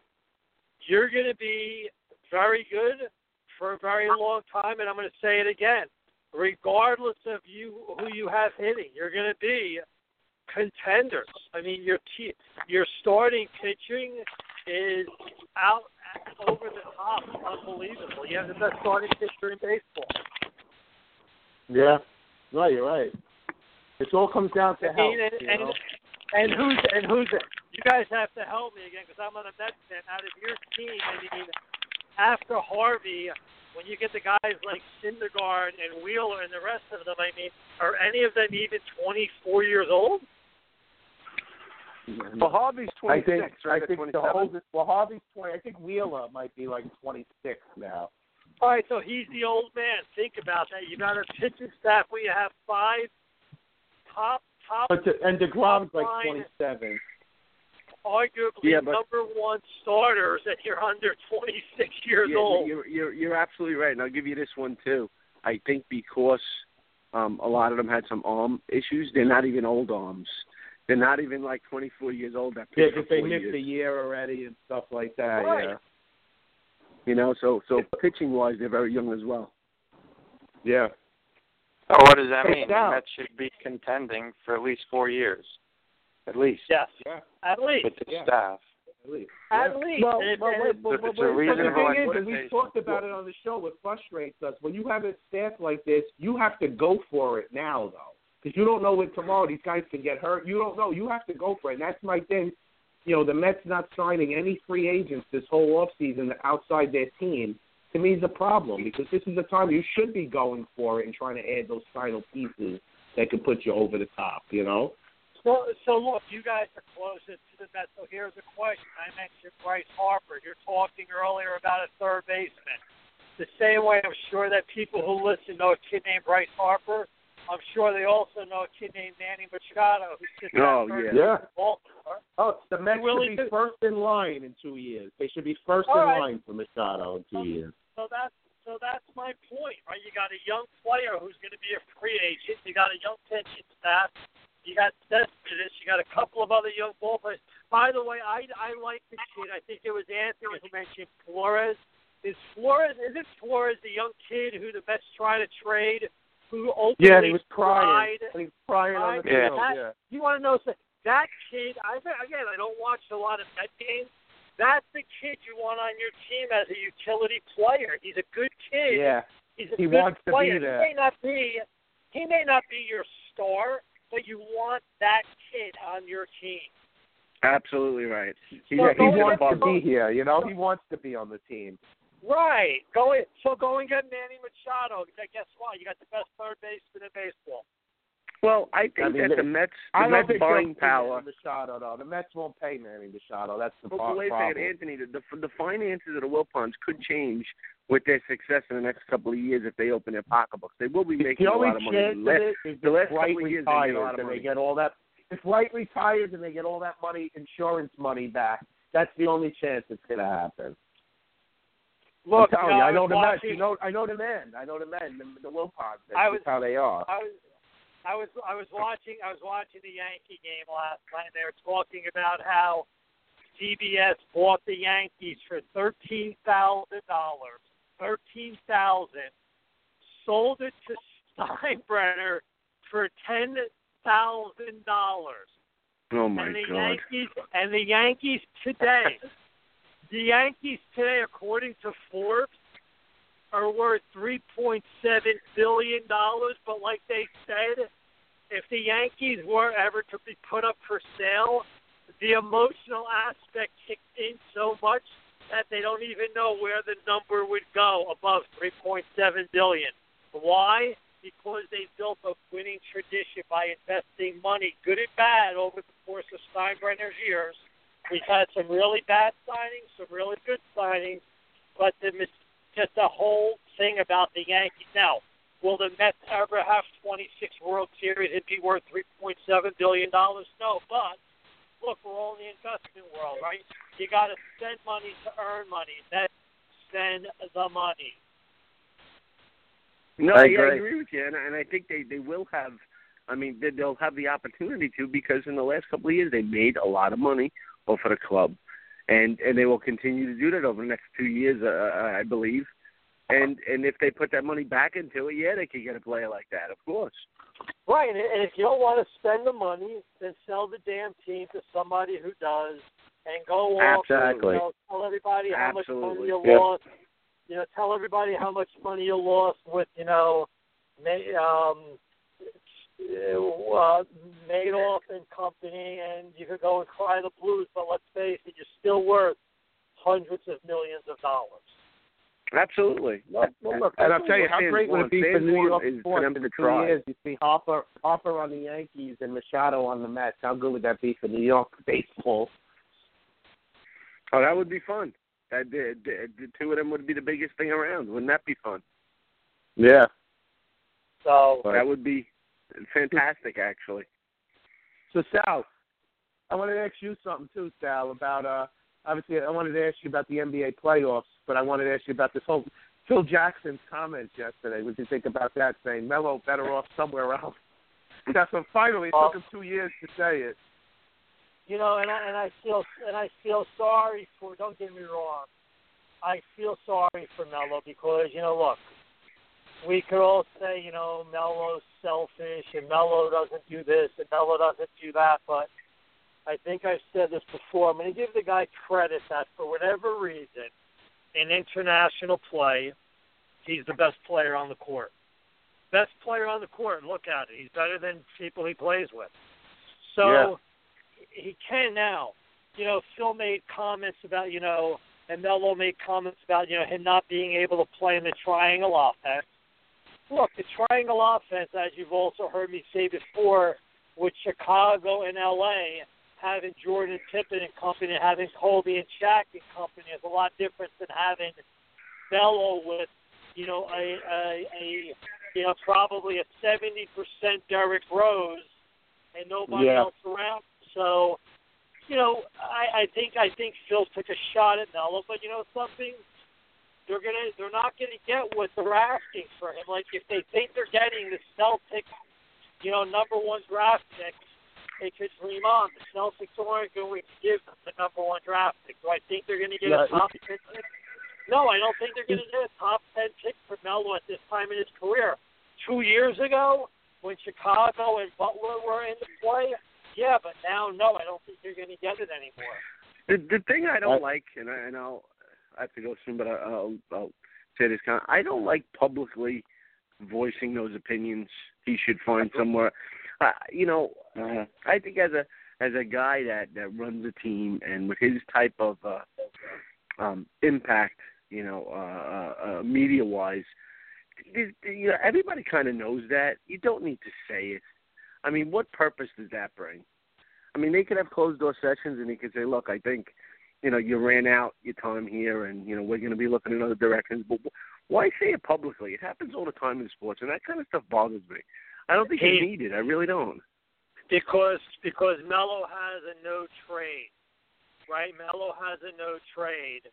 You're going to be very good for a very long time, and I'm going to say it again. Regardless of you who you have hitting, you're going to be contenders. I mean, your your starting pitching is out over the top, unbelievable. You have the best starting pitcher in baseball. yeah, no, you're right. It all comes down to I health. and, you know? and who's and who's you guys have to help me again because I'm on a Mets fan. Out of your team, I mean, after Harvey, when you get the guys like Syndergaard and Wheeler and the rest of them, I mean, are any of them even 24 years old? Well, Harvey's I 26, think right? I think 27? the oldest. Well, Harvey's twenty. I think Wheeler might be like twenty six now. All right, so he's the old man. Think about that. You got a pitching staff where you have five top top But to, and deGrom's like twenty seven. arguably Yeah, but- number one starters, and you're under 26 years yeah, old. You're, you're you're absolutely right, and I'll give you this one too. I think because um, a lot of them had some arm issues, they're not even old arms. They're not even like 24 years old. That Yeah, pitch because they missed years. a year already and stuff like that. Right. Yeah. You know, so so pitching wise, they're very young as well. Yeah. Oh, what does that Hey, mean? Sal. The should be contending for at least four years, at least Yes, Yeah. at least. with the Yeah. staff. At least. At Yeah. least. Well, And- well, wait, well, It's well, a wait, the thing is, and we expectation. talked about it on the show. What frustrates us when you have a staff like this, you have to go for it now, though, because you don't know when tomorrow these guys can get hurt. You don't know. You have to go for it. And that's my thing. You know, the Mets not signing any free agents this whole off season outside their team to me is a problem because this is the time you should be going for it and trying to add those final pieces that could put you over the top. You know. So, so look, you guys are closest to the Mets. So here's a question. I mentioned Bryce Harper. You're talking earlier about a third baseman. The same way I'm sure that people who listen know a kid named Bryce Harper. I'm sure they also know a kid named Manny Machado who sits Oh, at third yeah. Yeah. Baltimore. Oh, the Mets willing should be to- first in line in two years. They should be first All in right. line for Machado in two years. So that's so that's my point, right? You got a young player who's going to be a free agent. You got a young pitching staff. You got Cespedes. You got a couple of other young ball players. By the way, I I like the kid. I think it was Anthony who mentioned Flores. Is Flores? Isn't Flores the young kid who the Mets try to trade? Who openly Yeah, he was crying. cried? He was crying on the Yeah. field. That- Yeah. You want to know something? That kid, I again, I don't watch a lot of Met games. That's the kid you want on your team as a utility player. He's a good kid. Yeah. He's a He good wants to be there. He may not be, he may not be your star, but you want that kid on your team. Absolutely right. He, Yeah, he wants to be here. You know, he wants to be on the team. Right. Go in, so go and get Manny Machado. Guess what? You got the best third baseman in baseball. Well, I think I mean, that they- the Mets, the I don't Mets think buying they'll pay power. Machado though. The Mets won't pay Manny Machado. That's the But pro- wait a problem. second, Anthony. The, the the finances of the Wilpons could change with their success in the next couple of years if they open their pocketbooks. They will be making the a lot of money. chance of Let- it is the if last couple of years, they made a lot of money. they get all that. If Wright retires and they get all that money, insurance money back, that's the only chance it's going to happen. Look, I'm telling you I know the watching- You know, I know the men. I know the men. The, the Wilpons. That's I was- how they are. I was I was I was watching I was watching the Yankee game last night. and They were talking about how CBS bought the Yankees for thirteen thousand dollars. Thirteen thousand. Sold it to [laughs] Steinbrenner for ten thousand dollars. Oh my and the God! Yankees and the Yankees today, [laughs] the Yankees today, according to Forbes, are worth three point seven billion dollars. But like they said, if the Yankees were ever to be put up for sale, the emotional aspect kicked in so much that they don't even know where the number would go above 3.7 billion. Why? Because they built a winning tradition by investing money, good and bad, over the course of Steinbrenner's years. We've had some really bad signings, some really good signings, but the just the whole thing about the Yankees. Now, will the Mets ever have 26 World Series and be worth 3.7 billion dollars? No, but look, we're all in the investment world, right? You got to spend money to earn money. Then spend the money. No, I yeah, I agree. agree with you, and, and I think they they will have. I mean, they'll have the opportunity to because in the last couple of years they made a lot of money off of the club, and and they will continue to do that over the next two years, uh, I believe. And and if they put that money back into it, yeah, they could get a player like that, of course. Right, and and if you don't want to spend the money, then sell the damn team to somebody who does, and go off. Exactly. You know, tell everybody how much money you Yep. lost. You know, tell everybody how much money you lost with you know, um, uh, and company, and you could go and cry the blues. But let's face it, you're still worth hundreds of millions of dollars. Absolutely. Look, And- look, and and I'll tell you how great would it be for New York is for sports in to two try. years? You see Harper, Harper on the Yankees and Machado on the Mets. How good would that be for New York baseball? Oh, that would be fun. That the, the, the two of them would be the biggest thing around. Wouldn't that be fun? Yeah. So that would be fantastic, actually. So Sal, I wanted to ask you something too, Sal, about uh obviously I wanted to ask you about the NBA playoffs, but I wanted to ask you about this whole Phil Jackson's comments yesterday. What do you think about that saying Melo better off somewhere else? [laughs] That's when finally it took him two years to say it. you know, and I and I feel and I feel sorry for. Don't get me wrong, I feel sorry for Melo because you know, look, we could all say you know Melo's selfish and Melo doesn't do this and Melo doesn't do that, but I think I've said this before. I'm going to give the guy credit that for whatever reason, in international play, he's the best player on the court. Best player on the court. Look at it. He's better than people he plays with. So Yeah. he can now. You know, Phil made comments about, you know, and Melo made comments about, you know, him not being able to play in the triangle offense. Look, the triangle offense, as you've also heard me say before, with Chicago and LA having Jordan Pippen and company, having Kobe and Shaq and company is a lot different than having Melo with, you know, a a, a you know, probably a seventy percent Derrick Rose and nobody Yeah. else around. So, you know, I, I think I think Phil took a shot at Melo, but you know something, they're gonna they're not gonna get what they're asking for him. Like if they think they're getting the Celtics, you know, number one draft pick, they could dream on. The Celtics aren't going to give them the number one draft pick. Do I think they're gonna get Yeah, a top ten pick? No, I don't think they're gonna get a top ten pick for Melo at this time in his career. Two years ago, when Chicago and Butler were in the play, yeah, but now no, I don't think they're gonna get it anymore. The the thing I don't I- like, and I and I'll I have to go soon, but I, I'll I'll say this kind. I don't like publicly voicing those opinions. He should find somewhere. Uh, you know, uh, I think as a as a guy that that runs a team and with his type of uh, um, impact, you know, uh, uh, uh, media wise, you know, everybody kind of knows that. You don't need to say it. I mean, what purpose does that bring? I mean, they could have closed door sessions, and he could say, "Look, I think, you know, you ran out your time here, and you know, we're going to be looking in other directions." But why say it publicly? It happens all the time in sports, and that kind of stuff bothers me. I don't think He- you need it. I really don't. Because because Melo has a no trade, right? Melo has a no trade,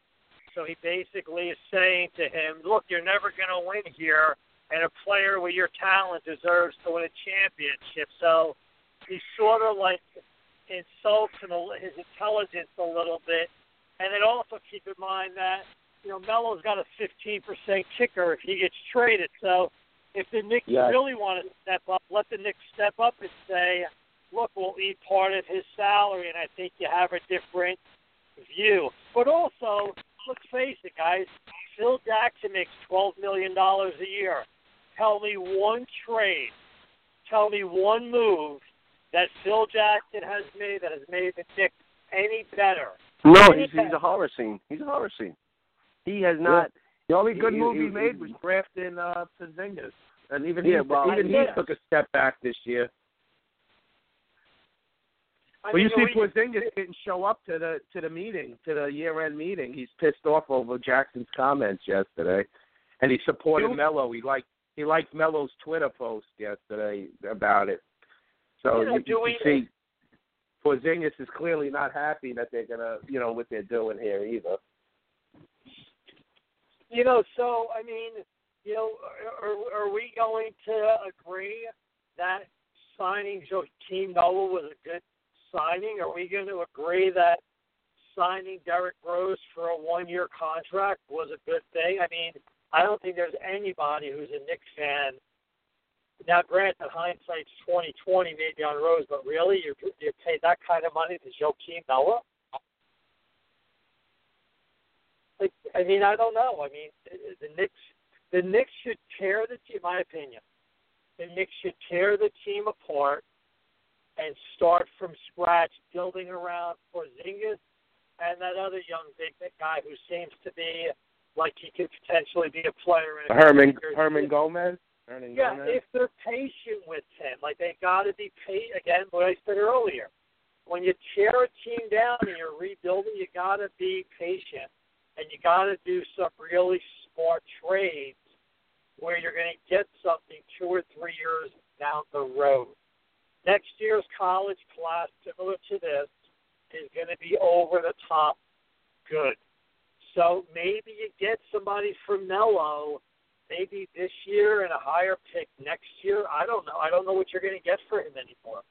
so he basically is saying to him, "Look, you're never going to win here, and a player with your talent deserves to win a championship." So he sort of like insults him, a li- his intelligence a little bit, and then also keep in mind that you know Melo's got a 15% kicker if he gets traded. So if the Knicks Yeah. really want to step up, let the Knicks step up and say, look, we'll eat part of his salary, and I think you have a different view. But also, let's face it, guys, Phil Jackson makes $12 million a year. Tell me one trade. tell me one move that Phil Jackson has made that has made the Knicks any better. No, he's he's a horror scene. He's a horror scene. He has not. The only good he- move he, he- made was drafting uh, Porzingis, and even Yeah, he well, even he took a step back this year. I well, you see, Porzingis didn't show up to the to the meeting, to the year-end meeting. He's pissed off over Jackson's comments yesterday, and he supported You- Melo. He liked he liked Melo's Twitter post yesterday about it. So Yeah, you, do you we- see, Porzingis is clearly not happy that they're gonna, you know, what they're doing here either. You know, so I mean, you know, are, are we going to agree that signing Joakim Noah was a good signing? Are we going to agree that signing Derrick Rose for a one-year contract was a good thing? I mean, I don't think there's anybody who's a Knicks fan. Now, granted, hindsight's twenty twenty maybe on Rose, but really, you're you pay that kind of money to Joakim Noah? Like, I mean, I don't know. I mean, the Knicks, the Knicks should tear the team. My opinion, the Knicks should tear the team apart and start from scratch, building around Porzingis and that other young big big guy who seems to be like he could potentially be a player. In a Herman. Herman Gomez. Herman Yeah, Gomez. if they're patient with him, like they got to be patient. Again, what I said earlier, when you tear a team down and you're rebuilding, you got to be patient, and you got to do some really smart trades where you're going to get something two or three years down the road. Next year's college class, similar to this, is going to be over the top good. So maybe you get somebody from Melo maybe this year and a higher pick next year. I don't know. I don't know what you're going to get for him anymore.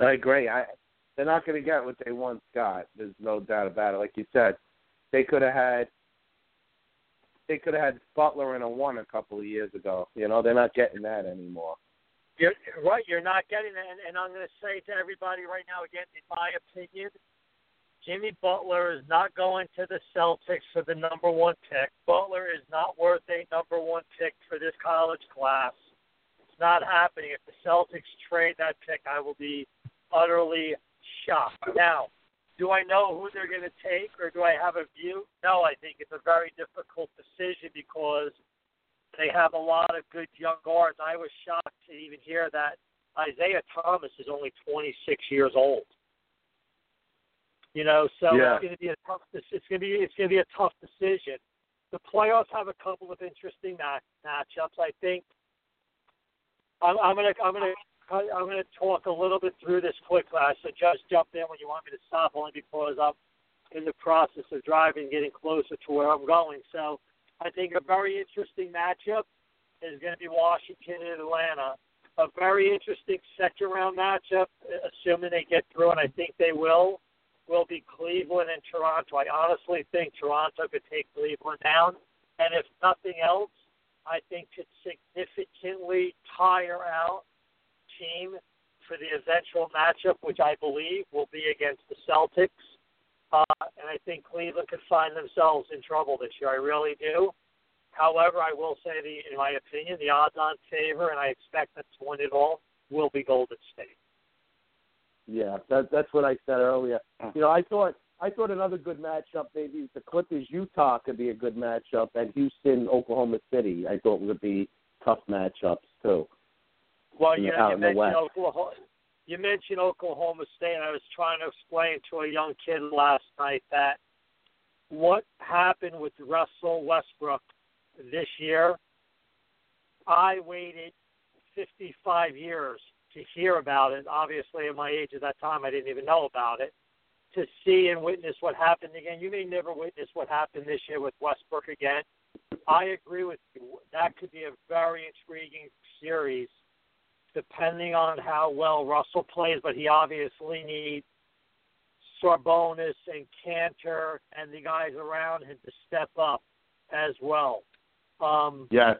I agree. I they're not going to get what they once got. There's no doubt about it. Like you said, they could have had they could have had Butler in a one a couple of years ago. You know, they're not getting that anymore. You're right. You're not getting that. And, and I'm going to say to everybody right now, again, in my opinion, Jimmy Butler is not going to the Celtics for the number one pick. Butler is not worth a number one pick for this college class. It's not happening. If the Celtics trade that pick, I will be utterly shocked. Now, do I know who they're going to take or do I have a view? No, I think it's a very difficult decision because they have a lot of good young guards. I was shocked to even hear that Isaiah Thomas is only 26 years old. You know, so Yeah. it's going to be a tough. It's going to be it's going to be a tough decision. The playoffs have a couple of interesting match, matchups. I think I'm, I'm going to I'm going to I'm going to talk a little bit through this quickly. So just jump in when you want me to stop, only because I'm in the process of driving, getting closer to where I'm going. So I think a very interesting matchup is going to be Washington and Atlanta. A very interesting second round matchup, assuming they get through, and I think they will, will be Cleveland and Toronto. I honestly think Toronto could take Cleveland down, and if nothing else, I think could significantly tire out team for the eventual matchup, which I believe will be against the Celtics. Uh, and I think Cleveland could find themselves in trouble this year. I really do. However, I will say, the, in my opinion, the odds-on favor, and I expect them to win it all, will be Golden State. Yeah, that, that's what I said earlier. Uh. You know, I thought I thought another good matchup maybe the Clippers Utah could be a good matchup, and Houston Oklahoma City I thought would be tough matchups too. Well, you, know, you mentioned Oklahoma. You mentioned Oklahoma State. and I was trying to explain to a young kid last night that what happened with Russell Westbrook this year. I waited 55 years to hear about it. Obviously, at my age at that time, I didn't even know about it. To see and witness what happened again. You may never witness what happened this year with Westbrook again. I agree with you. That could be a very intriguing series, depending on how well Russell plays. But he obviously needs Sabonis and Kanter and the guys around him to step up as well. Um, Yeah,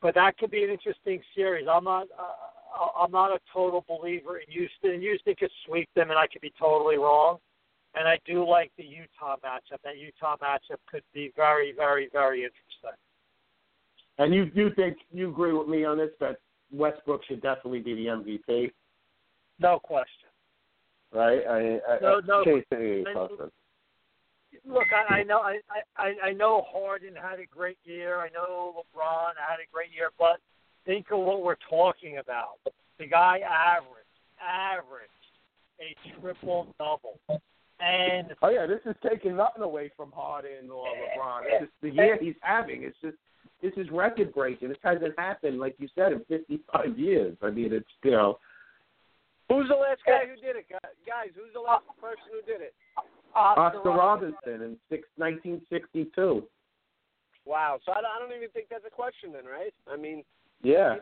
but that could be an interesting series. I'm not. Uh, Uh, I'm not a total believer in Houston. Houston could sweep them, and I could be totally wrong. And I do like the Utah matchup. That Utah matchup could be very, very, very interesting. And you you think you agree with me on this that Westbrook should definitely be the MVP, No question. right? I, I, No, no. Can't say any And- question. Look, I, I know I, I I know Harden had a great year. I know LeBron had a great year, but think of what we're talking about. The guy averaged averaged a triple double, and Oh yeah, this is taking nothing away from Harden or LeBron. It's just the year he's having. It's just this is record breaking. This hasn't happened, like you said, in 55 years. I mean, it's you know, Who's the last guy who did it, guys? Who's the last person who did it? Oscar Robertson in six, 1962. Wow. So I don't, I don't even think that's a question then, right? I mean, Yeah.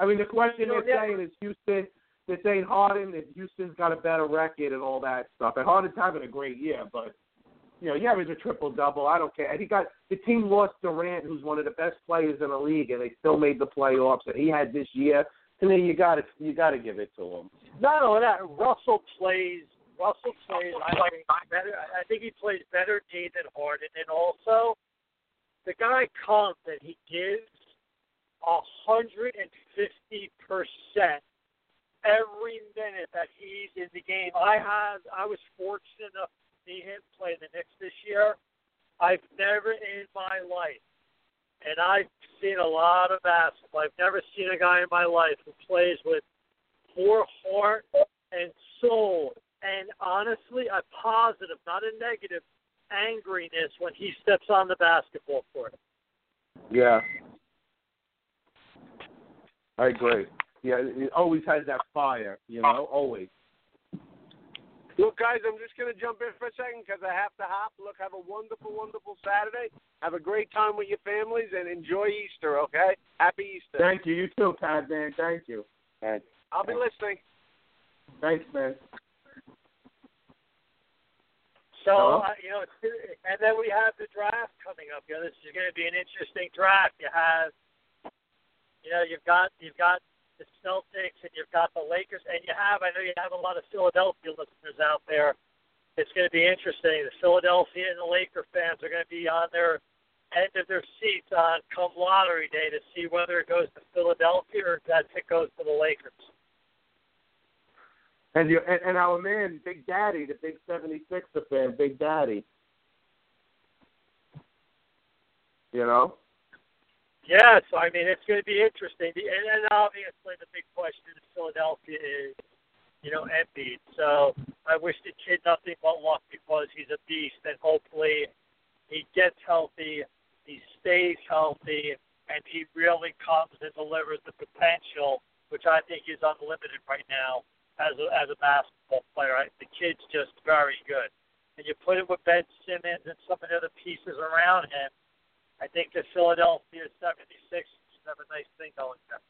I mean, the question they're saying is Houston. They're saying Harden and Houston's got a better record and all that stuff. And Harden's having a great year, but you know, he averaged a triple double. I don't care. And he got the team lost Durant, who's one of the best players in the league, and they still made the playoffs. And he had this year. To me, you got to you got to give it to him. not only that, Russell plays. Russell plays. I think better. I think he plays better D than Harden, and also the guy comes and he gives a hundred and fifty percent every minute that he's in the game. I had. I was fortunate enough to see him play the Knicks this year. I've never in my life, and I've seen a lot of basketball. I've never seen a guy in my life who plays with more heart and soul, and honestly, a positive, not a negative, angriness when he steps on the basketball court. Yeah. I agree. Yeah, he always has that fire, you know, always. look, guys, I'm just going to jump in for a second because I have to hop. Look, have a wonderful, wonderful Saturday. Have a great time with your families and enjoy Easter, okay? Happy Easter. Thank you. You too, Pat, man. Thank you. I'll be listening. Thanks, man. So, Hello? uh, you know, and then we have the draft coming up. You know, this is going to be an interesting draft. You have, you know, you've got you've got the Celtics and you've got the Lakers, and you have I know you have a lot of Philadelphia listeners out there. It's going to be interesting. The Philadelphia and the Laker fans are going to be on their end of their seats on come lottery day to see whether it goes to Philadelphia or if that pick goes to the Lakers. And you and, and our man, Big Daddy, the big 76er fan, Big Daddy. You know? Yeah, so I mean, it's going to be interesting. And then obviously the big question in Philadelphia is, you know, Embiid. So I wish the kid nothing but luck because he's a beast, and hopefully he gets healthy, he stays healthy, and he really comes and delivers the potential, which I think is unlimited right now as a as a basketball player. I, the kid's just very good, and you put him with Ben Simmons and some of the other pieces around him. I think the Philadelphia 76ers have a nice thing going there.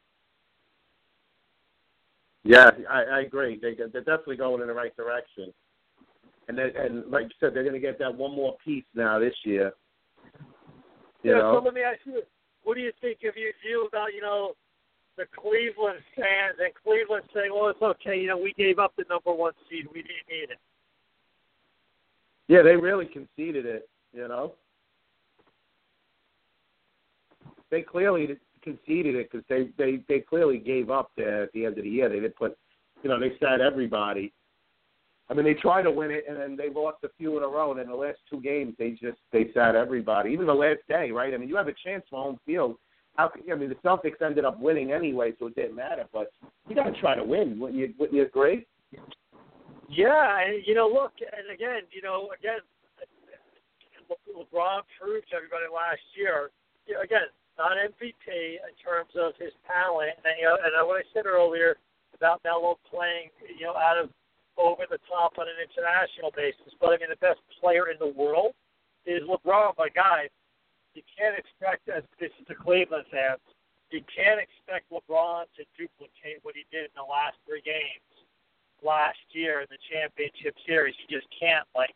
Yeah, I, I agree. They they're definitely going in the right direction. And then, and like you said, they're going to get that one more piece now this year. You yeah, know? so let me ask you, what do you think of your view about, you know, the Cleveland fans and Cleveland saying, well, it's okay, you know, we gave up the number one seed. We didn't need it. Yeah, they really conceded it. You know, they clearly conceded it because they they they clearly gave up there at the end of the year. They didn't put, you know, they sat everybody. I mean, they tried to win it, and then they lost a few in a row. And in the last two games, they just they sat everybody. Even the last day, right? I mean, you have a chance for home field. How? I mean, the Celtics ended up winning anyway, so it didn't matter. But you got to try to win. Wouldn't you? Wouldn't you agree? Yeah, and you know, look, and again, you know, again, Le- LeBron proved to everybody last year. You know, again, not MVP in terms of his talent, and you know, and what I said earlier about Melo playing, you know, out of over the top on an international basis. But I mean, the best player in the world is LeBron. But guys, you can't expect as this is the Cleveland fans. You can't expect LeBron to duplicate what he did in the last three games last year in the championship series. You just can't. Like,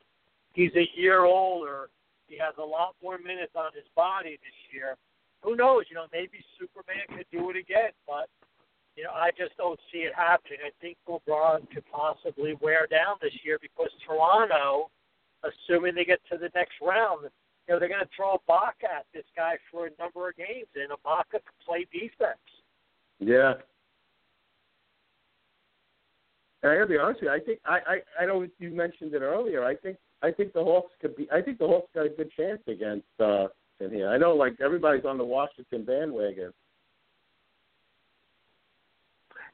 he's a year older. He has a lot more minutes on his body this year. Who knows? You know, maybe Superman could do it again, but you know, I just don't see it happening. I think LeBron could possibly wear down this year because Toronto, assuming they get to the next round, you know, they're going to throw a Ibaka at this guy for a number of games, and Ibaka can play defense. Yeah. And I gotta be honest with you, I think I, I I know you mentioned it earlier. I think I think the Hawks could be. I think the Hawks got a good chance against uh in here. I know like everybody's on the Washington bandwagon.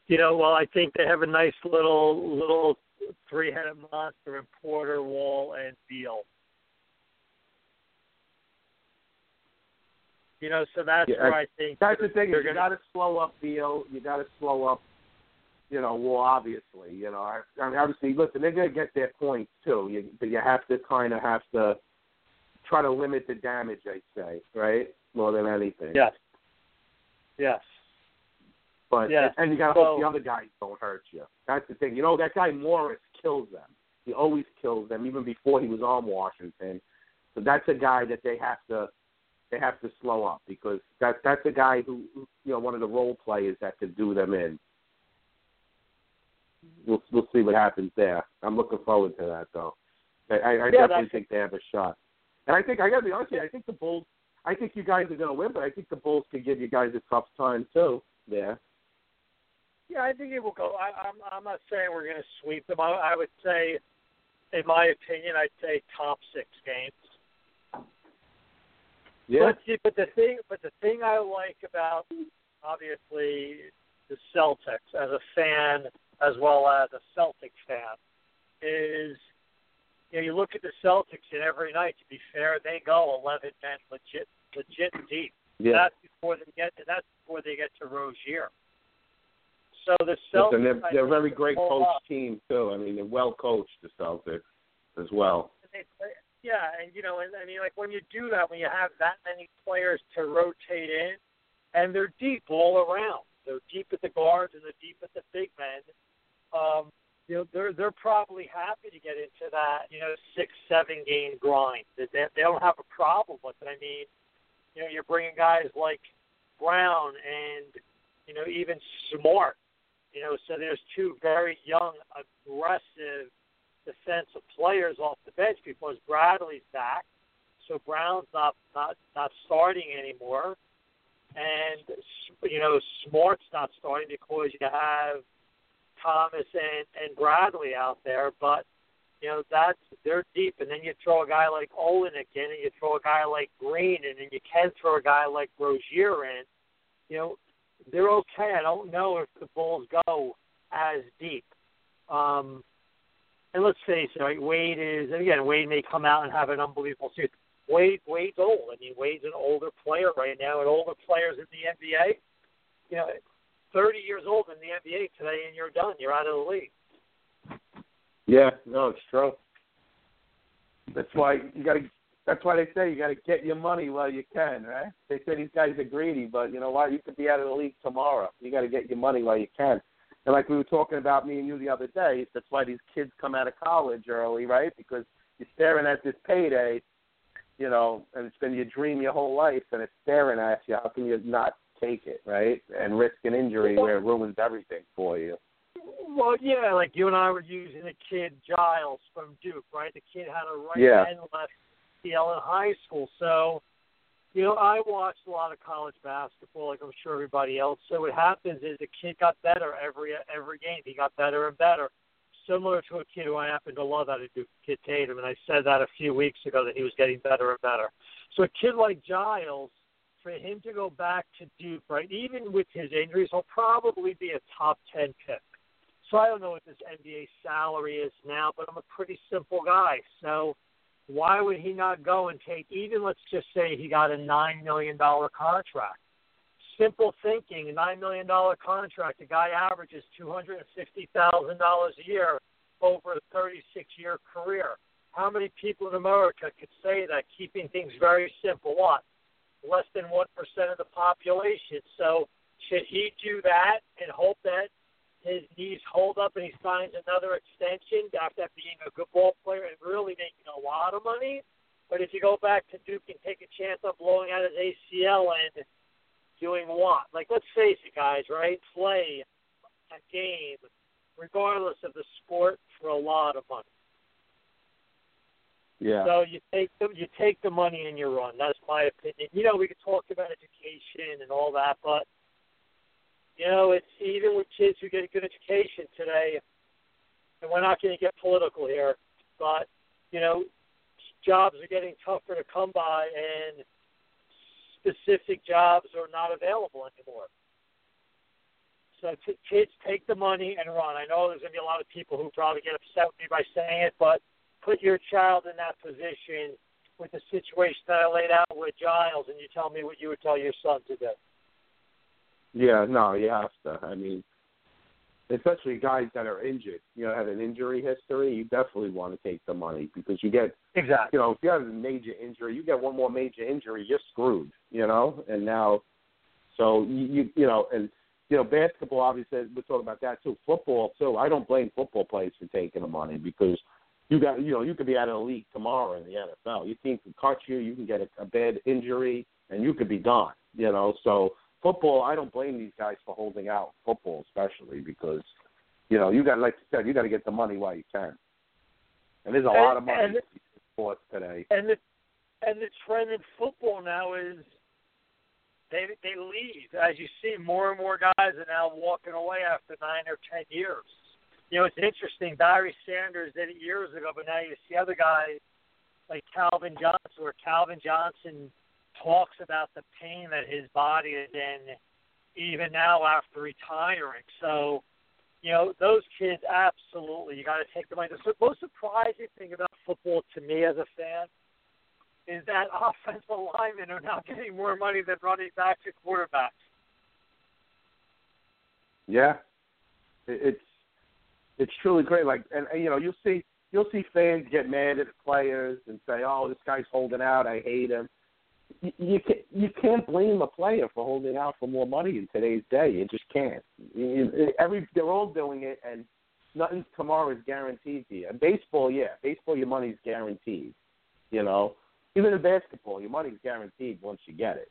You know, well, I think they have a nice little little three-headed monster in Porter, Wall, and Beal. You know, so that's Yeah, where I think That's the thing. Is you got to slow up Beal. You got to slow up. You know, well, obviously, you know, I, I mean, obviously, listen, they're gonna get their points too. You, but you have to kind of have to try to limit the damage. I'd say, right, more than anything. Yes. Yes. But Yeah. and you got to So- hope the other guys don't hurt you. That's the thing. You know, that guy Morris kills them. He always kills them, even before he was on Washington. So that's a guy that they have to they have to slow up because that that's a guy who you know one of the role players that could do them in. We'll we'll see what happens there. I'm looking forward to that though. I, I, I Yeah, definitely think they have a shot. And I think I got to be honest with you. I think the Bulls. I think you guys are going to win, but I think the Bulls could give you guys a tough time too. There. Yeah, I think it will go. I, I'm I'm not saying we're going to sweep them. I, I would say, in my opinion, I'd say top six games. Yeah. But, see, but the thing, but the thing I like about obviously the Celtics as a fan as well as a Celtic fan is you know you look at the Celtics and every night. To be fair, they go eleven men legit legit deep. Yeah. That's before they get to that's before they get to Rozier. So the Celtics, they're, they're a very great coach up. team too. I mean, they're well coached, the Celtics, as well. They play, yeah, and you know, and I mean, like when you do that, when you have that many players to rotate in, and they're deep all around. They're deep at the guards and they're deep at the big men. Um, you know, they're they're probably happy to get into that, you know, six, seven game grind. They they don't have a problem with it. I mean, you know, you're bringing guys like Brown and you know even Smart. You know, so there's two very young, aggressive defensive players off the bench because Bradley's back, so Brown's not not not starting anymore, and you know Smart's not starting because you have Thomas and and Bradley out there, but you know that's they're deep, and then you throw a guy like Olynyk in, and you throw a guy like Green, and then you can throw a guy like Rozier in. You know they're okay. I don't know if the Bulls go as deep. Um, and let's face it, right? Wade is and again. Wade may come out and have an unbelievable season. Wade Wade's old. I mean, Wade's an older player right now, and older players in the NBA. You know, 30 years old in the NBA today, and you're done. You're out of the league. Yeah, no, it's true. That's why you got to. That's why they say you got to get your money while you can, right? They say these guys are greedy, but you know what? You could be out of the league tomorrow. You got to get your money while you can. And like we were talking about me and you the other day, that's why these kids come out of college early, right? Because you're staring at this payday, you know, and it's been your dream your whole life, and it's staring at you. How can you not take it, right? And risk an injury where it ruins everything for you. Well, yeah, like you and I were using the kid Giles from Duke, right? The kid had a right Yeah. and left ACL in high school. So, you know, I watched a lot of college basketball, like I'm sure everybody else. So what happens is the kid got better every every game. He got better and better. Similar to a kid who I happen to love out of Duke, Kid Tatum, and I said that a few weeks ago that he was getting better and better. So a kid like Giles, for him to go back to Duke, right, even with his injuries, he'll probably be a top ten pick. So I don't know what this NBA salary is now, but I'm a pretty simple guy. So why would he not go and take even let's just say he got a nine million dollar contract? Simple thinking, a nine million dollar contract, a guy averages two hundred and fifty thousand dollars a year over a thirty six year career. How many people in America could say that keeping things very simple? What? Less than one percent of the population. So should he do that and hope that his knees hold up and he signs another extension after being a good ball player and really making a lot of money? But if you go back to Duke and take a chance of blowing out his ACL and doing what? Like, let's face it, guys, right? Play a game, regardless of the sport, for a lot of money. Yeah. So you take the you take the money and you run. That's my opinion. You know, we could talk about education and all that, but you know, it's even with kids who get a good education today, and we're not going to get political here, but you know, jobs are getting tougher to come by, and specific jobs are not available anymore. So t- kids take the money and run. I know there's going to be a lot of people who probably get upset with me by saying it, but put your child in that position with the situation that I laid out with Giles, and you tell me what you would tell your son to do. Yeah, no, you have to. I mean, especially guys that are injured, you know, have an injury history, you definitely want to take the money because you get exactly. You know, if you have a major injury, you get one more major injury, you're screwed. You know, and now, so you you, you know, and you know, basketball obviously we're talking about that too. Football too. I don't blame football players for taking the money because you got you know you could be out of the league tomorrow in the NFL. Your team can cut you, you can get a, a bad injury, and you could be gone. You know, so football, I don't blame these guys for holding out football, especially because you know you got like you said, you got to get the money while you can. And there's a And- lot of money and- in sports today. And the and the trend in football now is they they leave. As you see, more and more guys are now walking away after nine or ten years. You know, it's interesting. Barry Sanders did it years ago, but now you see other guys like Calvin Johnson, where Calvin Johnson talks about the pain that his body is in, even now after retiring. So, you know, those kids absolutely you got to take the money. The most surprising thing about football to me as a fan is that [laughs] offensive linemen are now getting more money than running backs and quarterbacks. Yeah, it's it's truly great. Like, and, and you know, you'll see you'll see fans get mad at players and say, "Oh, this guy's holding out. I hate him." You, can't you can't blame a player for holding out for more money in today's day. You just can't. You, every they're all doing it, and nothing tomorrow is guaranteed to you. Baseball, yeah, baseball, your money's guaranteed. You know, even in basketball, your money's guaranteed once you get it.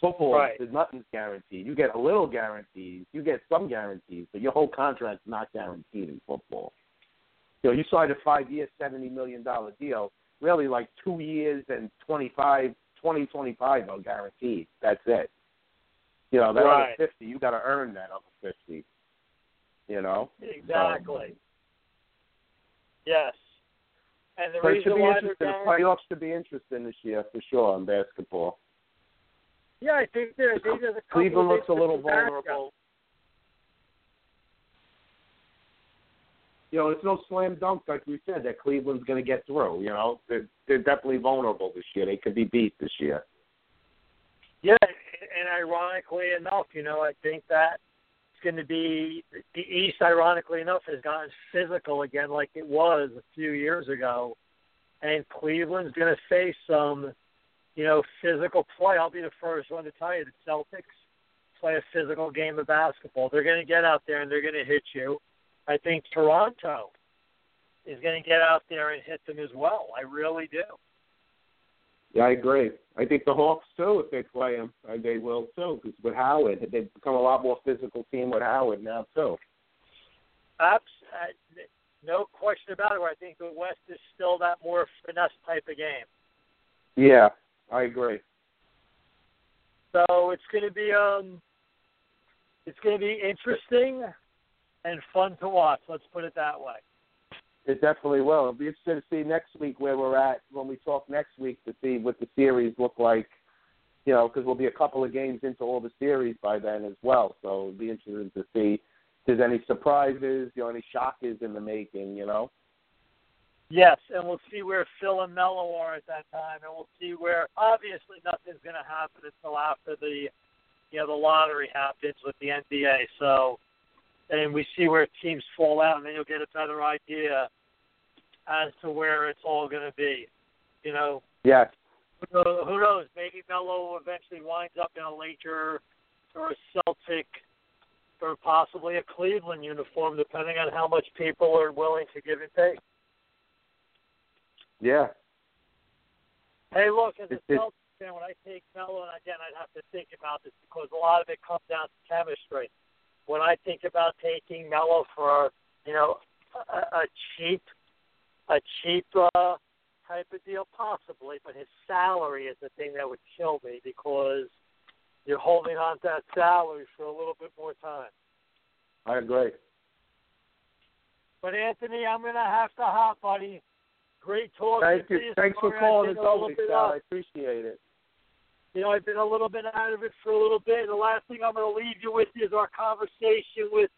Football, Right. there's nothing's guaranteed. You get a little guarantees, you get some guarantees, but your whole contract's not guaranteed in football. You know, you signed a five-year, seventy million dollar deal. Really, like two years and twenty-five, twenty, twenty-five are guaranteed. That's it. You know, that Right. other fifty, you got to earn that other fifty. You know, Exactly. Yes. And the But it reason should be why interesting. The playoffs should be interesting this year for sure in basketball. Yeah, I think there. I think there's a couple Cleveland looks a little vulnerable. You know, it's no slam dunk like we said that Cleveland's going to get through. You know, they're, they're definitely vulnerable this year. They could be beat this year. Yeah, and ironically enough, you know, I think that it's going to be the East. Ironically enough, has gotten physical again, like it was a few years ago, and Cleveland's going to face some, you know, physical play. I'll be the first one to tell you the Celtics play a physical game of basketball. They're going to get out there and they're going to hit you. I think Toronto is going to get out there and hit them as well. I really do. Yeah, I agree. I think the Hawks too, if they play them, uh, they will too. Because with Howard, they've become a lot more physical team with Howard now too. Abs- uh, no question about it. Where I think the West is still that more finesse type of game. Yeah, I agree. So it's going to be um, it's going to be interesting and fun to watch. Let's put it that way. It definitely will. It'll be interesting to see next week where we're at when we talk next week to see what the series look like. You know, because we'll be a couple of games into all the series by then as well. So it'll be interesting to see if there's any surprises, you know, any shockers in the making. You know. Yes, and we'll see where Phil and Melo are at that time, and we'll see where obviously nothing's going to happen until after the you know the lottery happens with the NBA. So, and we see where teams fall out, and then you'll get a better idea as to where it's all going to be. You know, Yes. who knows, who knows? Maybe Melo eventually winds up in a Laker or a Celtic or possibly a Cleveland uniform, depending on how much people are willing to give and take. Yeah. Hey, look, as a Celtics fan, when I take Melo, and again, I'd have to think about this because a lot of it comes down to chemistry. When I think about taking Melo for, you know, a, a cheap, a cheap uh, type of deal, possibly, but his salary is the thing that would kill me because you're holding on to that salary for a little bit more time. I agree. But Anthony, I'm gonna have to hop, buddy. Great talk. Thank you. Thanks for calling as always, Sal. I appreciate it. You know, I've been a little bit out of it for a little bit. The last thing I'm going to leave you with is our conversation with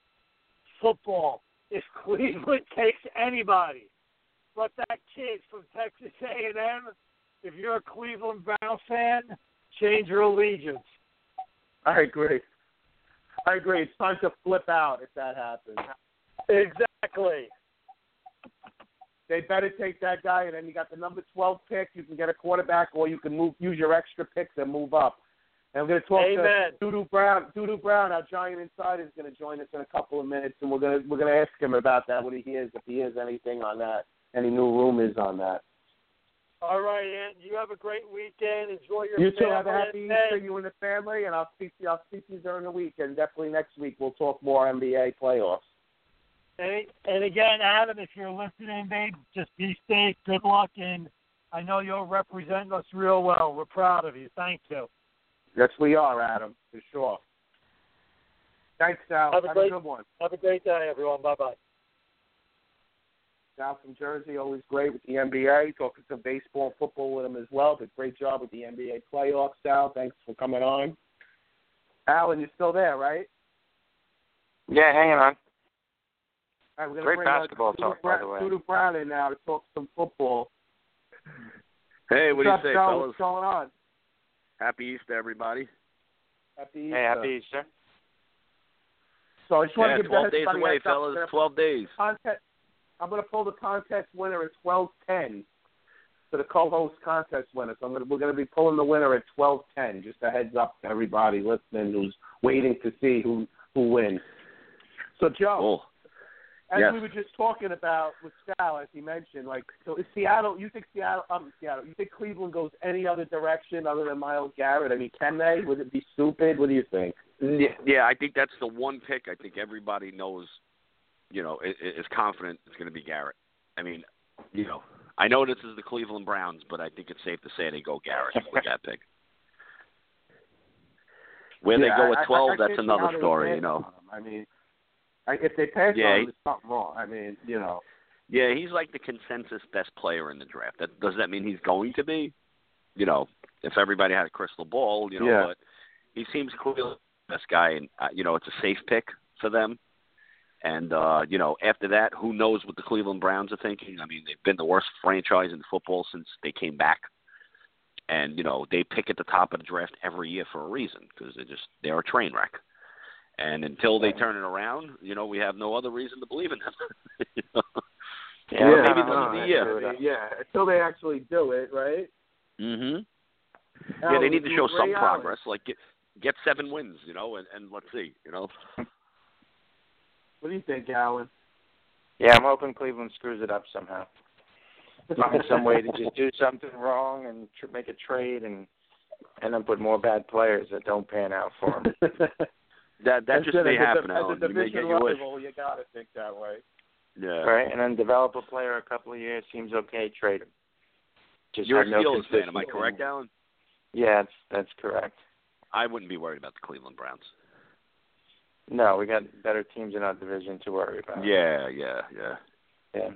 football. If [laughs] Cleveland takes anybody, but that kid from Texas A&M, if you're a Cleveland Brown fan, change your allegiance. I agree. I agree. It's time to flip out if that happens. Exactly. They better take that guy, and then you got the number 12 pick. You can get a quarterback, or you can move use your extra picks and move up. And I'm going to talk Amen. to Doodoo Brown. Doodoo Brown, our Giant Insider, is going to join us in a couple of minutes, and we're going to we're going to ask him about that. What he hears, if he hears anything on that, any new rumors on that. All right, Ant. You have a great weekend. Enjoy your You too. Have a happy Easter, you and the family, and I'll speak to you. I'll speak to you during the week, and definitely next week we'll talk more NBA playoffs. And, and again, Adam, if you're listening, babe, just be safe. Good luck, and I know you'll represent us real well. We're proud of you. Thank you. Yes, we are, Adam, for sure. Thanks, Sal. Have a Have great- a good one. Have a great day, everyone. Bye bye. Sal from Jersey, always great with the NBA. Talking some baseball and football with him as well. Did great job with the NBA playoffs, Sal. Thanks for coming on. Alan, you're still there, right? Yeah, hanging on. All right, we're gonna Great bring, basketball uh, Doodoo talk, by Brown, the way. Doodoo Brown in now to talk some football. Hey, what do you up, say, Sal? fellas? What's going on? Happy Easter, everybody. Happy Easter. Hey, happy Easter. So I just want Yeah, to give 12 days a away, heads up. fellas. We're gonna 12 days. contest. I'm going to pull the contest winner at twelve ten for the co-host contest winner. So I'm going to, we're going to be pulling the winner at twelve ten. Just a heads up to everybody listening who's waiting to see who who wins. So Joe, Cool. As Yes. we were just talking about with Sal, as he mentioned, like so is Seattle. You think Seattle? Um, Seattle. You think Cleveland goes any other direction other than Myles Garrett? I mean, can they? Would it be stupid? What do you think? Yeah, yeah, I think that's the one pick. I think everybody knows, you know, i- i- is confident it's going to be Garrett. I mean, you know, I know this is the Cleveland Browns, but I think it's safe to say they go Garrett with that pick. Where Yeah, they go I- at I- I 12, that's another story, you know. I mean, I, if they pass Yeah, on he- there's something wrong. I mean, you know. Yeah, he's like the consensus best player in the draft. That does that mean he's going to be? You know, if everybody had a crystal ball, you know, Yeah. but he seems clearly the best guy, and uh, you know, it's a safe pick for them. And uh, you know, after that, who knows what the Cleveland Browns are thinking? I mean, they've been the worst franchise in football since they came back, and you know, they pick at the top of the draft every year for a reason because they're just they're a train wreck. And until they turn it around, you know, we have no other reason to believe in them. [laughs] You know? Or maybe this no, is the year. Yeah, until they actually do it, right? Mhm. Yeah, Alan, they need to show agree, some Alan? progress. Like get get seven wins, you know, and, and let's see, you know. [laughs] What do you think, Alan? Yeah, I'm hoping Cleveland screws it up somehow. Find some way to just do [laughs] something wrong and tr- make a trade and end up with more bad players that don't pan out for them. That that As just may happen, as Alan. a You may division get your wish. you gotta think that way. Yeah. right? And then develop a player a couple of years seems okay. Trade him. Just You're a no Steelers fan, am I correct, Alan? Yeah, that's that's correct. I wouldn't be worried about the Cleveland Browns. No, we got better teams in our division to worry about. Yeah, yeah, yeah. Yeah.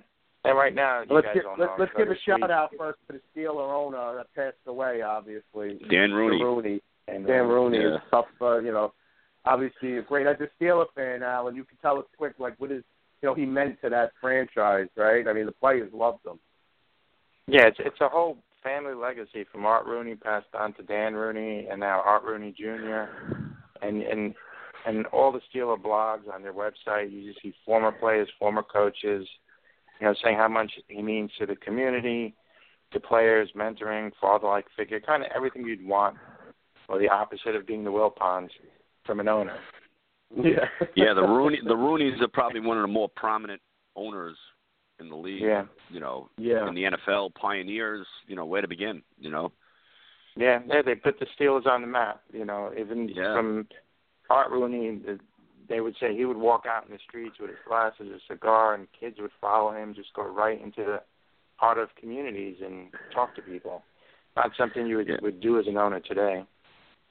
And right now, you Let's guys give, don't let's, know. let's give a shout week- out first to the Steeler owner that passed away, obviously. Dan Rooney. Dan Rooney. And, Dan Rooney Yeah. is tough, uh, you know, obviously a great as a Steeler fan, Alan. You can tell us quick, like what is you know he meant to that franchise, right? I mean, the players loved him. Yeah, it's it's a whole family legacy from Art Rooney passed on to Dan Rooney and now Art Rooney Jr. and and and all the Steeler blogs on their website. You just see former players, former coaches, you know, saying how much he means to the community, to players, mentoring, father-like figure, kind of everything you'd want, or the opposite of being the Wilpons from an owner. Yeah. [laughs] Yeah, the Rooney the Rooneys are probably one of the more prominent owners in the league. Yeah. You know, Yeah. in the NFL, pioneers, you know, where to begin, you know. Yeah, yeah, they put the Steelers on the map. You know, even Yeah. from Art Rooney, the, they would say he would walk out in the streets with his glasses, a cigar, and kids would follow him, just go right into the heart of communities and talk to people. Not something you would, would do as an owner today.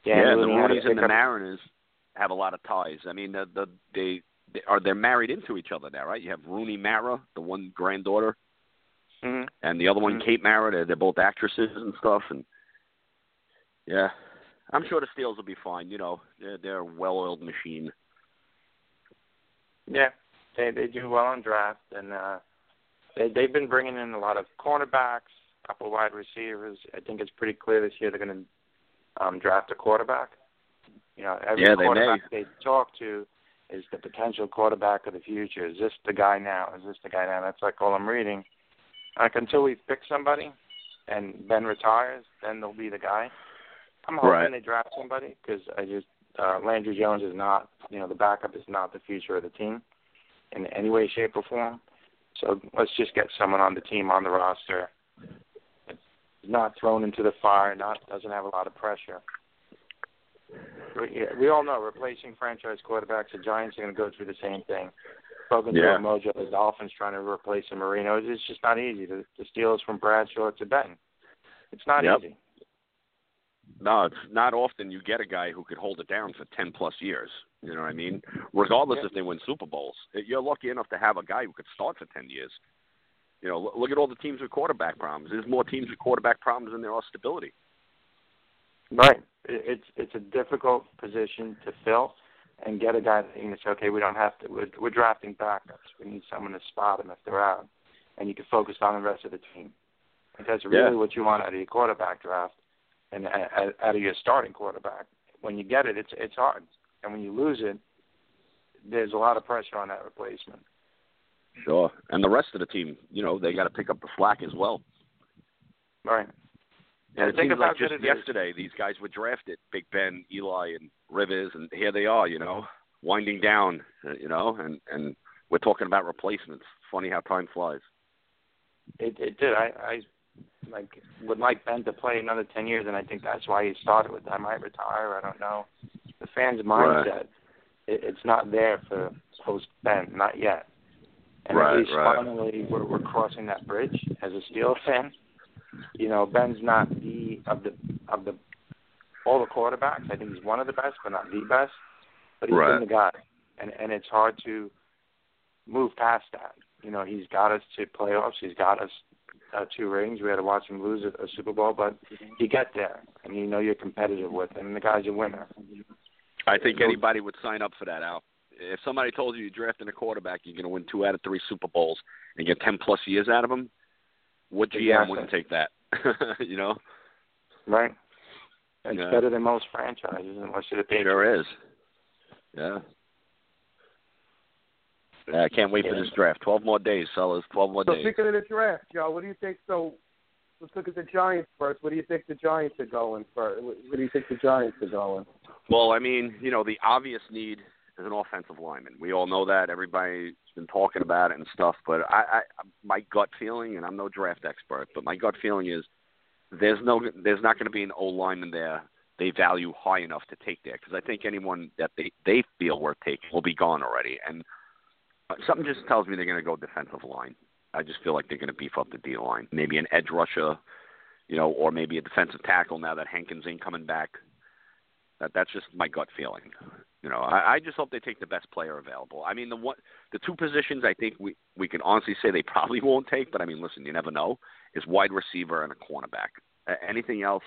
Dan yeah, the Rooney had to Rooney's and pick the up- Mariners have a lot of ties. I mean, the, the they, they are they're married into each other now, right? You have Rooney Mara, the one granddaughter, Mhm. and the other one, Mhm. Kate Mara. They're, they're both actresses and stuff, and yeah, I'm sure the Steels will be fine. You know, they're, they're a well-oiled machine. Yeah, they they do well on draft, and uh, they they've been bringing in a lot of cornerbacks, a couple wide receivers. I think it's pretty clear this year they're going to um, draft a quarterback. You know, every Yeah, they quarterback they talk to is the potential quarterback of the future. Is this the guy now? Is this the guy now? That's like all I'm reading. Like until we pick somebody, and Ben retires, then they'll be the guy. I'm hoping Right. they draft somebody because I just uh, Landry Jones is not, you know, the backup is not the future of the team in any way, shape, or form. So let's just get someone on the team on the roster. Not thrown into the fire, not doesn't have a lot of pressure. We, yeah, we all know replacing franchise quarterbacks. The Giants are going to go through the same thing. Spoken Yeah. to Mojo, the Dolphins trying to replace a Marino. It's just not easy. The, the Steelers from Bradshaw to Benton. It's not Yep. easy. No, it's not often you get a guy who could hold it down for ten plus years. You know what I mean? Regardless if they win Super Bowls, you're lucky enough to have a guy who could start for ten years. You know, look at all the teams with quarterback problems. There's more teams with quarterback problems than there are stability. Right. It's it's a difficult position to fill, and get a guy that you can say, okay, we don't have to. We're, we're drafting backups. We need someone to spot them if they're out, and you can focus on the rest of the team. And that's really Yeah. what you want out of your quarterback draft, and out of your starting quarterback. When you get it, it's it's hard, and when you lose it, there's a lot of pressure on that replacement. Sure. And the rest of the team, you know, they got to pick up the slack as well. Right. And it think seems like just good it is. yesterday these guys were drafted, Big Ben, Eli, and Rivers, and here they are, you know, winding down, uh, you know, and and we're talking about replacements. Funny how time flies. It it did. I I like would like Ben to play another ten years, and I think that's why he started with. I might retire. I don't know. The fans' mindset, it, it's not there for post Ben, not yet. And Right, at least right. finally, we're we're crossing that bridge as a Steel fan. You know, Ben's not the of the of the all the quarterbacks. I think he's one of the best, but not the best. But he's Right. been the guy, and and it's hard to move past that. You know, he's got us to playoffs. He's got us uh, two rings. We had to watch him lose a, a Super Bowl, but you get there, and you know you're competitive with him. And the guy's a winner. I think anybody would sign up for that, Al. If somebody told you you're drafting a quarterback, you're going to win two out of three Super Bowls and get ten plus years out of him, what GM Exactly. wouldn't take that? [laughs] you know, Right? It's Yeah. better than most franchises, unless you're the Patriots. sure is. Yeah. Yeah, I can't wait for this draft. Twelve more days, fellas. Twelve more So days. So speaking of the draft, Joe, what do you think? So let's look at the Giants first. What do you think the Giants are going for? What what do you think the Giants are going? Well, I mean, you know, the obvious need is an offensive lineman. We all know that. Everybody's been talking about it and stuff. But I, I my gut feeling, and I'm no draft expert, but my gut feeling is there's no, there's not going to be an O lineman there they value high enough to take there because I think anyone that they they feel worth taking will be gone already. And uh, something just tells me they're going to go defensive line. I just feel like they're going to beef up the D line. Maybe an edge rusher, you know, or maybe a defensive tackle now that Hankins ain't coming back. That that's just my gut feeling. You know, I, I just hope they take the best player available. I mean, the one, the two positions I think we we can honestly say they [laughs] probably won't take, but I mean, listen, you never know. Is wide receiver and a cornerback. Uh, anything else,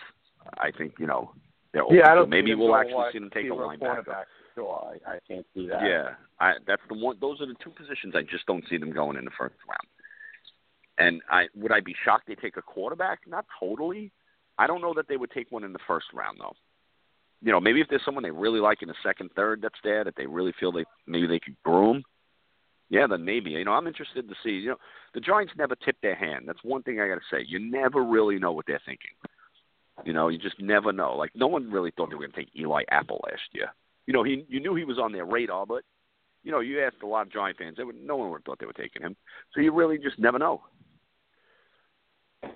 I think you know they're open Yeah, I don't Maybe we'll actually see them take a linebacker. Sure, I, I can't see that. Yeah, I, that's the one. Those are the two positions I just don't see them going in the first round. And I would I be shocked they take a quarterback? Not totally. I don't know that they would take one in the first round though. You know, maybe if there's someone they really like in the second, third that's there that they really feel they maybe they could groom. Yeah, then maybe. You know, I'm interested to see. You know, the Giants never tip their hand. That's one thing I got to say. You never really know what they're thinking. You know, you just never know. Like no one really thought they were going to take Eli Apple last year. You know, he you knew he was on their radar, but you know, you asked a lot of Giant fans, they would, no one would have thought they were taking him. So you really just never know.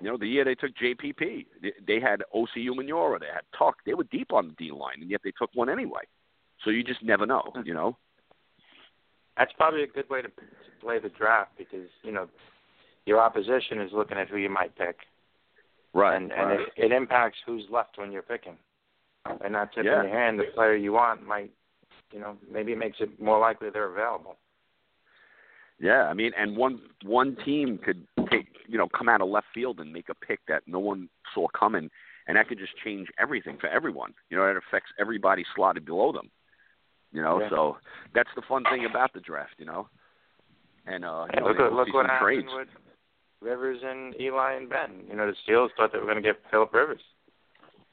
You know, the year they took JPP, they, had Osi Umenyiora, they had Tuck, they were deep on the D line, and yet they took one anyway. So you just never know. You know. That's probably a good way to, to play the draft because you know your opposition is looking at who you might pick. Right. And and right. it, it impacts who's left when you're picking. And that tip Yeah. in your hand, the player you want might, you know, maybe it makes it more likely they're available. Yeah, I mean, and one one team could take you know come out of left field and make a pick that no one saw coming, and that could just change everything for everyone. You know, it affects everybody slotted below them. You know, Yeah. so that's the fun thing about the draft. You know, and uh, you And know, look maybe at we'll look what some happened trades. with Rivers and Eli and Ben. You know, the Steelers thought they were going to get Philip Rivers.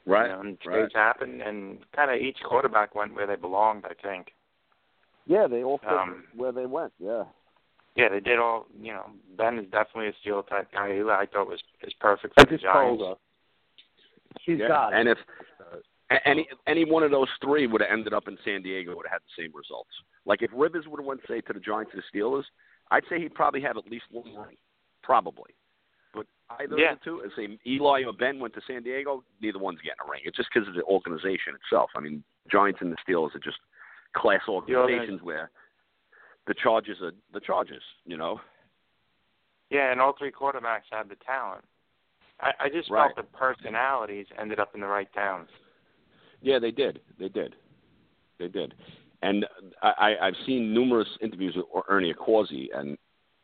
Right. You know, and right. trades happened, and kind of each quarterback went where they belonged. I think. Yeah, they all fit Um, where they went. Yeah. Yeah, they did all. You know, Ben is definitely a steel type guy. Eli, I thought was is perfect for I the just Giants. told her. Yeah. got and if a- any any one of those three would have ended up in San Diego, would have had the same results. Like if Rivers would have went say to the Giants or the Steelers, I'd say he'd probably have at least one ring, probably. But either Yeah. of the two, and say Eli or Ben went to San Diego, neither one's getting a ring. It's just because of the organization itself. I mean, Giants and the Steelers are just class organizations where the Chargers are the Chargers. You know. Yeah, and all three quarterbacks had the talent. I, I just Right. felt the personalities ended up in the right towns. Yeah, they did. They did. They did. And I, I- I've seen numerous interviews with Ernie Accorsi, and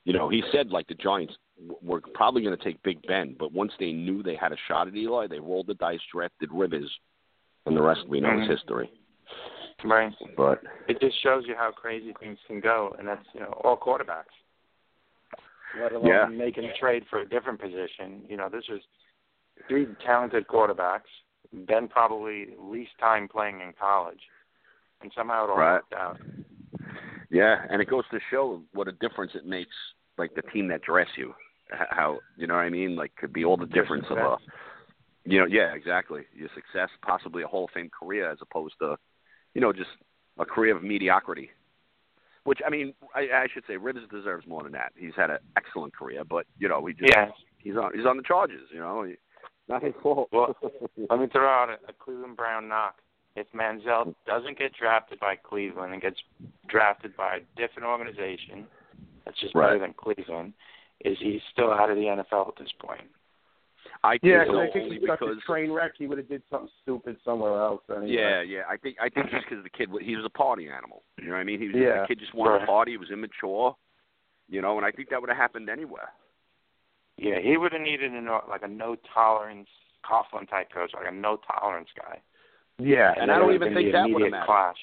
you know he said like the Giants were probably going to take Big Ben, but once they knew they had a shot at Eli, they rolled the dice, drafted Rivers, and the rest we know Mhm. is history. Right. But It just shows you how crazy things can go, and that's you know all quarterbacks. Let alone Yeah. making a trade for a different position. You know, this is three talented quarterbacks. Ben probably least time playing in college, and somehow it all Right. worked out. yeah, and it goes to show what a difference it makes, like the team that dress you. How you know what I mean? Like could be all the difference of a, you know, yeah, exactly. Your success, possibly a Hall of Fame career, as opposed to, you know, just a career of mediocrity. Which I mean, I, I should say Rivers deserves more than that. He's had an excellent career, but you know, he just Yeah. he's on he's on the Chargers. You know, he, not his fault. Well, [laughs] let me throw out a, a Cleveland Brown knock. If Manziel doesn't get drafted by Cleveland and gets drafted by a different organization that's just better than Cleveland, is he still out of the NFL at this point? I think Yeah, so, 'cause I think only he's such because a train wreck. He would have did something stupid somewhere else. Anyway. Yeah, yeah. I think I think just because the kid he was a party animal. You know what I mean? He was Yeah. the kid just wanted Right. to party. He was immature. You know, and I think that would have happened anywhere. Yeah, he would have needed a no, like a no tolerance Coughlin type coach, like a no tolerance guy. Yeah, And then I don't even think that would have mattered. clash.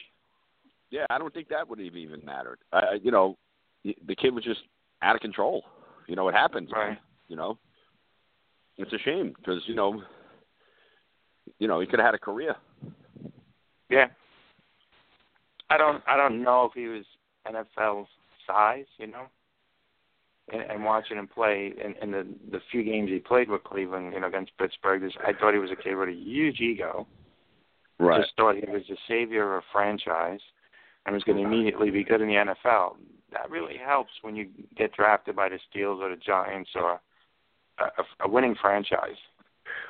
Yeah, I don't think that would have even mattered. I, I- you know, the kid was just out of control. You know, it happens. man. Right. You know, it's a shame because you know, you know, he could have had a career. Yeah. I don't I don't know if he was NFL size, you know. And, and watching him play in, in the the few games he played with Cleveland, you know, against Pittsburgh, this, I thought he was a kid with a huge ego. Right. Just thought he was the savior of a franchise and was going to immediately be good in the NFL. That really helps when you get drafted by the Steelers or the Giants or a, a, winning franchise.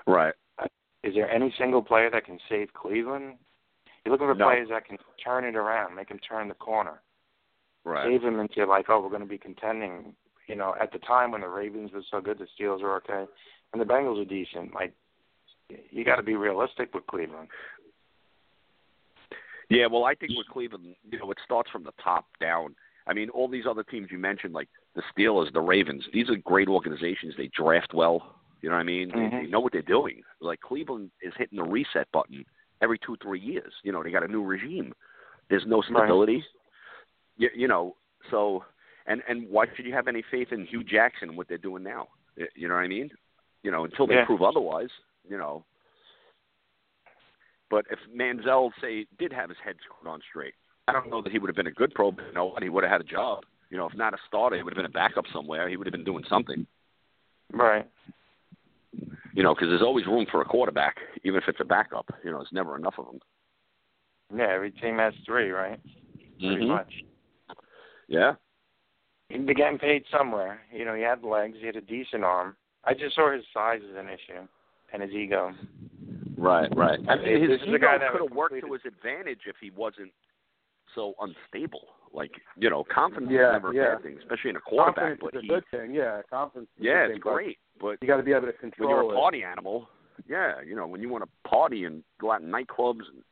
Right. Is there any single player that can save Cleveland? You're looking for No. players that can turn it around, make him turn the corner, Right. save him into like, oh, we're going to be contending. You know, at the time when the Ravens were so good, the Steelers were okay, and the Bengals were decent. Like, you got to be realistic with Cleveland. Yeah, well, I think with Cleveland, you know, it starts from the top down. I mean, all these other teams you mentioned, like the Steelers, the Ravens, these are great organizations. They draft well. You know what I mean? They, they Mhm. know what they're doing. Like Cleveland is hitting the reset button every two, three years. You know, they got a new regime. There's no stability. You, you know, so and and why should you have any faith in Hue Jackson and what they're doing now? You know what I mean? You know, until they Yeah. prove otherwise. You know. But if Manziel say did have his head screwed on straight, I don't know that he would have been a good pro. But you know what? He would have had a job. You know, if not a starter, he would have been a backup somewhere. He would have been doing something. Right. You know, because there's always room for a quarterback, even if it's a backup. You know, there's never enough of them. Yeah, every team has three, right? Pretty Mhm. much. Yeah. He'd be getting paid somewhere. You know, he had legs, he had a decent arm. I just saw his size as an issue and his ego. Right, right. I mean, his This is a ego guy that could have worked to his advantage if he wasn't so unstable. Like you know, confidence Yeah, is never a yeah. bad thing, especially in a quarterback. Confidence but is a he, good thing. Yeah, confidence. Is a yeah, good it's thing, great. But You got to be able to control. when you're a it. party animal, yeah, you know, when you want to party and go out in nightclubs and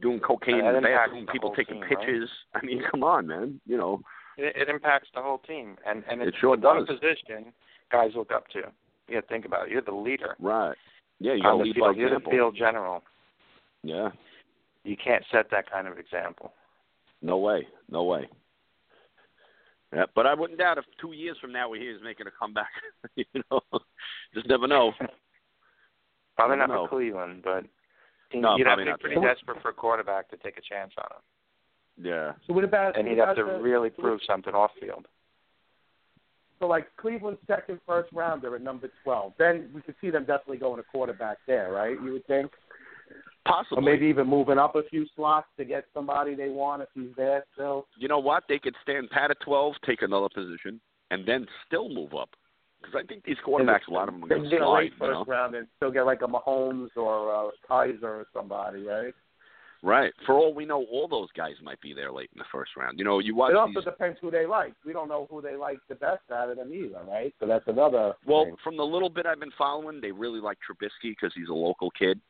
doing cocaine That in the bathroom, the people taking team, right? [laughs] I mean, come on, man. You know, It, it impacts the whole team, and and It it's sure one does. position guys look up to. You got to think about it. You're the leader. right? Yeah, you got to the lead field. by You're example. the field general. Yeah, You can't set that kind of example. No way, no way. Yeah, but I wouldn't doubt if two years from now he is making a comeback. [laughs] you know, just never know. Probably Never not know. for Cleveland, but No, you'd have to be pretty So- desperate for a quarterback to take a chance on him, Yeah. So what about? and what he'd have to the- really prove something off field. So like Cleveland's second first rounder at number twelve. Then we could see them definitely going a quarterback there, right? You would think. Possibly. Or maybe even moving up a few slots to get somebody they want if he's there still. You know what? They could stand pat at 12, take another position, and then still move up. Because I think these quarterbacks, a lot of them are They going to get a slide. late You know? first round and still get like a Mahomes or a Kizer or somebody, right? Right. For all we know, all those guys might be there late in the first round. You know, you watch It also these. depends who they like. We don't know who they like the best out of them either, right? So that's another. Well, thing. from the little bit I've been following, they really like Trubisky because he's a local kid,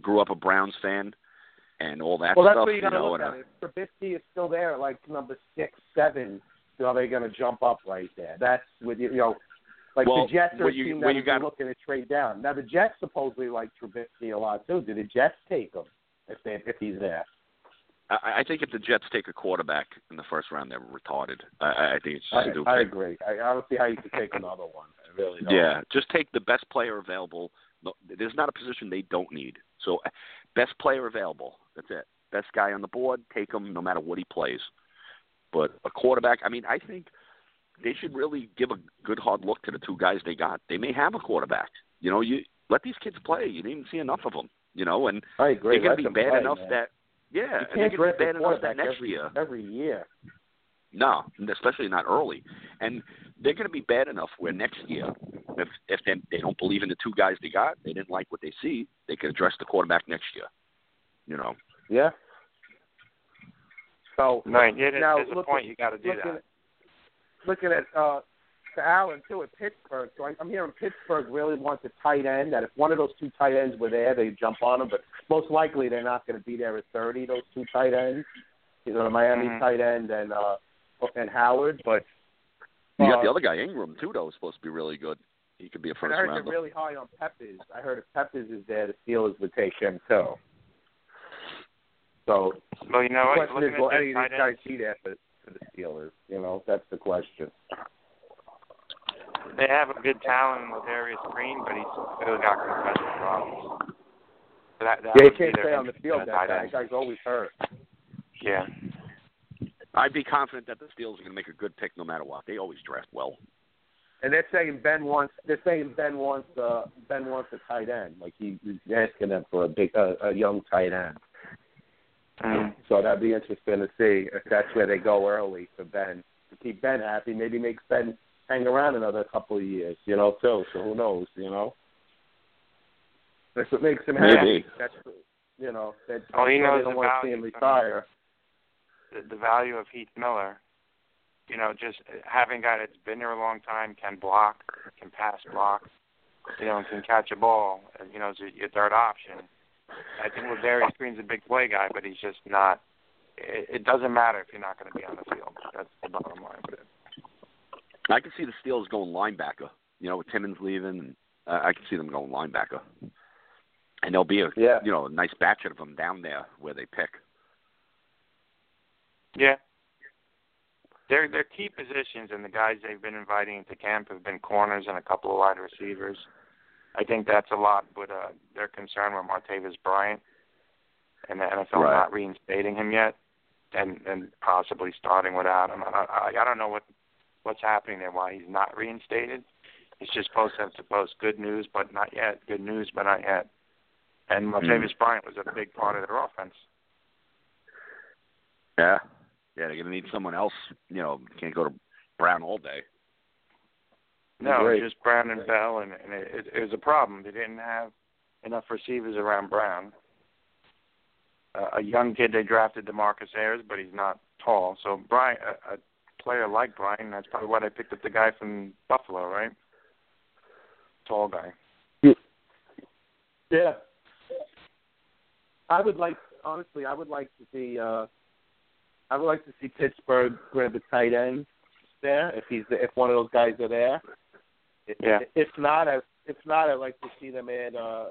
grew up a Browns fan, and all that well, that's stuff. what you to know, look and, at. uh, If Trubisky is still there, like number six, seven, are they going to jump up right there? That's with you know, like Well, the Jets are what a you- team that you got- looking to trade down. Now the Jets supposedly like Trubisky a lot too. Do the Jets take him if they if he's there? I, I think if the Jets take a quarterback in the first round, they're retarded. I, I think it's I, stupid. I agree. I, I don't see how you could take another one. I really don't. Yeah, just take the best player available. There's not a position they don't need. So, best player available. That's it. Best guy on the board. Take him, no matter what he plays. But a quarterback. I mean, I think they should really give a good hard look to the two guys they got. They may have a quarterback. You know, you let these kids play. You didn't even see enough of them. You know, and I agree. they're going to be bad play, enough man. that yeah, You and they're going to be bad enough that next every year. every year. No, especially not early. And they're going to be bad enough where next year, if if they, they don't believe in the two guys they got, they didn't like what they see, they could address the quarterback next year. You know. Yeah. So Right. Yeah, now there's a point you got to do looking that. At, looking at uh, to Allen too at Pittsburgh. So I- I'm hearing Pittsburgh really wants a tight end. That if one of those two tight ends were there, they jump on them. But most likely they're not going to be there at 30. Those two tight ends, you know, the Miami Mhm. tight end and uh, and Howard. But You got uh, the other guy, Engram, too, though, is supposed to be really good. He could be a and first I heard rounder. they're really high on Peppers. I heard if Peppers is there, the Steelers would take him too. So Well, you know the question is, will any of these guys ends, be there for, for the Steelers? You know, that's the question. they have a good talent with Darius Green, but he's still got concussion problems. So that, that yeah, he can't their stay on the field. That tight guy. That guy's always hurt. Yeah. I'd be confident that the Steelers are going to make a good pick no matter what. They always draft well. And they're saying Ben wants. They're saying Ben wants. Uh, ben wants a tight end. Like he, he's asking them for a big, uh, a young tight end. Mm. So that'd be interesting to see if that's where they go early for Ben to keep Ben happy. Maybe makes Ben hang around another couple of years. You know, too. So who knows? You know. That's what makes him happy. Maybe. That's you know. That, Well, he I'm sure knows they don't want to see him from- retire. The, the value of Heath Miller, you know, just having a guy that's been there a long time, can block, can pass block, you know, and can catch a ball, and, you know, is your third option. I think with Darius Green's a big play guy, but he's just not. It, it doesn't matter if you're not going to be on the field. That's the bottom line with. I can see the Steelers going linebacker. You know, with Timmons leaving, and uh, I can see them going linebacker. And there'll be a Yeah. you know a nice batch of them down there where they pick. Yeah. Their their key positions and the guys they've been inviting into camp have been corners and a couple of wide receivers. I think that's a lot with uh, their concern with Martavis Bryant and the NFL Right. not reinstating him yet, and and possibly starting without him. I, I, I don't know what what's happening there, why he's not reinstated. He's just supposed to have supposed good news, but not yet. Good news, but not yet. And Martavis Bryant was a big part of their offense. Yeah, yeah, they're going to need someone else. You know, can't go to Brown all day. No, Great. just Brown and Bell, and, and it, it was a problem. They didn't have enough receivers around Brown. a young kid they drafted, Demarcus Ayers, but he's not tall. So Bryant, a, a player like Bryant, that's probably why they picked up the guy from Buffalo, right? Tall guy. Yeah. I would like honestly, I would like to see uh I would like to see Pittsburgh grab a tight end there if he's if one of those guys are there. If, Yeah. If not, I, if not, I'd like to see them add. Uh,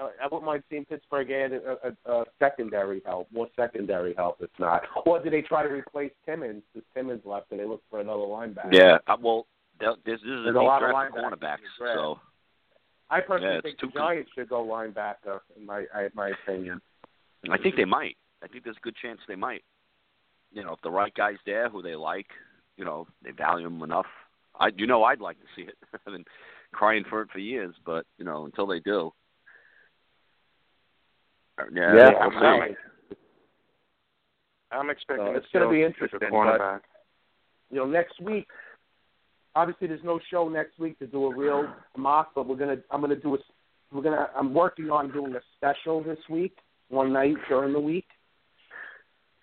I wouldn't mind seeing Pittsburgh add a, a, a secondary help, more secondary help. If not, or do they try to replace Timmons? Because Timmons left, and they look for another linebacker. Yeah. Uh, well, this, this is There's a a lot of cornerbacks. the. So I personally Yeah, think the Giants should go linebacker. In my I, my opinion. I think they might. I think there's a good chance they might. You know, if the right guy's there who they like, you know, they value him enough. I, you know, I'd like to see it. [laughs] I've been crying for it for years, but you know, until they do, uh, yeah, Yeah, we'll I'm see. I'm expecting So it's going to be Steelers to pick interesting. But, you know, next week, obviously, there's no show next week to do a real mock, but we're gonna. I'm gonna do a. We're gonna. I'm working on doing a special this week, one night during the week.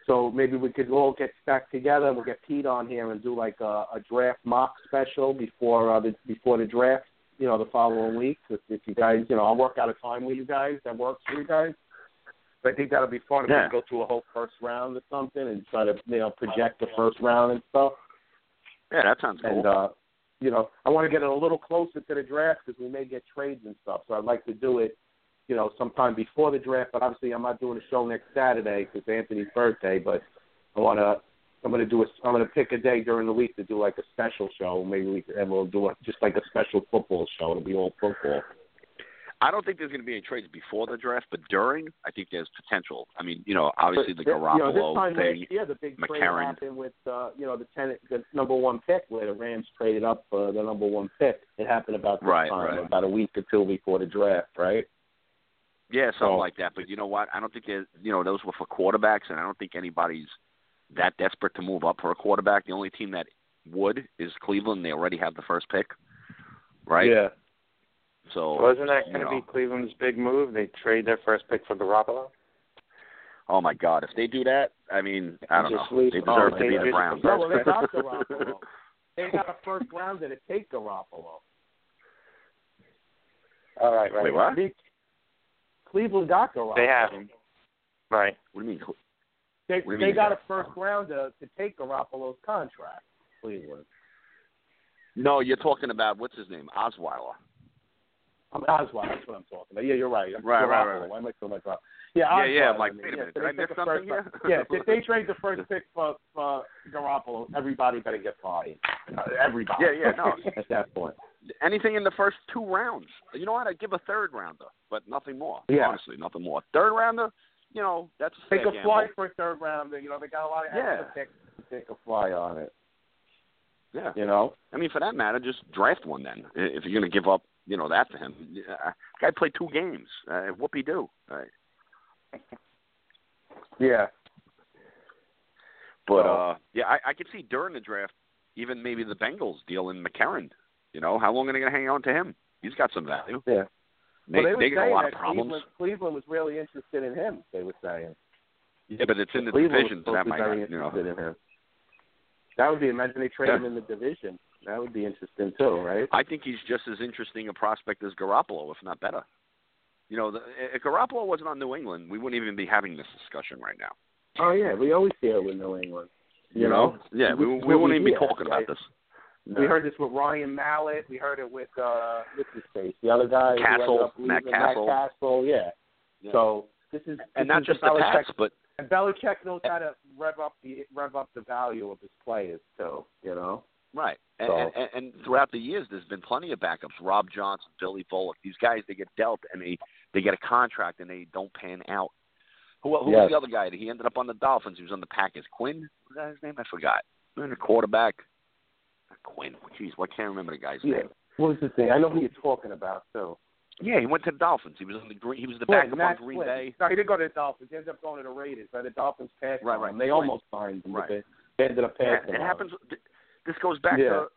So maybe we could all get back together. We'll get Pete on here and do like a, a draft mock special before uh, the before the draft. You know, the following week. If, if you guys, you know, I'll work out a time with you guys that works for you guys. But I think that'll be fun if Yeah. we go through a whole first round or something and try to you know project the first round and stuff. Yeah, that sounds cool. And uh, you know, I want to get it a little closer to the draft because we may get trades and stuff. So I'd like to do it, you know, sometime before the draft. But obviously, I'm not doing a show next Saturday because Anthony's birthday. But I want to. I'm gonna do a. I'm gonna pick a day during the week to do like a special show. Maybe we and we'll do a, just like a special football show. It'll be all football. I don't think there's going to be any trades before the draft, but during, I think there's potential. I mean, you know, obviously the But, you know, Garoppolo thing. last year, the big trade happened with uh, you know the ten, the number one pick, where the Rams traded up uh, the number one pick. It happened about this Right, time, right. about a week or two before the draft, right? Yeah, something So- like that. But you know what? I don't think there's, you know, those were for quarterbacks, and I don't think anybody's that desperate to move up for a quarterback. The only team that would is Cleveland. They already have the first pick, right? Yeah. So Wasn't that going to know, be Cleveland's big move? They trade their first pick for Garoppolo. Oh my God! If they do that, I mean, I don't Just know. leave- They oh, deserve to they be the Browns. No, well, they got [laughs] Garoppolo. they got a first rounder to take Garoppolo. All right, right. Wait, what? They- Cleveland got Garoppolo. They have him. Right. What do you mean? They, What you they mean? got a first rounder to to take Garoppolo's contract. Cleveland. No, you're talking about what's his name, Osweiler. I'm Osweiler. That's what I'm talking about. Yeah, you're right. I'm Right, right, Garoppolo. right. Why am I so much off? Yeah, Yeah, yeah, I'm like, I mean. wait a Yeah, minute, so did I they miss something here? yeah, if they trade the first [laughs] pick for, for Garoppolo, everybody better get fired. Uh, everybody. Yeah, yeah, no. [laughs] At that point. Anything in the first two rounds. You know what? I'd give a third rounder, but nothing more. Yeah. Honestly, nothing more. Third rounder, you know, that's a Take a gamble. fly for a third rounder. You know, they got a lot of Yeah. picks to take a fly on it. Yeah. You know? I mean, for that matter, just draft one then. If you're going to give up, you know, that to him. Uh, guy played two games. Uh, whoopee do? Uh, Yeah. but So- uh, yeah, I, I could see during the draft, even maybe the Bengals dealing McCarron. You know, how long are they going to hang on to him? He's got some value. Yeah. They, well, they they got a lot of problems. Cleveland, Cleveland was really interested in him. They were saying. Yeah, but it's in the Cleveland division, so that might not, you know. in him. That would be imagine they trade Yeah. him in the division. That would be interesting too, right? I think he's just as interesting a prospect as Garoppolo, if not better. You know, the, eh, if Garoppolo wasn't on New England, we wouldn't even be having this discussion right now. Oh yeah, we always hear it with New England. You, know? Yeah, we, This is we wouldn't even be talking about right? This. We heard this with Ryan Mallett. We heard it with uh what's his face, the other guy, Cassel, Matt Cassel. Matt Cassel. Yeah. Yeah. So this is and this not is just the Belichick, Pats, but and Belichick knows how to rev up the rev up the value of his players too. You know. right. And, So- and, and throughout the years, there's been plenty of backups. Rob Johnson, Billy Bullock. These guys, they get dealt and they they get a contract and they don't pan out. Who, who Yes. was the other guy? He ended up on the Dolphins. He was on the Packers. Quinn was that his name? I forgot. And the quarterback. Quinn. Jeez, what can't remember the guy's Yeah. name. What was the thing? I know who you're talking about So. Yeah, he went to the Dolphins. He was on the Green. He was the backup on Green Flynn. Bay. No, he didn't go to the Dolphins. He ended up going to the Raiders. Right? The Dolphins passed Right, right. him. They Flynn. almost signed him, Right. but they, ended up passing it on happens. This goes back Yeah. to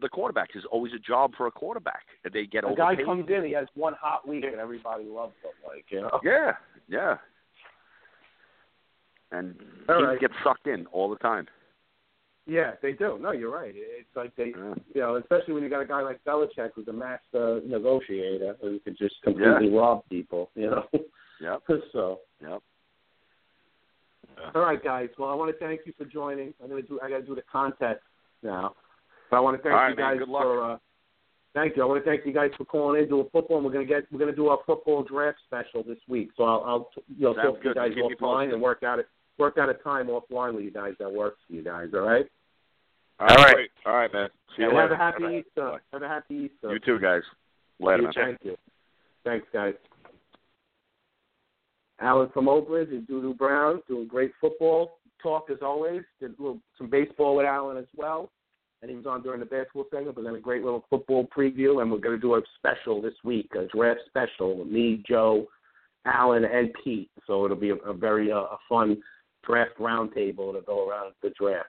the quarterbacks. There's always a job for a quarterback. They get A guy comes in, he has one hot week, and everybody loves him. Like you know. Yeah, yeah. and All teams right. get sucked in all the time. Yeah, they do. No, you're right. It's like they, you know, especially when you got a guy like Belichick who's a master negotiator who can just completely rob people. You know. [laughs] Yep. [laughs] so. Yep. All right, guys. Well, I want to thank you for joining. I'm gonna do. I got to do the contest now. But I want to thank right, you guys Good luck. for. Uh, thank you. I want to thank you guys for calling in, a football. And we're gonna get. We're gonna do our football draft special this week. So I'll, I'll you know, Sounds talk to you guys offline and work out it. Work out a time offline with you guys that works for you guys. All right. All right. All right, man. See you and later. have a happy Bye-bye. Easter. Have a happy Easter. You too, guys. Later, man. Thank you. Thanks, guys. Alan from Oakland and Dudu Brown doing great football talk as always. Did a little, some baseball with Alan as well. And he was on during the basketball segment, but then a great little football preview. And we're going to do a special this week, a draft special with me, Joe, Alan, and Pete. So it'll be a, a very uh, a fun draft roundtable to go around the draft.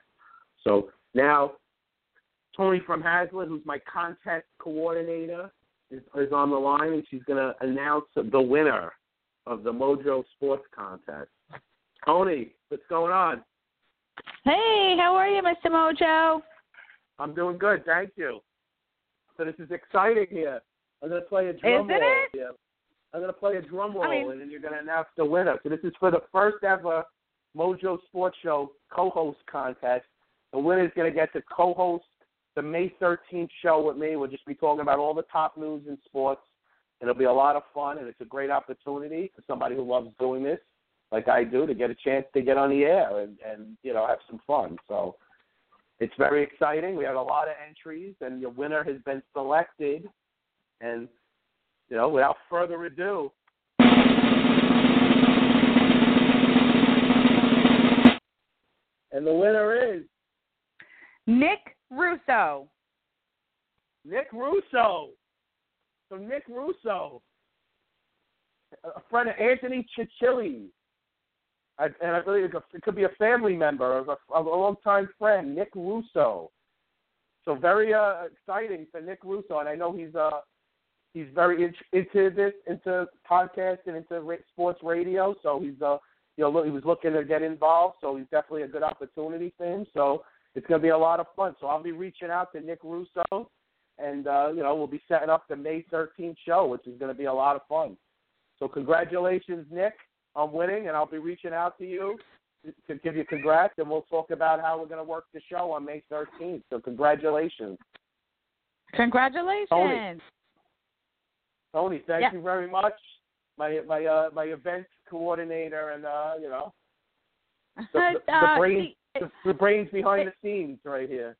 So now, Tony from Hazlet, who's my contact coordinator, is, is on the line, and she's going to announce the winner of the Mojo Sports Contest. Tony, what's going on? Hey, how are you, Mr. Mojo? I'm doing good, thank you. So this is exciting here. I'm going to play a drum Isn't roll. it? here. I'm going to play a drum roll, I mean- and then you're going to announce the winner. So this is for the first ever Mojo Sports Show co-host contest. The winner is going to get to co-host the May 13th show with me. We'll just be talking about all the top news in sports. It'll be a lot of fun, and it's a great opportunity for somebody who loves doing this, like I do, to get a chance to get on the air and, and you know have some fun. So it's very exciting. We had a lot of entries, and your winner has been selected. And you know, without further ado, and the winner is Nick Russo. Nick Russo. So Nick Russo, a friend of Anthony Chichilli, I, and I believe it could be a family member of a, of a longtime friend, Nick Russo. So very uh, exciting for Nick Russo, and I know he's uh he's very in, into this, into podcasting, into ra- sports radio. So he's uh you know he was looking to get involved, so he's definitely a good opportunity for him. So it's going to be a lot of fun. So I'll be reaching out to Nick Russo, and uh, you know we'll be setting up the May 13th show, which is going to be a lot of fun. So congratulations, Nick, on winning, and I'll be reaching out to you to give you congrats, and we'll talk about how we're going to work the show on May 13th. So congratulations, Congratulations. Tony. Tony. Thank Yeah. you very much, my my uh, my event coordinator, and uh, you know [laughs] the, the, the Uh, brains the, the brains behind the scenes right here,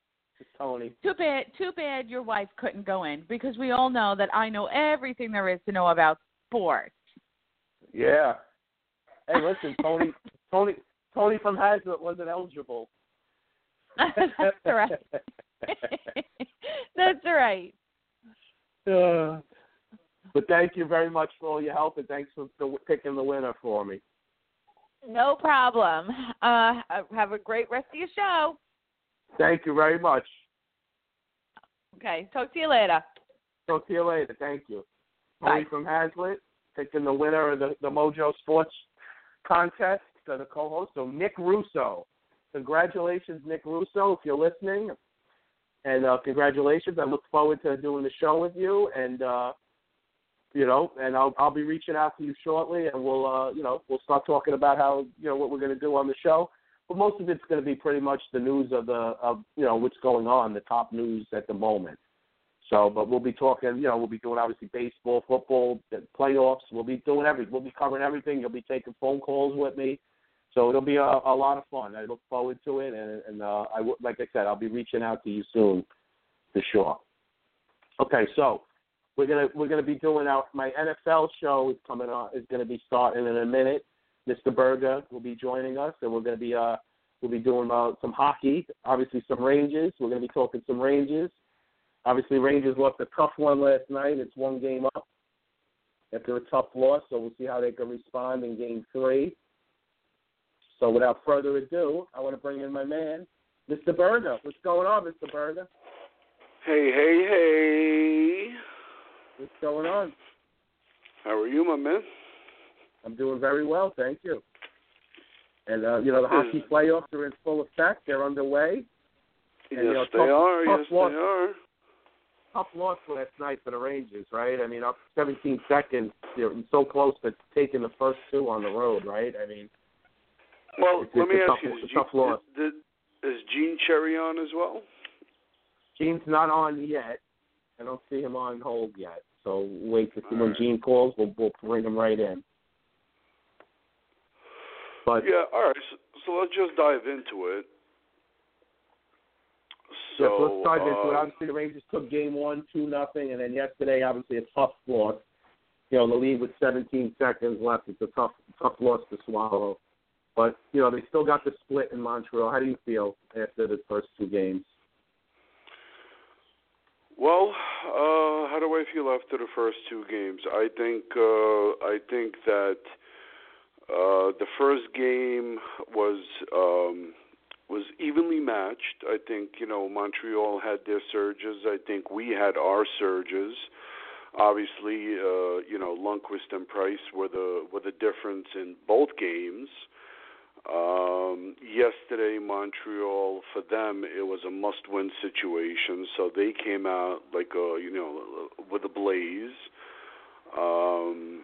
Tony. Too bad, too bad your wife couldn't go in because we all know that I know everything there is to know about sports. Yeah. Hey, listen, Tony, [laughs] Tony, Tony from Hazlet wasn't eligible. That's right. [laughs] That's right. Uh, but thank you very much for all your help, and thanks for, picking the winner for me. No problem. Uh, have a great rest of your show. Thank you very much. Okay, talk to you later. Talk to you later. Thank you. Bye. Tony from Hazlet picking the winner of the, the Mojo Sports contest, the co-host. So Nick Russo. Congratulations, Nick Russo, if you're listening. And uh, congratulations. I look forward to doing the show with you. And uh, you know, and I'll I'll be reaching out to you shortly, and we'll uh, you know we'll start talking about how you know what we're going to do on the show. But most of it's going to be pretty much the news of the of you know what's going on, the top news at the moment. So, but we'll be talking, you know, we'll be doing obviously baseball, football, playoffs. We'll be doing everything. We'll be covering everything. You'll be taking phone calls with me. So it'll be a, a lot of fun. I look forward to it, and, and uh, I like I said, I'll be reaching out to you soon, for sure. Okay, so we're gonna we're gonna be doing our my NFL show is coming on is gonna be starting in a minute. Mr. Berger will be joining us, and we're gonna be uh we'll be doing uh, some hockey, obviously some Rangers. We're gonna be talking some Rangers. Obviously, Rangers lost a tough one last night. It's one game up after a tough loss, so we'll see how they can respond in game three. So without further ado, I want to bring in my man, Mr. Berger. What's going on, Mr. Berger? Hey, hey, hey. What's going on? How are you, my man? I'm doing very well, thank you. And uh, you know the hockey playoffs are in full effect; they're underway. And, yes, you know, they tough, are. Tough yes, loss, they are. Tough loss last night for the Rangers, right? I mean, up 17 seconds, they're so close to taking the first two on the road, right? I mean, Well, it's, let it's me ask tough, you: is tough Gene, loss. Is, is Gene Cherry on as well? Gene's not on yet. I don't see him on hold yet. So wait to see All when right. Gene calls. We'll, we'll bring him right in. But yeah. All right. So, so let's just dive into it. So yeah, so let's dive into it. uh, Obviously, the Rangers took game one, two nothing, and then yesterday, obviously, a tough loss. You know, the lead with 17 seconds left. It's a tough, tough loss to swallow. But you know, they still got the split in Montreal. How do you feel after the first two games? Well, uh, how do I feel after the first two games? I think uh, I think that uh, the first game was um, was evenly matched. I think you know Montreal had their surges. I think we had our surges. Obviously, uh, you know Lundqvist and Price were the were the difference in both games. Um, yesterday, Montreal for them it was a must-win situation, so they came out like a you know with a blaze. Um,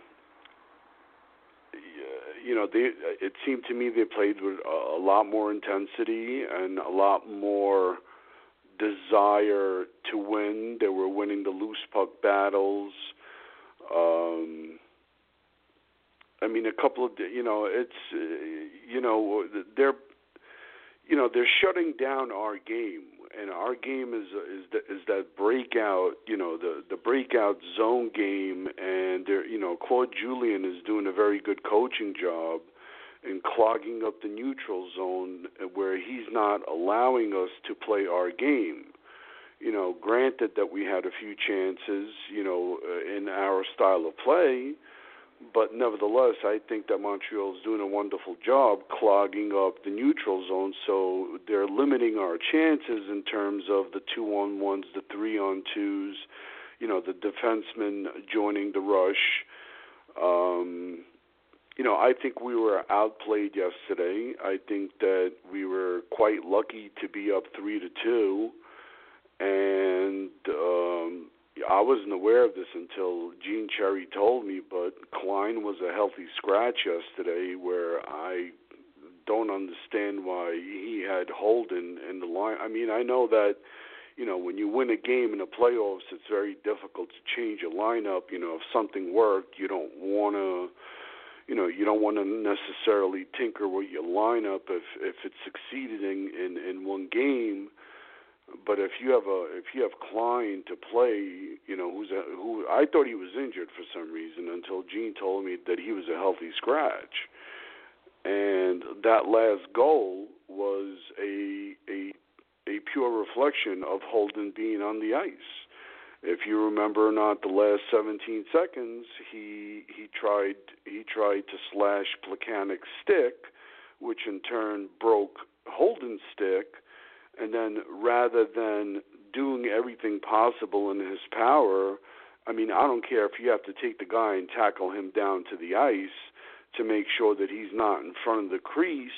you know, they it seemed to me they played with a, lot more intensity and a lot more desire to win. They were winning the loose puck battles. Um, I mean, a couple of you know, it's uh, you know they're you know they're shutting down our game, and our game is is the, is that breakout you know the the breakout zone game, and they're you know Claude Julien is doing a very good coaching job in clogging up the neutral zone where he's not allowing us to play our game. You know, granted that we had a few chances, you know, uh, in our style of play, but nevertheless, I think that Montreal is doing a wonderful job clogging up the neutral zone. So they're limiting our chances in terms of the two on ones, the three on twos, you know, the defensemen joining the rush. Um, you know, I think we were outplayed yesterday. I think that we were quite lucky to be up three to two, and um, I wasn't aware of this until Gene Cherry told me. But Klein was a healthy scratch yesterday, where I don't understand why he had Holden in the line. I mean, I know that you know when you win a game in the playoffs, it's very difficult to change a lineup. You know, if something worked, you don't want to you know you don't want to necessarily tinker with your lineup if if it succeeded in in, in one game but if you have a if you have Klein to play, you know who's a, who I thought he was injured for some reason until Gene told me that he was a healthy scratch, and that last goal was a a a pure reflection of Holden being on the ice. If you remember or not, the last 17 seconds, he he tried he tried to slash Plekanec's stick, which in turn broke Holden's stick, and then rather than doing everything possible in his power, I mean, I don't care if you have to take the guy and tackle him down to the ice to make sure that he's not in front of the crease.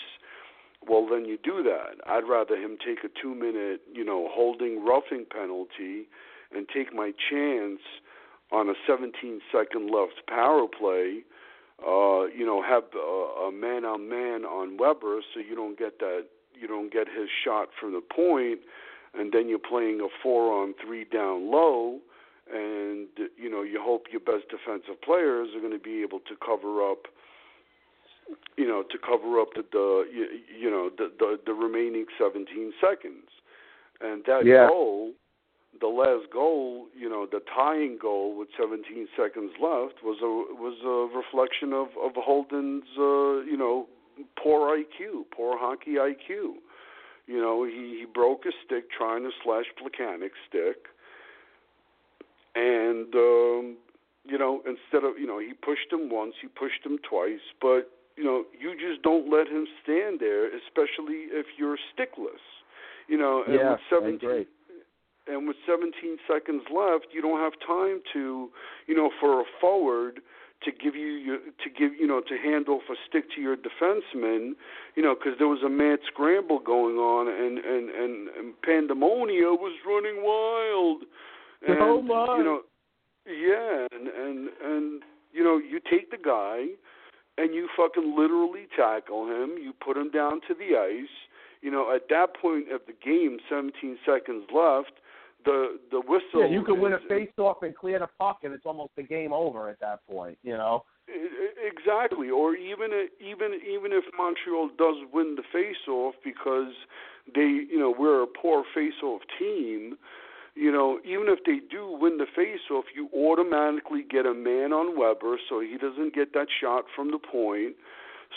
Well, then you do that. I'd rather him take a two-minute, you know, holding roughing penalty and take my chance on a 17 second left power play. Uh, you know, have a, a man on man on Weber, so you don't get that. You don't get his shot from the point, and then you're playing a four on three down low, and you know you hope your best defensive players are going to be able to cover up. You know, to cover up the, the you, you know the, the the remaining 17 seconds, and that Yeah. goal the last goal, you know, the tying goal with 17 seconds left was a was a reflection of of Holden's, uh, you know, poor IQ, poor hockey IQ. You know, he he broke his stick trying to slash Plekanec's stick, and um, you know, instead of you know, he pushed him once, he pushed him twice, but you know, you just don't let him stand there, especially if you're stickless. You know, and yeah, with I 17 agree. and with 17 seconds left, you don't have time to, you know, for a forward to give you your, to give you know to hand off a stick to your defenseman, you know, because there was a mad scramble going on and and and, and pandemonia was running wild. Oh, and, Oh, my. You know, yeah, and and and you know, you take the guy and you fucking literally tackle him. You put him down to the ice. You know, at that point of the game, 17 seconds left. The the whistle. Yeah, you could win a is- face off and clear the puck, and it's almost a game over at that point. You know. Exactly, or even even even if Montreal does win the face-off because they, you know, we're a poor face-off team. You know, even if they do win the face-off, you automatically get a man on Weber, so he doesn't get that shot from the point.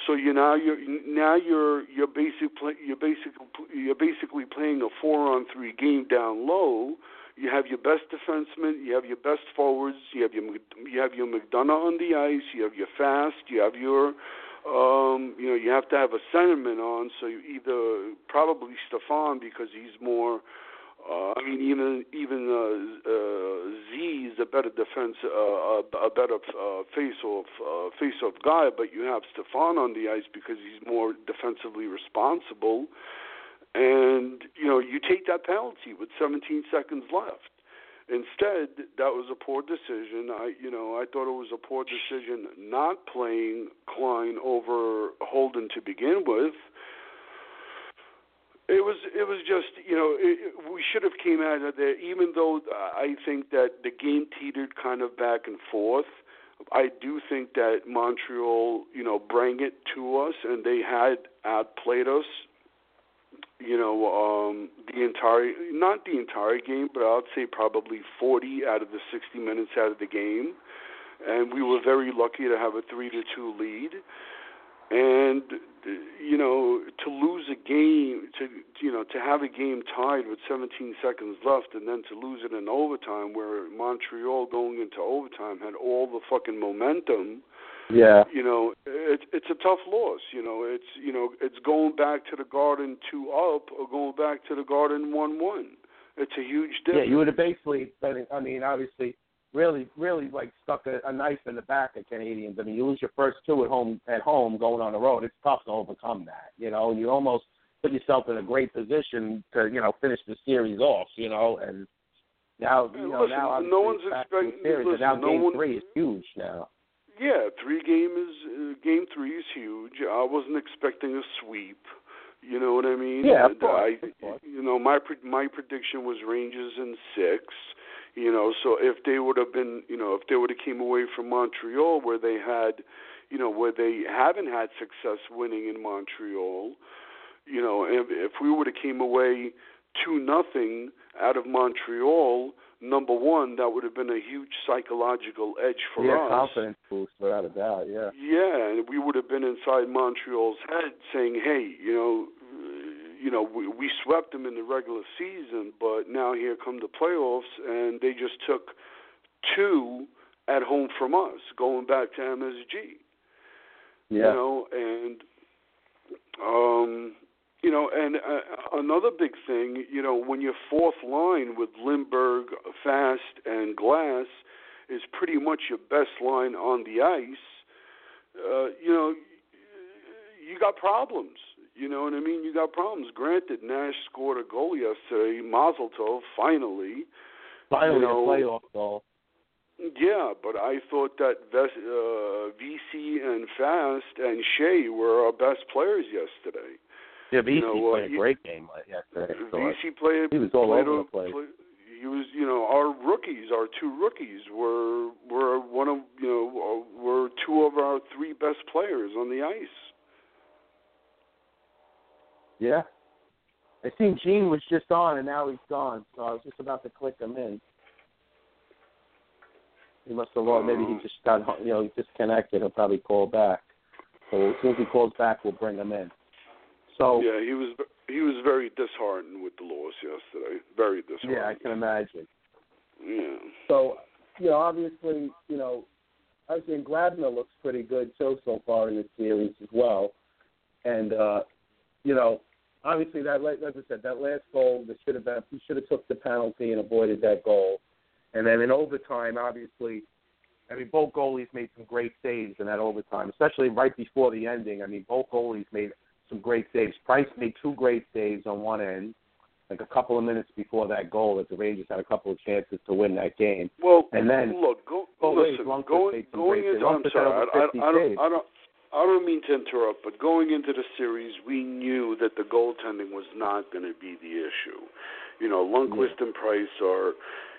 So you now you're now you're you're basically you're basically you're basically playing a four-on-three game down low. You have your best defensemen, you have your best forwards, you have your you have your McDonagh on the ice, you have your fast, you have your um, you know you have to have a centerman on. So you either probably Stepan because he's more. Uh, I mean, even even uh, uh, Z is a better defense, uh, a, a better uh, face-off uh, face-off guy, but you have Stepan on the ice because he's more defensively responsible, and you know you take that penalty with 17 seconds left. Instead, that was a poor decision. I, you know, I thought it was a poor decision not playing Klein over Holden to begin with. It was it was just you know it, we should have came out of there even though I think that the game teetered kind of back and forth. I do think that Montreal you know bring it to us and they had outplayed us. You know um, the entire not the entire game, but I'd say probably 40 out of the 60 minutes out of the game, and we were very lucky to have a three to two lead and you know to lose a game to you know to have a game tied with 17 seconds left and then to lose it in overtime where Montreal going into overtime had all the fucking momentum Yeah. you know it's it's a tough loss you know it's you know it's going back to the garden 2 up or going back to the garden 1 1 it's a huge difference. Yeah, you would have basically. I mean, obviously, really, really like stuck a, a knife in the back of Canadiens. I mean, you lose your first two at home. At home, going on the road, it's tough to overcome that. You know, you almost put yourself in a great position to you know finish the series off. You know, and now you know Listen, now no one's it's back to the expecting- series, and now no game one- three is huge now. Yeah, three game is uh, game three is huge. I wasn't expecting a sweep. You know what I mean? Yeah, of course, I, of course. you know, my pre- my prediction was Rangers in six. You know, so if they would have been, you know, if they would have came away from Montreal where they had, you know, where they haven't had success winning in Montreal, you know, if, if we would have came away two nothing out of Montreal, number one, that would have been a huge psychological edge for yeah, us. Yeah, confidence boost without a doubt. Yeah. Yeah, and we would have been inside Montreal's head saying, "Hey, you know, you know, we, we swept them in the regular season, but now here come the playoffs, and they just took two at home from us, going back to MSG. Yeah. You know, and um, you know, and uh, another big thing, you know, when your fourth line with Lindberg, Fast, and Glass is pretty much your best line on the ice, uh, you know, you got problems. You know what I mean? You got problems. Granted, Nash scored a goal yesterday. Mazel tov, finally. Finally, you know, a playoff goal. yeah, but I thought that Ves- uh, Vesey and Fast and Skjei were our best players yesterday. Yeah, Vesey You know, uh, played a he- great game yesterday. Vesey played. He was all played over a- the place. play- he was, you know, our rookies, our two rookies were were one of, you know, uh, were two of our three best players on the ice. Yeah. I seen Gene was just on and now he's gone, so I was just about to click him in. He must have lost. Maybe he just got, you know, disconnected. He'll probably call back. So as soon as he calls back, we'll bring him in. So yeah, he was he was very disheartened with the loss yesterday. Very disheartened. yeah, I can imagine. Yeah. So you know, obviously, you know, I was saying Grabner looks pretty good so so far in the series as well, and uh, you know, obviously that as I said, that last goal that should have been he should have took the penalty and avoided that goal, and then in overtime, obviously, I mean, both goalies made some great saves in that overtime, especially right before the ending. I mean, both goalies made some great saves. Price made two great saves on one end, like a couple of minutes before that goal, that the Rangers had a couple of chances to win that game. Well, and then look, go, ways, listen, Lundqvist going made some going great into saves. I'm sorry, I, I, 50 I don't. I don't I don't mean to interrupt, but going into the series, we knew that the goaltending was not going to be the issue. You know, Lundqvist and Price are,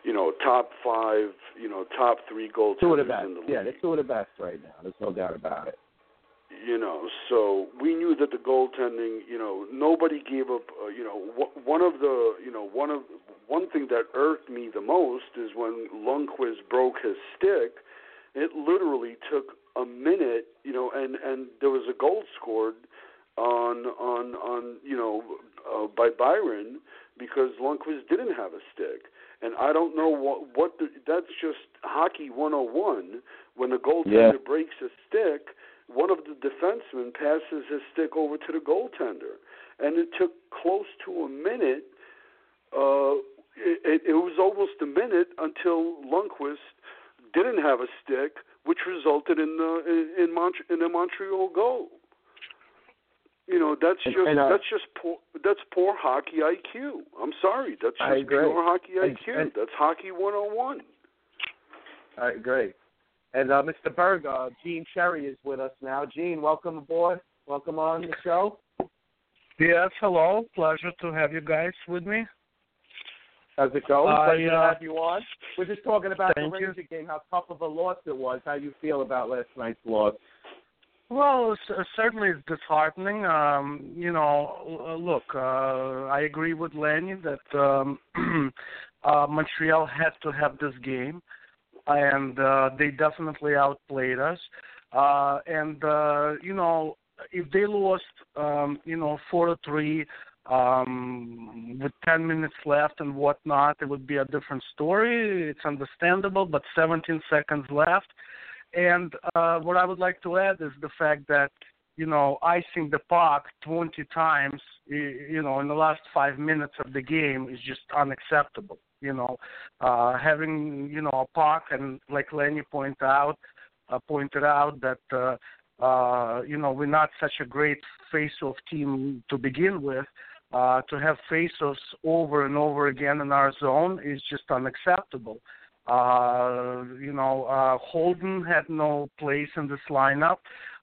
you know, top five, you know, top three goaltenders Two of the best. in the league. Yeah, they're two of the best right now. There's no doubt about it. you know so we knew that the goaltending you know nobody gave up uh, you know wh- one of the you know one of one thing that irked me the most is when Lundqvist broke his stick it literally took a minute you know and and there was a goal scored on on on you know uh, by Byron because Lundqvist didn't have a stick and I don't know what what the, that's just hockey 101 when the goaltender Yeah. breaks a stick one of the defensemen passes his stick over to the goaltender, and it took close to a minute. Uh, it, it was almost a minute until Lundqvist didn't have a stick, which resulted in the in in, Mont- in a Montreal goal. You know that's And- just and, uh, that's just poor that's poor hockey IQ. I'm sorry, that's I just agree. pure hockey IQ. and- that's hockey 101. All right, great. And uh, Mr. Berg, uh, Gene Cherry is with us now. Gene, welcome aboard. Welcome on the show. Yes, hello. Pleasure to have you guys with me. How's it going? I, Pleasure to uh, have you on. We're just talking about the thank you. Ranger game, how tough of a loss it was. How you feel about last night's loss? Well, c- certainly it's disheartening. Um, you know, look, uh, I agree with Lenny that um, [clears throat] uh, Montreal had to have this game, and uh, they definitely outplayed us. Uh, and uh, you know, if they lost, um, you know, four to three um, with 10 minutes left and whatnot, it would be a different story. It's understandable, but 17 seconds left. And uh, what I would like to add is the fact that, you know, icing the puck 20 times, you know, in the last five minutes of the game is just unacceptable. You know, uh, having, you know, a puck, and like Lenny pointed out, uh, pointed out that, uh, uh, you know, we're not such a great face-off team to begin with. To have face-offs over and over again in our zone is just unacceptable. Uh, you know, uh, Holden had no place in this lineup,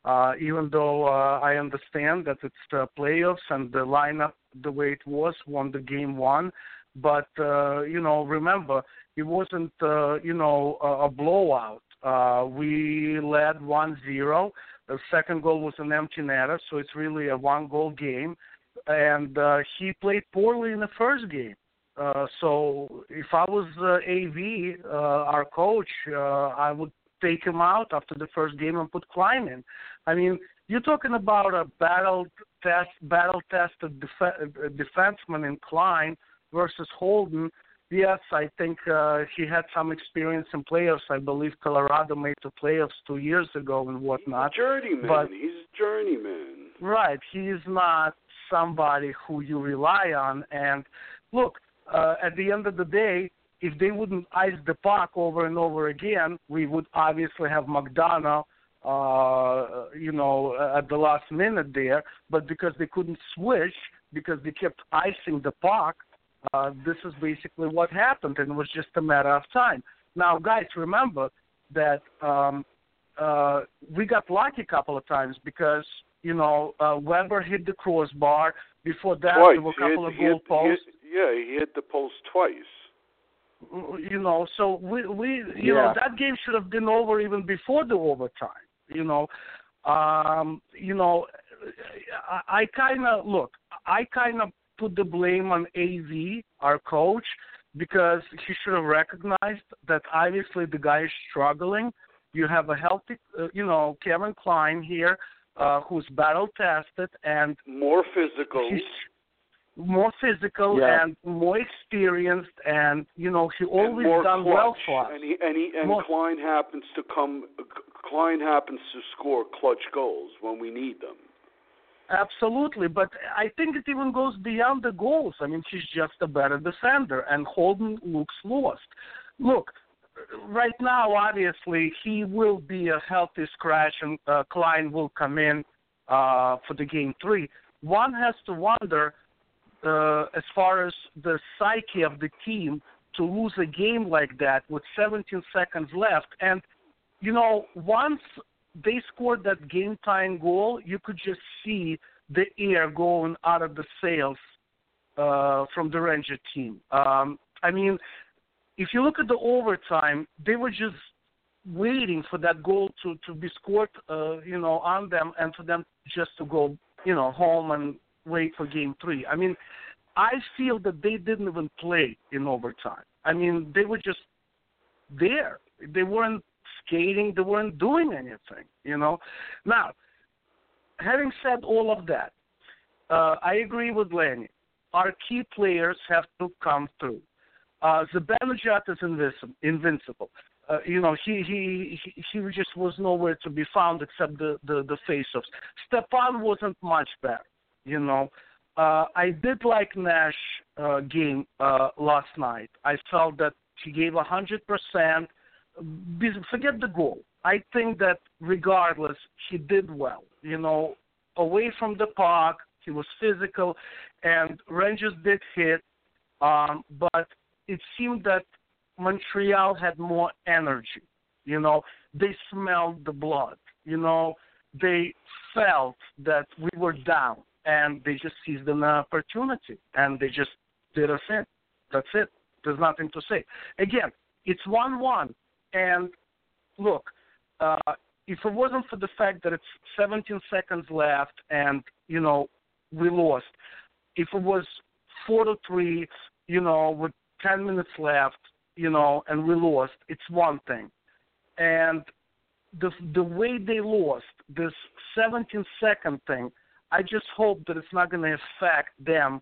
uh, even though uh, I understand that it's the playoffs and the lineup the way it was won the game one. But uh, you know, remember, it wasn't uh, you know a, a blowout. Uh, we led 1-0. The second goal was an empty netter, so it's really a one-goal game. And uh, he played poorly in the first game. Uh, so if I was uh, AV, uh, our coach, uh, I would take him out after the first game and put Klein in. I mean, you're talking about a battle test, battle tested def- uh, defenseman in Klein versus Holden. Yes, I think uh, he had some experience in playoffs. I believe Colorado made the playoffs two years ago and whatnot. Journeyman, But he's a journeyman. Right. He is not somebody who you rely on. And look, uh, at the end of the day, if they wouldn't ice the puck over and over again, we would obviously have McDonagh, uh, you know, at the last minute there. But because they couldn't switch, because they kept icing the puck, uh, this is basically what happened, and it was just a matter of time. Now, guys, remember that um, uh, we got lucky a couple of times because you know uh, Weber hit the crossbar. Before that, Twice. there were He a hit- couple of he hit- goal posts. hit- yeah, he hit the post twice. You know, so we we you know that game should have been over even before the overtime. You know, um, you know, I, I kind of look. I kind of put the blame on AV, our coach, because he should have recognized that obviously the guy is struggling. You have a healthy, uh, you know, Kevin Klein here, uh, who's battle tested and More physical. more physical Yeah. and more experienced, and you know he always done clutch. well for us. And he and he and More- Klein happens to come. Klein happens to score clutch goals when we need them. Absolutely, but I think it even goes beyond the goals. I mean, he's just a better defender, and Holden looks lost. Look, right now, obviously, he will be a healthy scratch, and uh, Klein will come in uh, for the game three. One has to wonder, uh, as far as the psyche of the team, to lose a game like that with 17 seconds left. And, you know, once they scored that game time goal, you could just see the air going out of the sails uh, from the Ranger team. Um, I mean, if you look at the overtime, they were just waiting for that goal to to be scored, uh, you know, on them, and for them just to go, you know, home and wait for game three. I mean, I feel that they didn't even play in overtime. I mean, they were just there. They weren't skating. They weren't doing anything. You know. Now, having said all of that, uh, I agree with Lenny. Our key players have to come through. Uh, Zibanejad is invincible. Uh, you know, he, he he he just was nowhere to be found except the the, the face-offs. Stepan wasn't much better. You know, uh, I did like Nash uh, game uh, last night. I felt that he gave a hundred percent. Forget the goal. I think that regardless, he did well. You know, away from the puck, he was physical, and Rangers did hit, um, but it seemed that Montreal had more energy. You know, they smelled the blood. You know, they felt that we were down, and they just seized an opportunity, and they just did us in. That's it. There's nothing to say. Again, it's one-one, and look, uh, if it wasn't for the fact that it's 17 seconds left, and you know we lost, if it was four to three, you know, with 10 minutes left, you know, and we lost, it's one thing. And the the way they lost this 17 second thing, I just hope that it's not going to affect them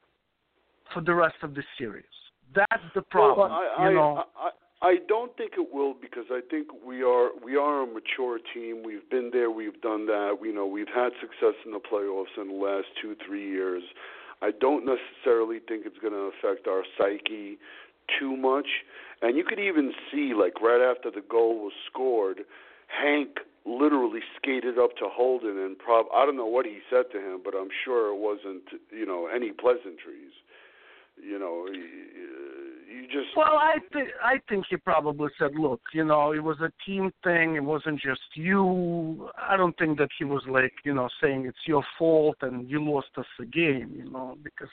for the rest of the series. That's the problem. Well, I, you know. I, I, I don't think it will because I think we are we are a mature team. We've been there, we've done that. We know we've had success in the playoffs in the last two three years. I don't necessarily think it's going to affect our psyche too much. And you could even see, like right after the goal was scored, Hank literally skated up to Holden and prob I don't know what he said to him, but I'm sure it wasn't you know any pleasantries. You know, you just well, I think I think he probably said, "Look, you know, it was a team thing. It wasn't just you." I don't think that he was like, you know, saying it's your fault and you lost us a game, you know, because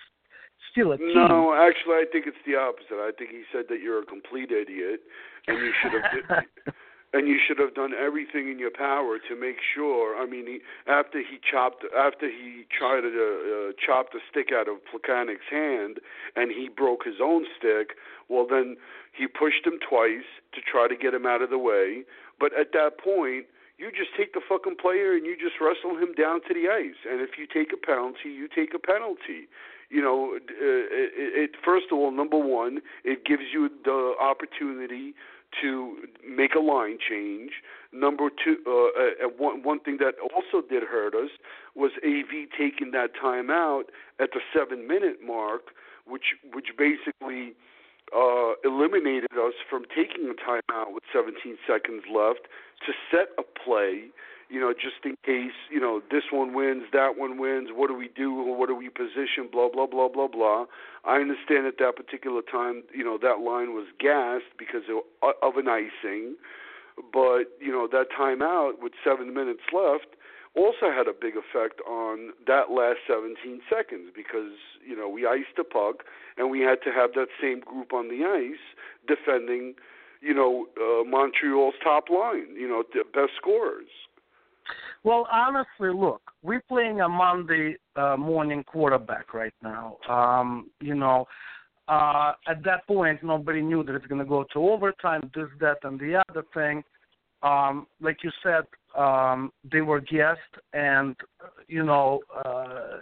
still a. No, actually, I think it's the opposite. I think he said that you're a complete idiot, and you should have. [laughs] and you should have done everything in your power to make sure. I mean, he, after he chopped, after he tried to uh, chop the stick out of Plekanec's hand, and he broke his own stick. Well, then he pushed him twice to try to get him out of the way. But at that point, you just take the fucking player and you just wrestle him down to the ice. And if you take a penalty, you take a penalty you know, uh, it, it, first of all, number one, it gives you the opportunity to make a line change. Number two, uh, uh, one one thing that also did hurt us was AV taking that time out at the seven minute mark, which which basically uh, eliminated us from taking a timeout with 17 seconds left to set a play you know, just in case, you know, this one wins, that one wins, what do we do, what do we position, blah, blah, blah, blah, blah. I understand at that particular time, you know, that line was gassed because of, an icing, but, you know, that timeout with seven minutes left also had a big effect on that last 17 seconds because, you know, we iced the puck and we had to have that same group on the ice defending, you know, uh, Montreal's top line, you know, the best scorers. Well, honestly, look, we're playing a Monday uh, morning quarterback right now. Um, you know, uh, at that point, nobody knew that it's going to go to overtime, this, that, and the other thing. Um, like you said, um, they were guests, and you know, uh,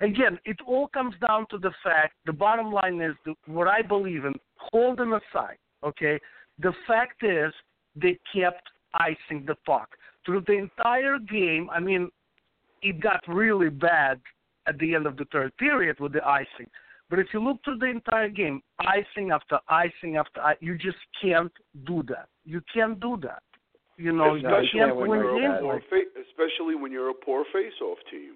again, it all comes down to the fact. The bottom line is the, what I believe in. Holding aside, okay, the fact is they kept icing the puck through the entire game, I mean, it got really bad at the end of the third period with the icing. But if you look through the entire game, icing after icing after icing, you just can't do that. You can't do that. You know, you especially can't when win you're games fa- especially when you're a poor face-off team.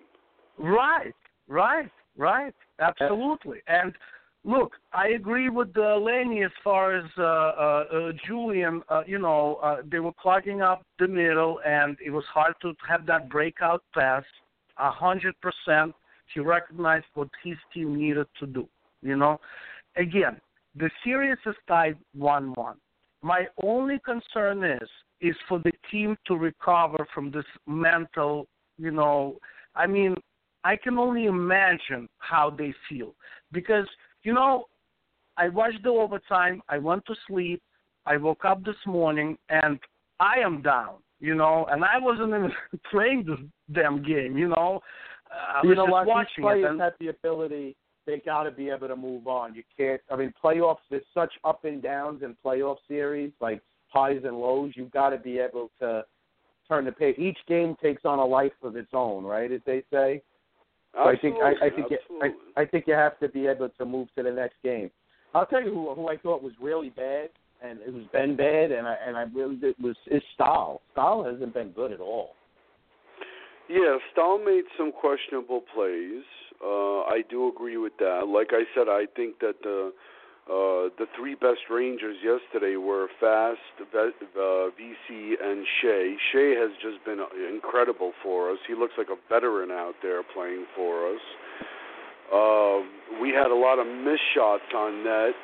Right, right, right. Absolutely. And look, I agree with uh, Lenny as far as uh, uh, uh, Julian. Uh, you know, uh, they were clogging up the middle, and it was hard to have that breakout pass. A hundred percent, he recognized what his team needed to do. You know, again, the series is tied one-one. My only concern is is for the team to recover from this mental, you know, I mean, I can only imagine how they feel because you know, I watched the overtime, I went to sleep, I woke up this morning and I am down, you know, and I wasn't even [laughs] playing this damn game, you know. Uh, I you know just what? These watching players it and have the ability. They got to be able to move on. You can't. I mean, playoffs. There's such up and downs in playoff series, like highs and lows. You've got to be able to turn the page. Each game takes on a life of its own, right? As they say. So I think I, I think you, I, I think you have to be able to move to the next game. I'll tell you who who I thought was really bad, and it was Ben bad, and I and I really it was is Staal. Staal hasn't been good at all. Yeah, Staal made some questionable plays. Uh, I do agree with that. Like I said, I think that the uh, the three best Rangers yesterday were Fast, uh, Vesey, and Skjei. Skjei has just been incredible for us. He looks like a veteran out there playing for us. Uh, we had a lot of missed shots on net.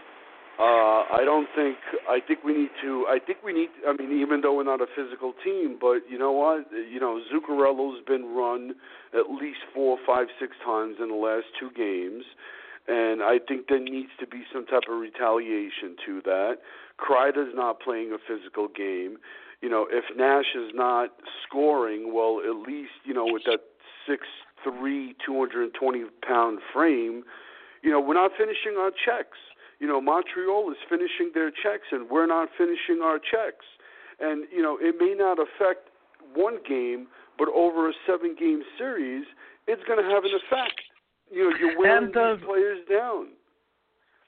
Uh, I don't think. I think we need to. I think we need. I mean, even though we're not a physical team, but you know what? You know, Zuccarello's been run at least four, five, six times in the last two games, and I think there needs to be some type of retaliation to that. Kreider's not playing a physical game. You know, if Nash is not scoring, well, at least you know with that six three, two hundred and twenty pound frame, you know, we're not finishing our checks you know, Montreal is finishing their checks and we're not finishing our checks. And, you know, it may not affect one game, but over a seven game series, it's going to have an effect. You know, you're wearing And, uh, these players down.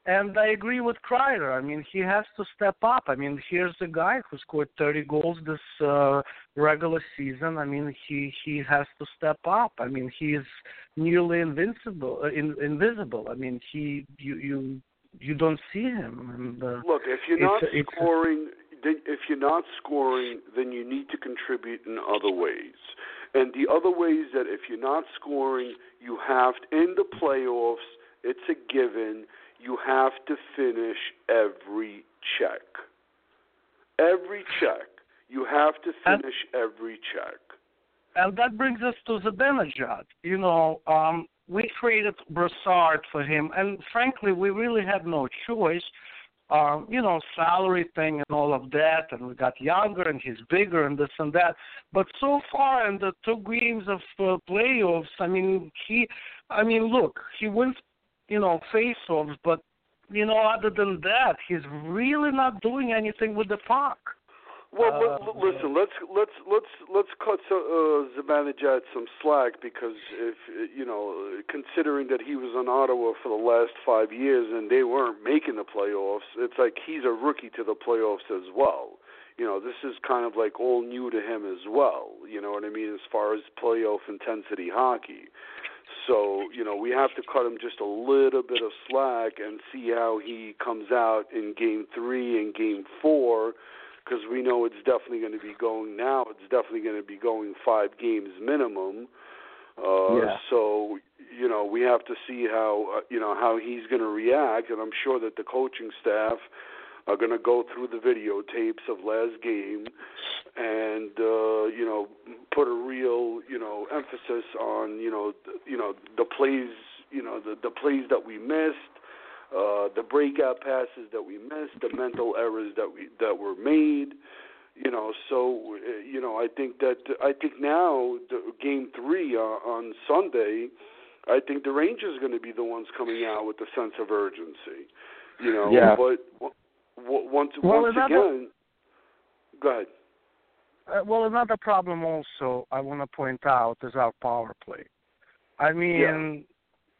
And I agree with Kreider. I mean, he has to step up. I mean, here's a guy who scored 30 goals this uh, regular season. I mean, he he has to step up. I mean, he's nearly invincible, uh, in, invisible. I mean, he you you you don't see him. And, uh, Look, if you're it's- not it's- scoring, then if you're not scoring, then you need to contribute in other ways. And the other way is that if you're not scoring, you have to, in the playoffs. It's a given. You have to finish every check. Every check. You have to finish every check. And that brings us to Zibanejad. You know, um, we created Brassard for him, and frankly, we really had no choice. Um, you know, salary thing and all of that, and we got younger and he's bigger and this and that. But so far in the two games of uh, playoffs, I mean, he, I mean, look, he wins, you know, face-offs, but you know, other than that, he's really not doing anything with the puck. Well, Uh, but, l- listen. Let's let's let's let's cut uh, Zibanejad some slack because if you know, considering that he was on Ottawa for the last five years and they weren't making the playoffs, it's like he's a rookie to the playoffs as well. You know, this is kind of like all new to him as well. You know what I mean, as far as playoff intensity hockey. So you know, we have to cut him just a little bit of slack and see how he comes out in Game Three and Game Four because we know it's definitely going to be going now. It's definitely going to be going five games minimum. Uh, Yeah. So you know we have to see how uh, you know how he's going to react, and I'm sure that the coaching staff are going to go through the videotapes of last game and uh, you know put a real you know emphasis on you know th- you know the plays you know the the plays that we missed uh, the breakout passes that we missed, the mental errors that we that were made. You know, so uh, you know, I think that I think now the game three uh, on Sunday, I think the Rangers are going to be the ones coming out with the sense of urgency. You know, Yeah. but w- w- once Well, once again, go ahead. Uh, well, another problem also I want to point out is our power play. I mean,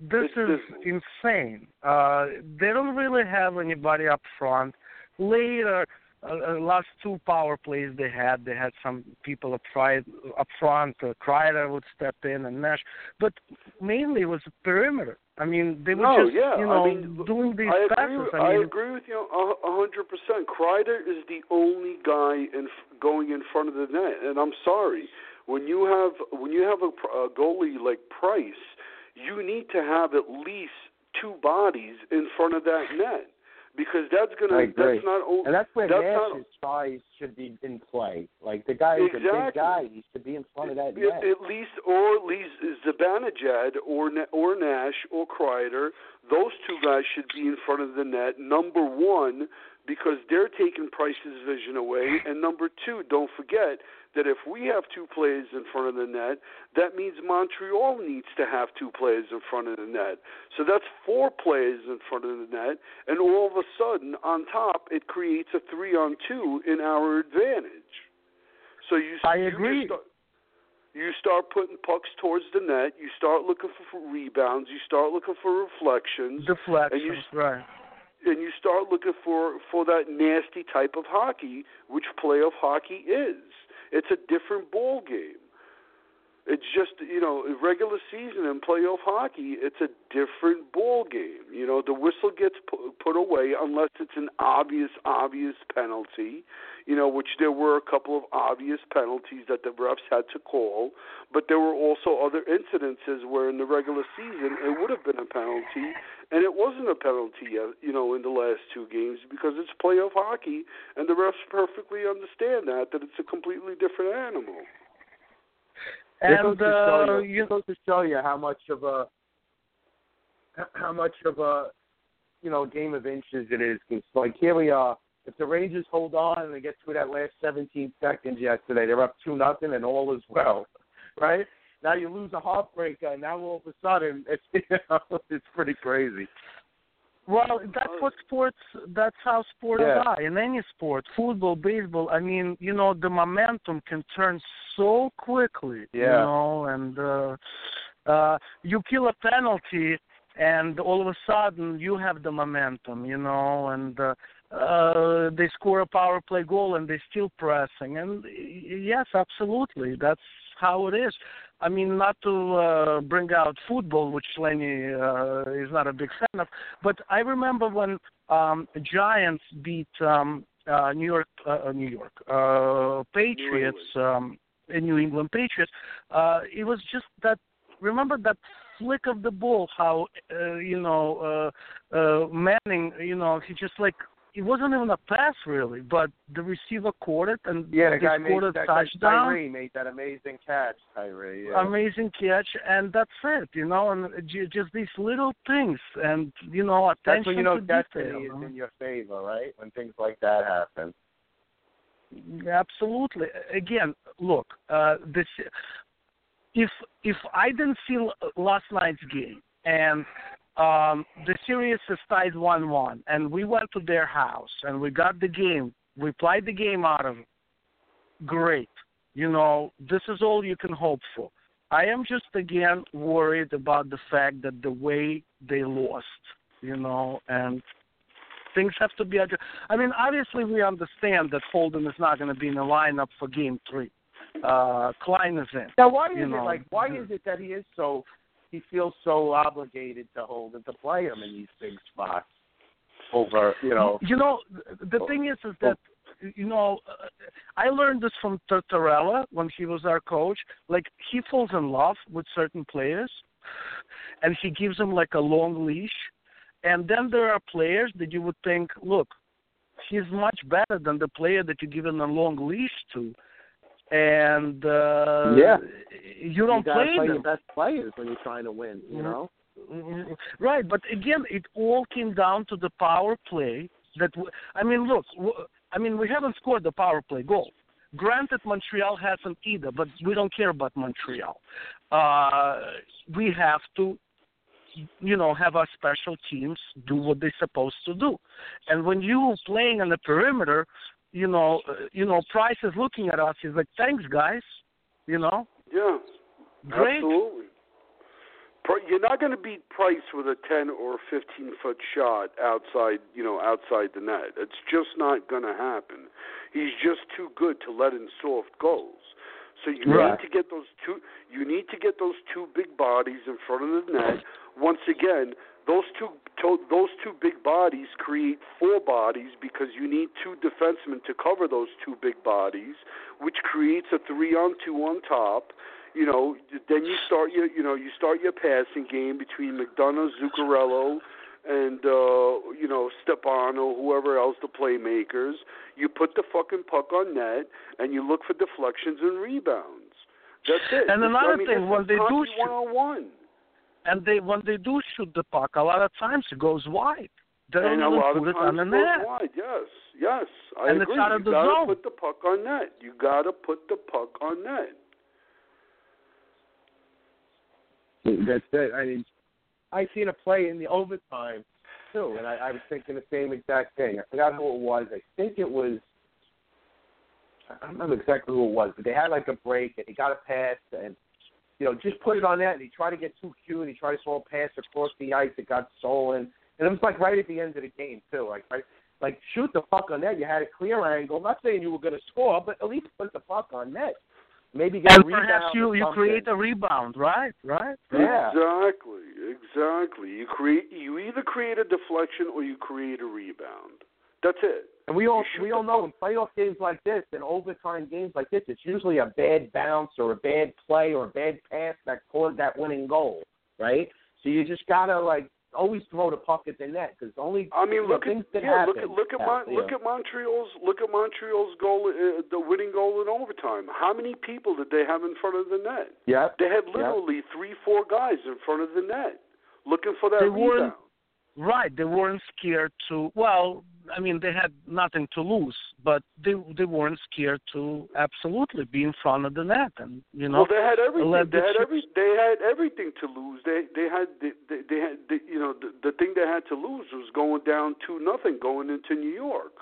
this is insane. Uh, they don't really have anybody up front. Later, uh, uh, last two power plays they had, they had some people up, front. up front. Uh, Kreider would step in and Nash, but mainly it was a perimeter. I mean, they were no, just yeah. you know I mean, doing these I passes. agree, I mean, agree with you a a hundred percent. Kreider is the only guy in going in front of the net, and I'm sorry when you have when you have a, a goalie like Price, you need to have at least two bodies in front of that net because that's gonna that's not and that's where that's Nash's not, size should be in play. Like the guy is a big guy; he should be in front of that At, net. at least, or at least Zibanejad or or Nash or Kreider, those two guys should be in front of the net. Number one, because they're taking Price's vision away, and number two, don't forget that if we have two players in front of the net, that means Montreal needs to have two players in front of the net. So that's four players in front of the net, and all of a sudden, on top, it creates a three on two in our advantage. So you, I you agree. Start, you start putting pucks towards the net. You start looking for, for rebounds. You start looking for reflections. deflections, and you right? And you start looking for for that nasty type of hockey, which playoff hockey is. It's a different ball game. It's just you know regular season and playoff hockey. It's a different ball game. You know the whistle gets put away unless it's an obvious obvious penalty. You know which there were a couple of obvious penalties that the refs had to call, but there were also other incidences where in the regular season it would have been a penalty and it wasn't a penalty, uh, you know, in the last two games because it's playoff hockey, and the refs perfectly understand that that it's a completely different animal. And uh, you, it goes to show you how much of a [clears throat] how much of a you know game of inches it is. 'Cause, like here we are. If the Rangers hold on and they get through that last 17 seconds yesterday, they're up two nothing and all is well, [laughs] right? Now you lose a heartbreaker, and now all of a sudden it's [laughs] you know, it's pretty crazy. Well, that's what sports. That's how sports Yeah. are in any sport, football, baseball. I mean, you know, the momentum can turn so quickly. Yeah. You know, and uh, uh, you kill a penalty, and all of a sudden you have the momentum. You know, and uh, uh, they score a power play goal, and they're still pressing. And yes, absolutely, that's how it is. I mean, not to uh, bring out football, which Lenny uh, is not a big fan of, but I remember when um, Giants beat um, uh, New York, uh, New York uh, Patriots, um, New England Patriots. Uh, it was just that. Remember that flick of the ball? How uh, you know uh, uh, Manning? You know, he just like it wasn't even a pass really, but the receiver caught it and Yeah, the guy made a that guy touchdown Tyree made that amazing catch. Tyree, yeah. amazing catch, and that's it, you know, and just these little things, and you know, attention That's when you know to destiny detail. is in your favor, right? When things like that happen. Absolutely. Again, look, uh, this if if I didn't see last night's game and um, the series is tied one-one, and we went to their house and we got the game, we played the game out of it. Great. You know, this is all you can hope for. I am just again worried about the fact that the way they lost, you know, and things have to be adjusted. I mean, obviously we understand that Holden is not going to be in the lineup for Game Three. Uh, Klein is in. Now, why is it know. like? Why is it that he is so? He feels so obligated to hold and to play him in these big spots over, you know. You know, the thing is, is that you know, uh, I learned this from Tortorella when he was our coach. Like he falls in love with certain players, and he gives them like a long leash. And then there are players that you would think, look, he's much better than the player that you're giving a long leash to. And uh Yeah. you don't you play play them. your best players when you're trying to win. You Mhm. know. Right, but again, it all came down to the power play. That w- I mean, look, w- I mean, we haven't scored the power play goal. Granted, Montreal hasn't either, but we don't care about Montreal. Uh, we have to, you know, have our special teams do what they're supposed to do. And when you're playing on the perimeter, you know, uh, you know, Price is looking at us. He's like, "Thanks, guys," you know. Yeah, Great. absolutely. You're not going to beat Price with a 10 or 15 foot shot outside, you know, outside the net. It's just not going to happen. He's just too good to let in soft goals. So you Right. need to get those two. You need to get those two big bodies in front of the net. Once again, those two to, those two big bodies create four bodies because you need two defensemen to cover those two big bodies, which creates a three on two on top. You know, then you start your you know you start your passing game between McDonagh, Zuccarello, and uh, you know Stepano, whoever else the playmakers. You put the fucking puck on net, and you look for deflections and rebounds. That's it. And another I mean, thing, when they do shoot- one-on-one. And they when they do shoot the puck, a lot of times it goes wide. They don't and a lot put of it on times the it goes net. wide. Yes, yes, I And it's agree. out of you the gotta zone. put the puck on net. You gotta put the puck on net. That's it. I mean, I seen a play in the overtime too, and I, I was thinking the same exact thing. I forgot who it was. I think it was. I don't remember exactly who it was, but they had like a break, and he got a pass, and you know, just put it on that. And he tried to get too cute. He tried to throw a pass across the ice. It got stolen, and it was like right at the end of the game too. Like right, like shoot the fuck on net. You had a clear angle. I'm not saying you were going to score, but at least put the fuck on net. Maybe get And a rebound. perhaps you you create a rebound, right? Right. Yeah. Exactly, exactly. You create. You either create a deflection or you create a rebound. That's it. And we all we all know in playoff games like this, in overtime games like this, it's usually a bad bounce or a bad play or a bad pass that caused that winning goal, right? So you just gotta like always throw the puck at the net because only I mean, look at yeah, happen. look at look at Mon- yeah. look at Montreal's look at Montreal's goal, uh, the winning goal in overtime. How many people did they have in front of the net? Yep. They had Yep. literally three, four guys in front of the net looking for that They rebound. Right. They weren't scared to. Well, I mean, they had nothing to lose, but they they weren't scared to absolutely be in front of the net, and you know, well, they had everything. They the had every. They had everything to lose. They they had they they, they had they, you know the, the thing they had to lose was going down two nothing going into New York.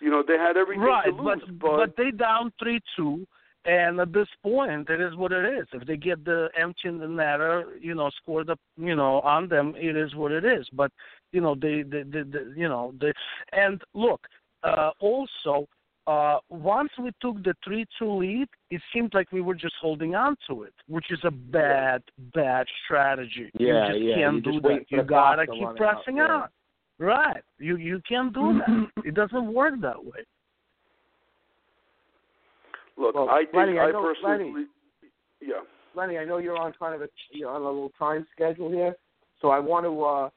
You know they had everything right, to lose, but but they down three two, and at this point, it is what it is. If they get the empty in the netter, you know, score the you know on them, it is what it is. But you know, they they, they, they you know they and look, uh, also. Uh, once we took the 3-2 lead, it seemed like we were just holding on to it, which is a bad, bad strategy. Yeah, you just yeah, can't you do that. You gotta keep run out, pressing yeah. on. Right. You you can't do that. [laughs] it doesn't work that way. Look. Well, I think Lenny, I I know- personally, Lenny. yeah. Lenny, I know you're on kind of a you're on a little time schedule here, so I want to uh,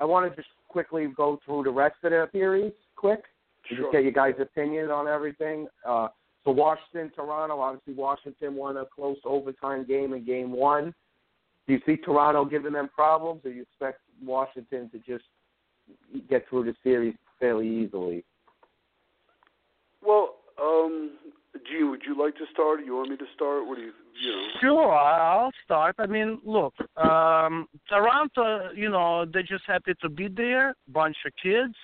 I want to just quickly go through the rest of the series, quick, Sure. just get you guys' opinion on everything. Uh, so Washington, Toronto, obviously Washington won a close overtime game in Game One. Do you see Toronto giving them problems, or you expect Washington to just get through the series fairly easily? Well, um, Gene, would you like to start? Or you want me to start? What do you, you know? Sure, I'll start. I mean, look, um, Toronto, you know, they're just happy to be there. Bunch of kids.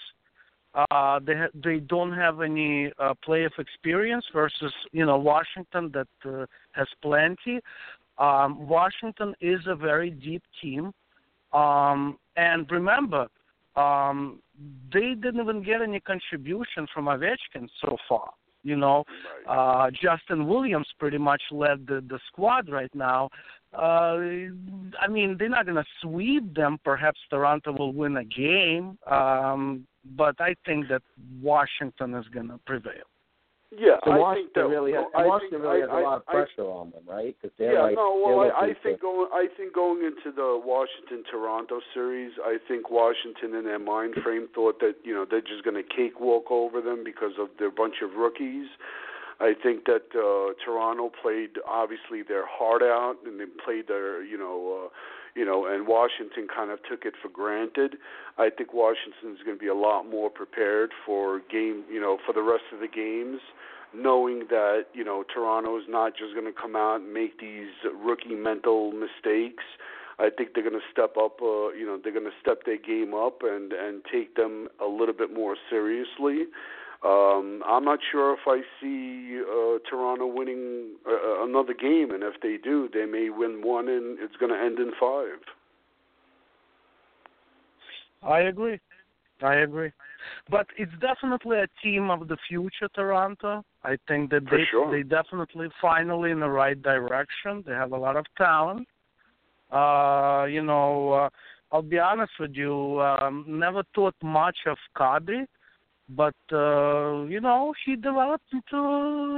Uh, they ha- they don't have any uh, playoff experience versus you know Washington that uh, has plenty. Um, Washington is a very deep team, um, and remember, um, they didn't even get any contribution from Ovechkin so far. You know, uh, Justin Williams pretty much led the, the squad right now. Uh, I mean, they're not going to sweep them. Perhaps Toronto will win a game, um, but I think that Washington is going to prevail. Yeah, So I Washington think that really has, I Washington think, really has a lot of I, I, pressure on them, right? Because they're yeah, like no. Well, I, I think to- going. I think going into the Washington Toronto series, I think Washington in their mind frame thought that you know they're just going to cakewalk over them because of their bunch of rookies. I think that uh, Toronto played obviously their heart out, and they played their you know. Uh, you know, and Washington kind of took it for granted. I think Washington's going to be a lot more prepared for game, you know, for the rest of the games knowing that you know Toronto is not just going to come out and make these rookie mental mistakes. I think they're going to step up. Uh, you know, they're going to step their game up and and take them a little bit more seriously. Um, I'm not sure if I see uh, Toronto winning uh, another game, and if they do, they may win one one, and it's going to end in five. I agree. I agree. But it's definitely a team of the future, Toronto. I think that For they sure. they definitely finally in the right direction. They have a lot of talent. Uh, you know, uh, I'll be honest with you. Um, never thought much of Kadri, but uh, you know he developed into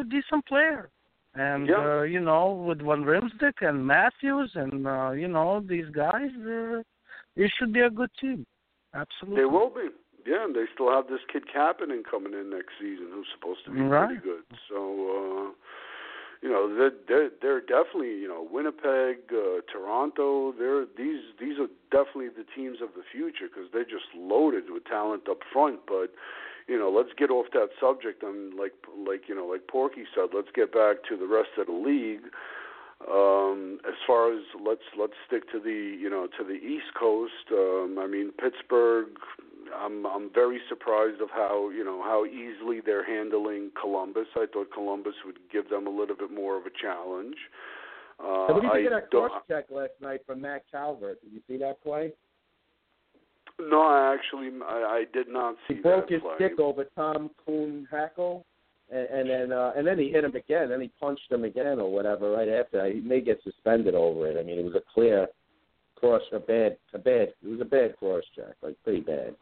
a decent player. And Yeah. uh, you know, with Van Riemsdyk and Matthews and uh, you know these guys, uh, it should be a good team. Absolutely. They will be. Yeah, and they still have this kid Kapanen coming in next season, who's supposed to be Right. pretty good. So, uh, you know, they're, they're they're definitely you know Winnipeg, uh, Toronto. They're these these are definitely the teams of the future because they're just loaded with talent up front. But you know, let's get off that subject. And like like you know, like Porky said, let's get back to the rest of the league. Um, as far as let's let's stick to the you know to the East Coast. Um, I mean Pittsburgh. I'm I'm very surprised of how you know how easily they're handling Columbus. I thought Columbus would give them a little bit more of a challenge. Uh, So what do you think I of that cross check last night from Matt Calvert? Did you see that play? No, I actually I, I did not see He broke his play. stick over Tom Kuhnhackl, and, and then uh, and then he hit him again. Then he punched him again or whatever right after. He may get suspended over it. I mean, it was a clear cross, a bad, a bad. It was a bad cross check, like pretty bad.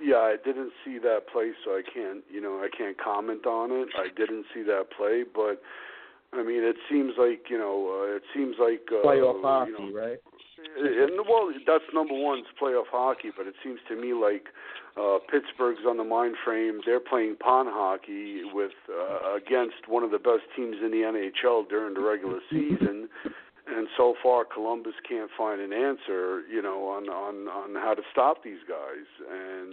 Yeah, I didn't see that play, so I can't, you know, I can't comment on it. I didn't see that play, but I mean, it seems like, you know, uh, it seems like uh, Playoff hockey, you know, right? and well, that's number one, it's playoff hockey. But it seems to me like uh, Pittsburgh's on the mind frame. They're playing pond hockey with uh, against one of the best teams in the NHL during the regular season. And so far, Columbus can't find an answer, you know, on on on how to stop these guys. And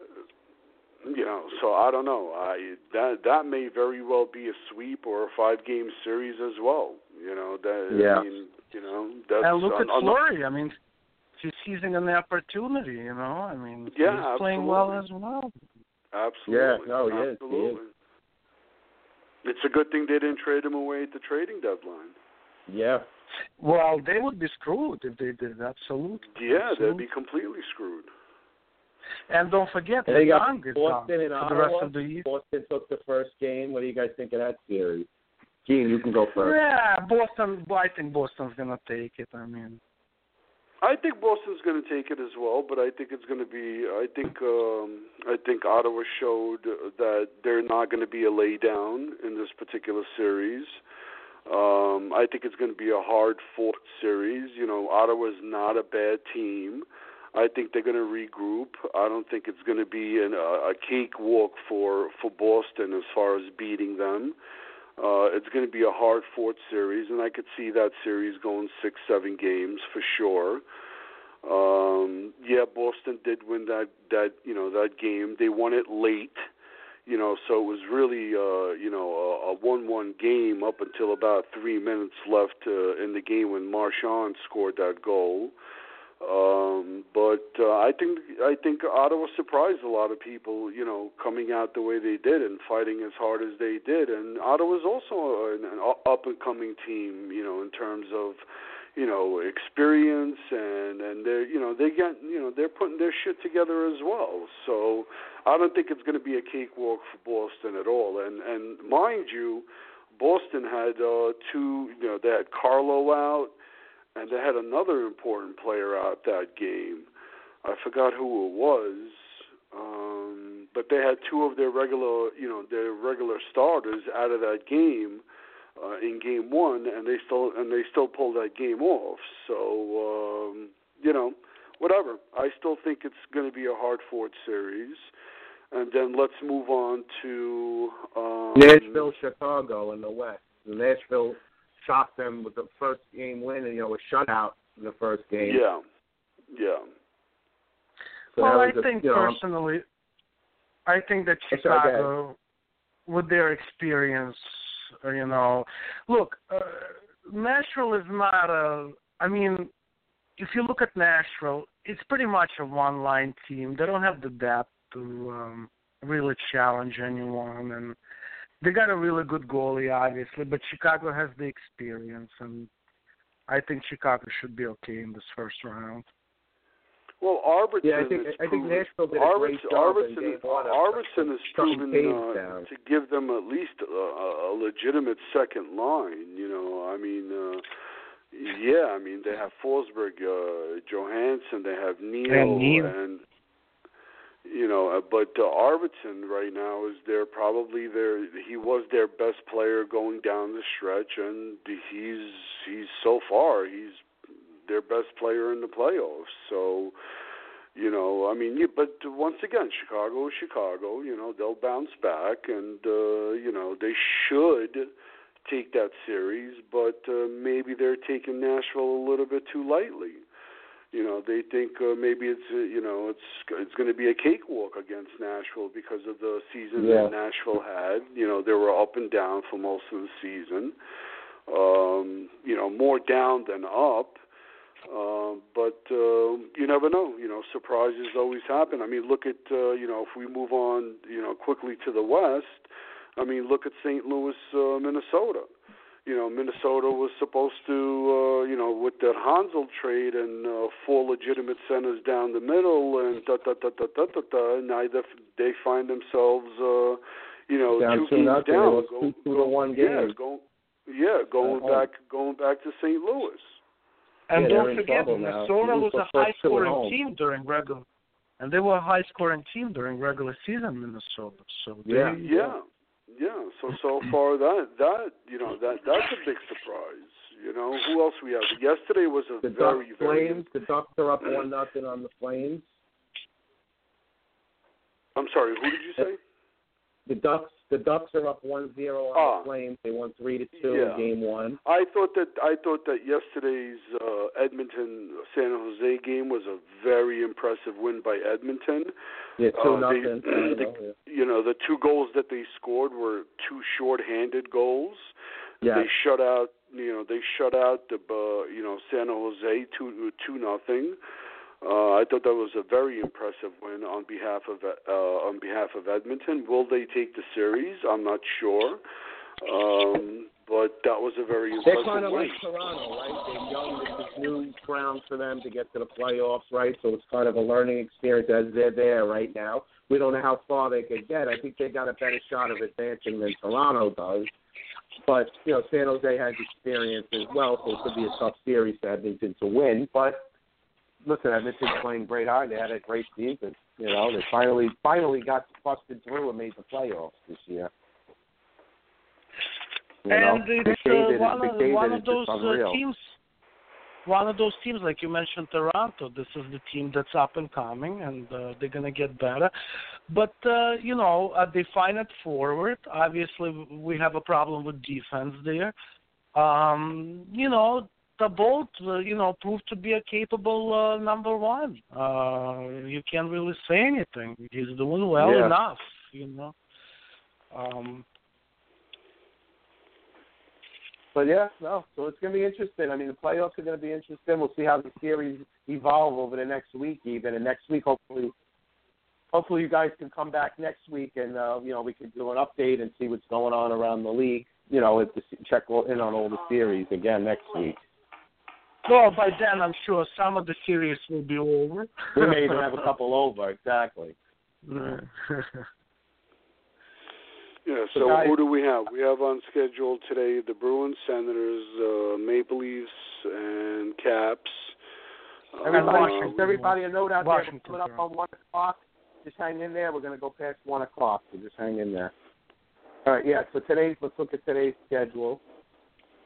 uh, you know, so I don't know. I that that may very well be a sweep or a five game series as well. You know that. Yeah. I mean, you know that's. and look on- at on the- Fleury. I mean, he's seizing an opportunity. You know, I mean, Yeah, he's playing well as absolutely. well. Absolutely. Yeah, no, he is, he is. Absolutely. It's a good thing they didn't trade him away at the trading deadline. Yeah. Well, they would be screwed if they did. Absolutely. Yeah, they'd be completely screwed. And don't forget, And they got Young is Boston gone and for the rest Ottawa. of the year. Boston took the first game. What do you guys think of that series? Gene, you can go first. Yeah, Boston. I think Boston's gonna take it. I mean, I think Boston's going to take it as well, but I think it's going to be. I think. Um, I think Ottawa showed that they're not going to be a lay down in this particular series. Um, I think it's going to be a hard fought series. You know, Ottawa's not a bad team. I think they're going to regroup. I don't think it's going to be an, a, a cakewalk for for Boston as far as beating them. Uh, it's going to be a hard fought series, and I could see that series going six, seven games for sure. Um, yeah, Boston did win that that you know that game. They won it late, you know, so it was really uh, you know a, a one-one game up until about three minutes left uh, in the game when Marchand scored that goal. Um, but uh, I think I think Ottawa surprised a lot of people, you know, coming out the way they did and fighting as hard as they did. And Ottawa's also an, an up and coming team, you know, in terms of you know experience and and they're you know they get you know they're putting their shit together as well. So I don't think it's going to be a cakewalk for Boston at all. And and mind you, Boston had uh, two, you know, they had Carlo out and they had another important player out that game. I forgot who it was, um, but they had two of their regular, you know, their regular starters out of that game in game one, and they still and they still pulled that game off. So um, you know, whatever. I still think it's going to be a hard fought series. And then let's move on to um, Nashville, Chicago in the West. Nashville shocked them with the first game win, and you know, a shutout in the first game. Yeah, yeah. So well, that I think you know, personally, I think that Chicago, with their experience, uh, you know, look, uh, Nashville is not a. I mean, if you look at Nashville, it's pretty much a one-line team. They don't have the depth to um, really challenge anyone, and they got a really good goalie, obviously. But Chicago has the experience, and I think Chicago should be okay in this first round. Well, Arvidsson Yeah, I think has I think Nashville did a great job in Arvidsson, game one of Arvidsson has proven uh, down. to give them at least a, a legitimate second line. You know, I mean, uh, yeah, I mean they have Forsberg, uh, Johansen, they have Neal, And Neal. and you know, uh, but uh, Arvidsson right now is their probably their he was their best player going down the stretch, and he's he's so far he's their best player in the playoffs. So, you know, I mean, you, but once again, Chicago is Chicago. You know, they'll bounce back, and uh, you know they should take that series, but uh, maybe they're taking Nashville a little bit too lightly. You know, they think uh, maybe it's uh, you know it's it's going to be a cakewalk against Nashville because of the season Yeah. that Nashville had. You know, they were up and down for most of the season. Um, you know, more down than up. Um, but uh, you never know. You know, surprises always happen. I mean, look at uh, you know if we move on, you know, quickly to the west. I mean, look at St. Louis, uh, Minnesota. You know, Minnesota was supposed to, uh, you know, with that Hanzal trade and uh, four legitimate centers down the middle, and da da da da da da da. And now they find themselves, uh, you know, Down two games nothing. Down. Go- two, two to go- one Yeah, game. go, yeah, going At back, going back to St. Louis. And Yeah, don't forget, trouble now. Minnesota was a high scoring team during regular, and they were a high scoring team during regular season, Minnesota. So they, Yeah. Yeah, yeah. So so [clears throat] far that that you know that that's a big surprise. You know who else we have? Yesterday was a The very Ducks very. Flames. The Ducks are up one nothing on the Flames. I'm sorry. Who did you say? The Ducks. The Ducks are up one zero on Ah. the Flames. They won three to two Yeah. in game one. I thought that I thought that yesterday's uh, Edmonton San Jose game was a very impressive win by Edmonton. Yeah, two Uh, they- nothing. [clears throat] the- you know the two goals that they scored were two short-handed goals. Yeah. They shut out, you know, they shut out the, uh, you know, San Jose two two nothing. Uh, I thought that was a very impressive win on behalf of uh, on behalf of Edmonton. Will they take the series? I'm not sure, um, but that was a very They're impressive kind of win. like Toronto, right? They're young. This is new ground for them to get to the playoffs, right? So it's kind of a learning experience as they're there right now. We don't know how far they could get. I think they got a better shot of advancing than Toronto does. But you know, San Jose has experience as well, so it could be a tough series for Edmonton to win. But listen, Edmonton's playing great hard. They had a great season. You know, they finally finally got busted through and made the playoffs this year. You know, and it's McDavid, uh, one, of, McDavid one of those uh, teams. One of those teams, like you mentioned, Toronto. This is the team that's up and coming, and uh, they're gonna get better. But uh, you know, uh, they find it forward. Obviously, we have a problem with defense there. Um, you know, the boat, uh, you know, proved to be a capable uh, number one. Uh, you can't really say anything. He's doing well Yeah. enough, you know. Um, But yeah, no. So it's going to be interesting. I mean, the playoffs are going to be interesting. We'll see how the series evolve over the next week, even. And next week, hopefully, hopefully you guys can come back next week, and uh, you know we can do an update and see what's going on around the league. You know, with the, check in on all the series again next week. Well, by then I'm sure some of the series will be over. [laughs] We may even have a couple over. Exactly. [laughs] Yeah. So So guys- who do we have? We have on schedule today the Bruins, Senators, uh, Maple Leafs, and Caps. And Uh, Washington. everybody a note out Washington, there. Coming up on one o'clock. Just hang in there. We're going to go past one o'clock, so just hang in there. All right. Yeah. So today's. Let's look at today's schedule.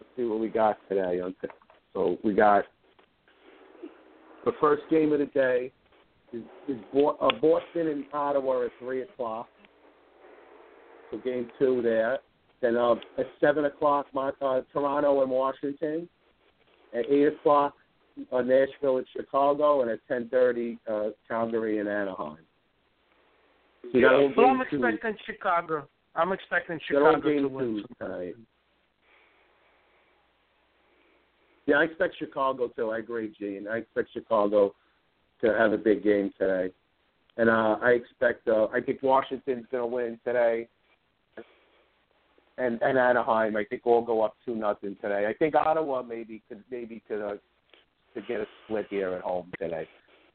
Let's see what we got today. On t- so we got the first game of the day is, is uh, Boston and Ottawa at three o'clock. So game two there. Then uh, at seven o'clock, Mon- uh, Toronto and Washington. At eight o'clock, uh, Nashville and Chicago, and at ten thirty, uh, Calgary and Anaheim. So you got all Well, I'm game two. expecting Chicago. I'm expecting Chicago to win. tonight. Yeah, I expect Chicago too. I agree, Gene. I expect Chicago to have a big game today, and uh, I expect. Uh, I think Washington's going to win today. and and Anaheim. I think all go up two nothing today. I think Ottawa maybe could maybe could uh, to get a split here at home today.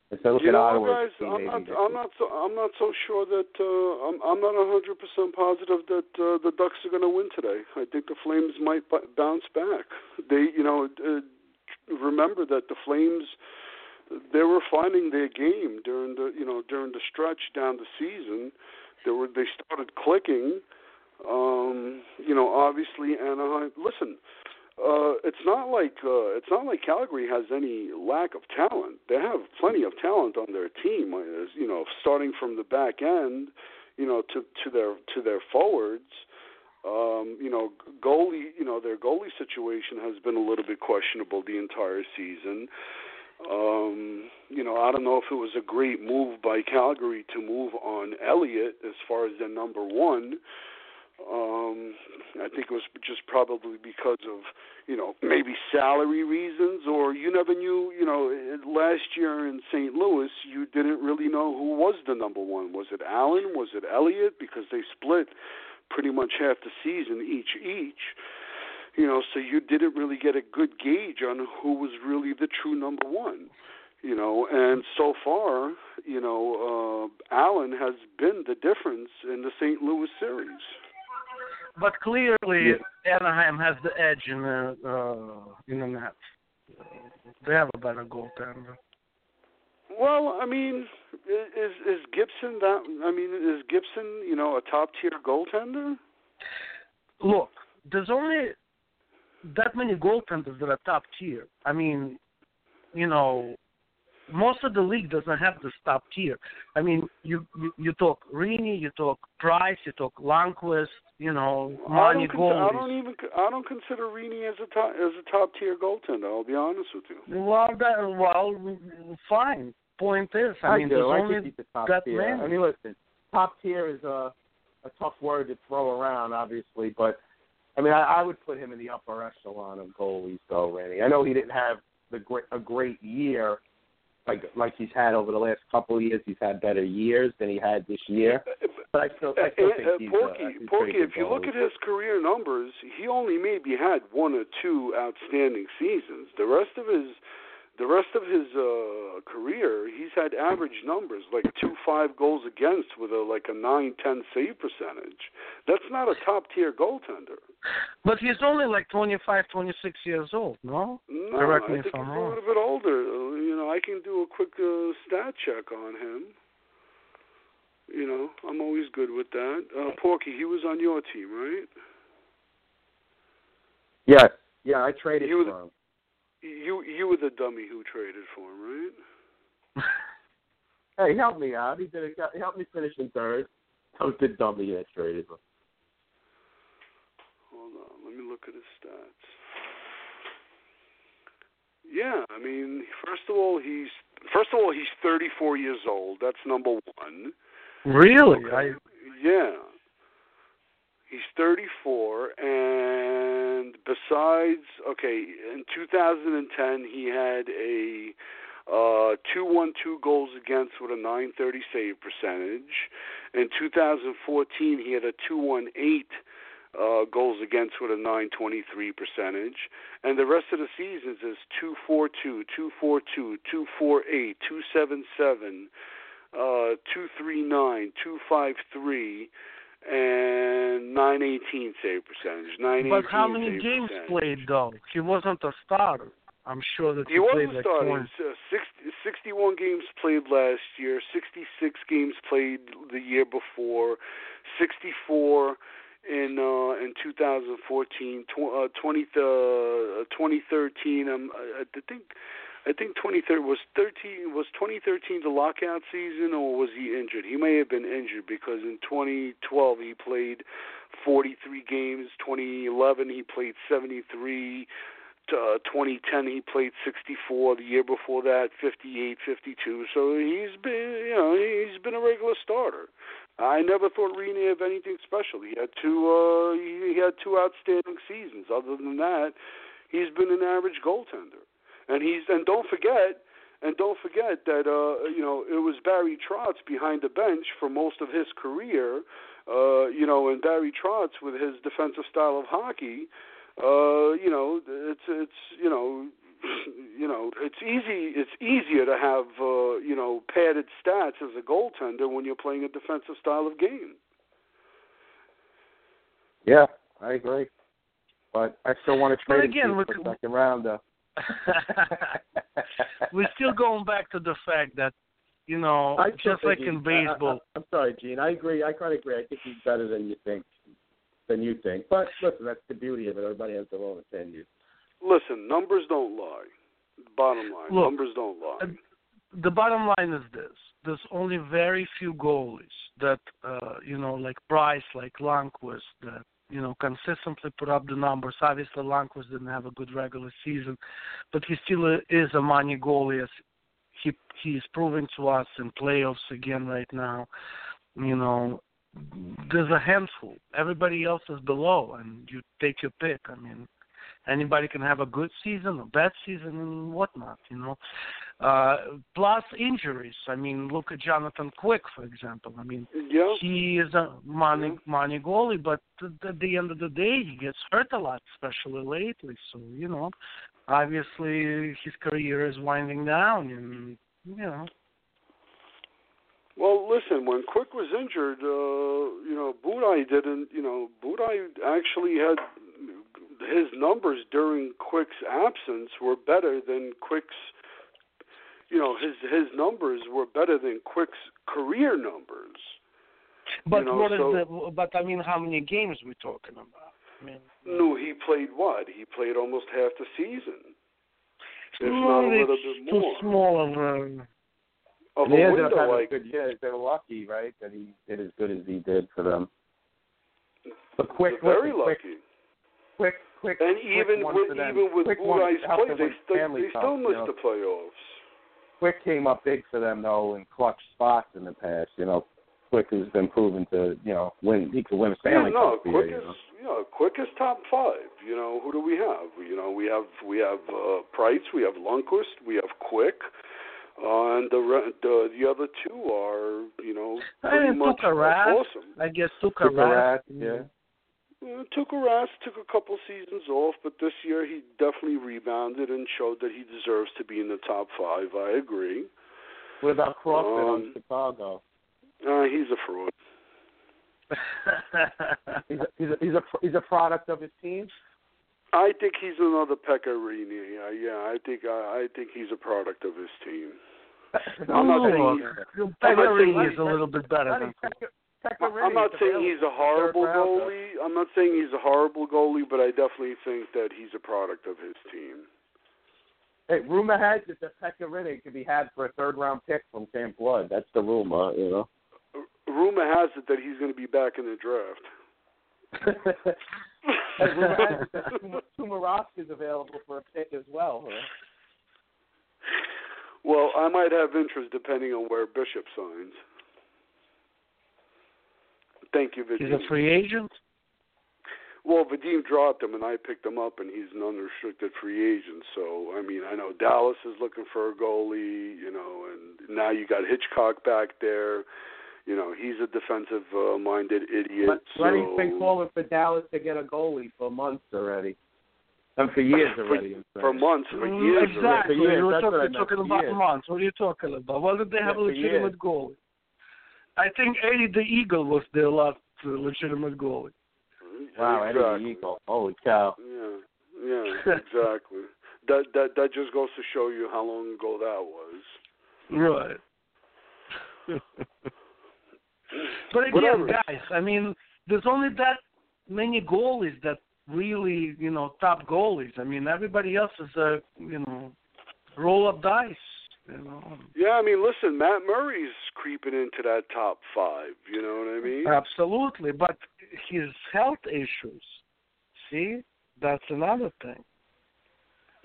So look you know, Ottawa. guys, I'm not, I'm not so, I'm not so sure that uh, I'm, I'm not 100 percent positive that uh, the Ducks are going to win today. I think the Flames might b- bounce back. They, you know, uh, remember that the Flames they were finding their game during the, you know, during the stretch down the season. They were they started clicking. Um, you know, obviously Anaheim. Listen, uh, it's not like uh, it's not like Calgary has any lack of talent. They have plenty of talent on their team. uh, As, you know, starting from the back end, you know, to to their to their forwards. Um, you know, goalie. You know, their goalie situation has been a little bit questionable the entire season. Um, you know, I don't know if it was a great move by Calgary to move on Elliott as far as their number one. Um, I think it was just probably because of you know maybe salary reasons, or you never knew. You know, last year in St. Louis, you didn't really know who was the number one. Was it Allen? Was it Elliott? Because they split pretty much half the season each each. You know, so you didn't really get a good gauge on who was really the true number one. You know, and so far, you know, uh, Allen has been the difference in the St. Louis series. But clearly, Anaheim has the edge in the uh, in the net. They have a better goaltender. Well, I mean, is is Gibson that? I mean, is Gibson you know a top tier goaltender? Look, there's only that many goaltenders that are top tier. I mean, you know, most of the league doesn't have this top tier. I mean, you you, you talk Rinne, you talk Price, you talk Lundqvist, you know, I money don't, con- I don't even I don't consider Rinne as a top as a top tier goaltender. I'll be honest with you. Well, that well, fine. Point is, I, mean, do. there's I only think he's top that tier. many. I mean, listen, top tier is a a tough word to throw around, obviously, but I mean, I, I would put him in the upper echelon of goalies, though, Randy. I know he didn't have the great a great year like like he's had over the last couple of years. He's had better years than he had this year, but I still I still Uh, think uh, he's Porky, a, he's Porky, if you look at his career numbers, he only maybe had one or two outstanding seasons. The rest of his the rest of his uh career, he's had average numbers like two five goals against with a like a nine ten save percentage. That's not a top tier goaltender. But he's only like 25, 26 years old, no? No, Correct I me if I'm he's a little bit older. Uh, You know, I can do a quick uh, stat check on him. You know, I'm always good with that. Uh, Porky, he was on your team, right? Yeah, yeah, I traded You for him. You you were the dummy who traded for him, right? Hey, help me out. He did it. He helped me finish in third. I was the dummy that traded for. him. Hold on, let me look at his stats. Yeah, I mean, first of all, he's first of all he's 34 years old. That's number one. Really? Okay. Yeah. He's 34, and besides, okay, in 2010 he had a uh, 212 goals against with a 930 save percentage. In 2014 he had a 218 uh, goals against with a 923 percentage. And the rest of the seasons is 242, 242, 248, 277, uh, 239, 253, and 918 save percentage. 918 But how many games percentage. played though? He wasn't a starter. I'm sure that He he played like starting. 20. Uh, 60, 61 games played last year, 66 games played the year before, 64 in uh, in 2014, tw- uh, 20, uh, 2013. Um, I, I think I think 2013 was 13 was 2013 the lockout season or was he injured? He may have been injured because in 2012 he played 43 games. 2011 he played 73 uh, 2010 he played 64. The year before that, 58, 52. So he's been, you know, he's been a regular starter. I never thought Rinne of anything special. He had two, uh, he had two outstanding seasons. Other than that, he's been an average goaltender. And he's, and don't forget, and don't forget that, uh, you know, it was Barry Trotz behind the bench for most of his career. Uh, you know, and Barry Trotz with his defensive style of hockey, uh, you know, it's it's you know, [sniffs] you know, it's easy. It's easier to have uh, you know padded stats as a goaltender when you're playing a defensive style of game. Yeah, I agree. But I still want to But trade again, him look- for a second rounder. [laughs] We're still going back to the fact that, you know, I just like think in he's- I- baseball. I, am sorry, Gene. I agree. I kind of agree. I think he's better than you think. Than you think. But listen, that's the beauty of it. Everybody has their own opinion. Listen, numbers don't lie. Bottom line, Look, numbers don't lie. the bottom line is this: there's only very few goalies that, uh, you know, like Price, like Lundqvist, that you know consistently put up the numbers. Obviously, Lundqvist didn't have a good regular season, but he still is a money goalie. As he he is proving to us in playoffs again right now. You know, there's a handful. Everybody else is below, and you take your pick. I mean, anybody can have a good season, a bad season, and whatnot. You know, uh, plus injuries. I mean, look at Jonathan Quick, for example. I mean, yeah. he is a money money goalie, but at at the end of the day, he gets hurt a lot, especially lately. So you know, obviously his career is winding down, and you know. Well, listen, when Quick was injured, uh, you know, Budaj didn't, you know, Budaj actually had his numbers during Quick's absence were better than Quick's, you know, his his numbers were better than Quick's career numbers. But You know, what is so- the? But I mean, how many games we talking about? I mean, No, he played what? He played almost half the season, if no, not a little it's bit too more. small of a. Of and a ended up window having like a good year. They were lucky, right, that he did as good as he did for them. But quick, very listen, quick, lucky. Quick, quick. And quick even won with for them. even with quick won Budaj's helped play, them they still Stanley they Cup, still you missed know. the playoffs. Quick came up big for them though in clutch spots in the past. You know, Quick has been proven to you know win. He could win a Stanley yeah, no, Cup. quick you is know. you know, quick is top five. You know, who do we have? You know, we have we have uh, Price, we have Lundqvist, we have Quick, uh, and the re- the the other two are you know I pretty mean, much Tuukka awesome. I guess Tuukka Tuukka Rask. Rask, yeah. Uh, a rest, took a couple seasons off, but this year he definitely rebounded and showed that he deserves to be in the top five. I agree. What about Crawford on Um, Chicago? Uh, he's a fraud. [laughs] He's a, he's a he's a he's a product of his team. I think he's another Pecorini. Uh, yeah, I think I, I think he's a product of his team. [laughs] I'm not saying Look, he's, I'm not saying is a little bit better than. I'm not saying he's a horrible goalie. I'm not saying he's a horrible goalie, but I definitely think that he's a product of his team. Hey, rumor has it that Pecorino could be had for a third round pick from Camp Blood. That's the rumor, you know. Rumor has it that he's going to be back in the draft. [laughs] hey, rumor has it that [laughs] Tuma- is available for a pick as well. Huh? Well, I might have interest depending on where Bishop signs. Thank you, He's a free agent. Well, Vadim dropped him, and I picked him up, and he's an unrestricted free agent. So, I mean, I know Dallas is looking for a goalie, you know, and now you got Hitchcock back there. You know, he's a defensive-minded idiot. But so Lenny's been calling for Dallas to get a goalie for months already. And for [laughs] years already. I'm for months, for Mm, years. exactly. For years, You were that's talking, what I you're talking about years. months. What are you talking about? Well, did they have Yeah, a legitimate goalie? I think Eddie the Eagle was their last uh, legitimate goalie. Wow, Eddie the Eagle. Holy cow. Yeah, yeah, exactly. [laughs] that that that just goes to show you how long ago that was. Right. [laughs] but again, Whatever. guys, I mean, there's only that many goalies that really, you know, top goalies. I mean, everybody else is a, you know, roll of dice. You know. Yeah, I mean, listen, Matt Murray's creeping into that top five. You know what I mean? Absolutely, but his health issues. See, that's another thing.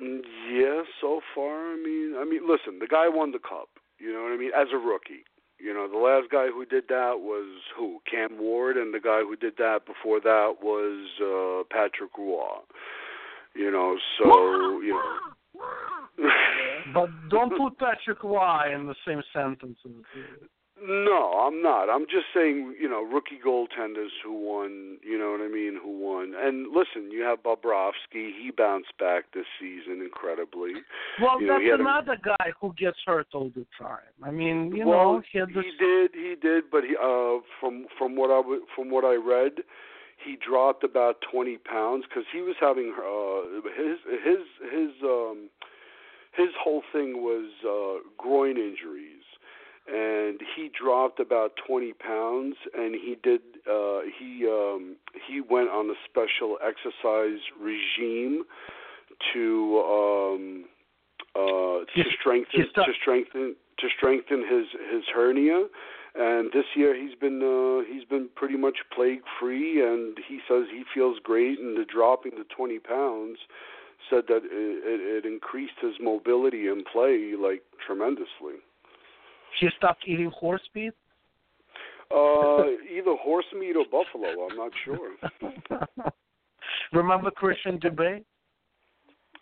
Mm, Yeah, so far, I mean, I mean, listen, the guy won the cup. You know what I mean? As a rookie. You know, the last guy who did that was who? Cam Ward, and the guy who did that before that was uh Patrick Roy. You know, so you know. [laughs] But don't put Patrick Roy in the same sentence. No, I'm not. I'm just saying, you know, rookie goaltenders who won, you know what I mean, who won. And listen, you have Bobrovsky. He bounced back this season incredibly. Well, you know, that's had a- another guy who gets hurt all the time. I mean, you well, know, he had this. he did, he did, but he, uh, from from what I from what I read, he dropped about 20 pounds because he was having uh, his his his um, his whole thing was uh, groin injuries, and he dropped about 20 pounds, and he did uh, he um, he went on a special exercise regime to um, uh, to strengthen to strengthen to strengthen his his hernia. And this year he's been uh, he's been pretty much plague free and he says he feels great and the dropping the 20 pounds said that it, it, it increased his mobility and play like tremendously. He stopped eating horse meat. uh [laughs] either horse meat or buffalo i'm not sure. [laughs] Remember Christian Dubé?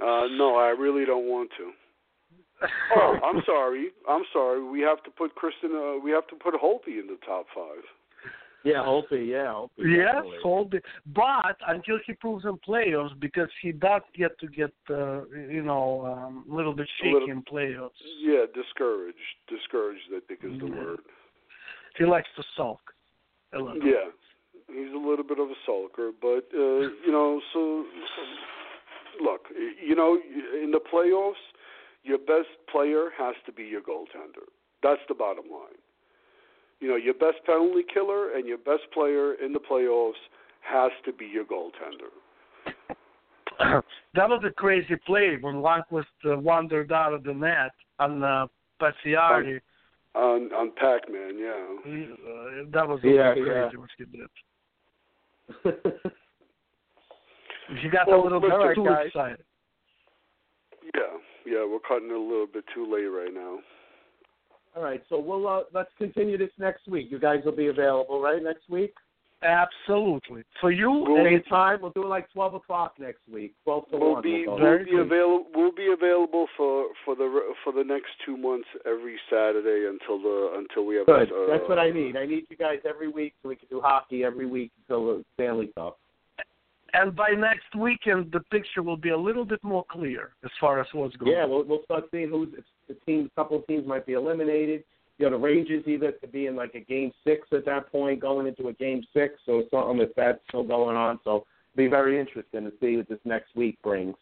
uh no i really don't want to. Oh i'm [laughs] sorry. I'm sorry. We have to put kristen uh, we have to put holtby in the top five Yeah, Holtby. Yeah, Holtby. Yes, definitely. But until he proves in playoffs, because he does get to get, uh, you know, um, a little bit shaky little- in playoffs. yeah discouraged discouraged i think is the Yeah. word He likes to sulk. A little. Yeah, he's a little bit of a sulker, but uh, you know, so look, you know, in the playoffs, your best player has to be your goaltender. That's the bottom line. You know, your best penalty killer and your best player in the playoffs has to be your goaltender. [coughs] that was a crazy play when Lundqvist uh, wandered out of the net on uh, Pacioretty. On on Pac-Man, yeah. Uh, that was a Yeah, little yeah. crazy what he did. [laughs] He got Well, a little listen, bit too guys. excited. Yeah, yeah, we're cutting it a little bit too late right now. All right, so we'll uh, let's continue this next week. You guys will be available, right? Next week. Absolutely. For you, Any any time. We'll do it like twelve o'clock next week. Twelve to We'll one. be we'll we'll be available. We'll be available for for the re- for the next two months every Saturday until the until we have. Good. Uh, That's what I need. I need you guys every week so we can do hockey every week until the Stanley Cup. And by next weekend the picture will be a little bit more clear as far as what's going Yeah, we'll we'll start seeing who's the teams. A couple of teams might be eliminated. You know, the Rangers either could be in like a game six at that point, going into a game six or something if that's still going on. So it'll be very interesting to see what this next week brings.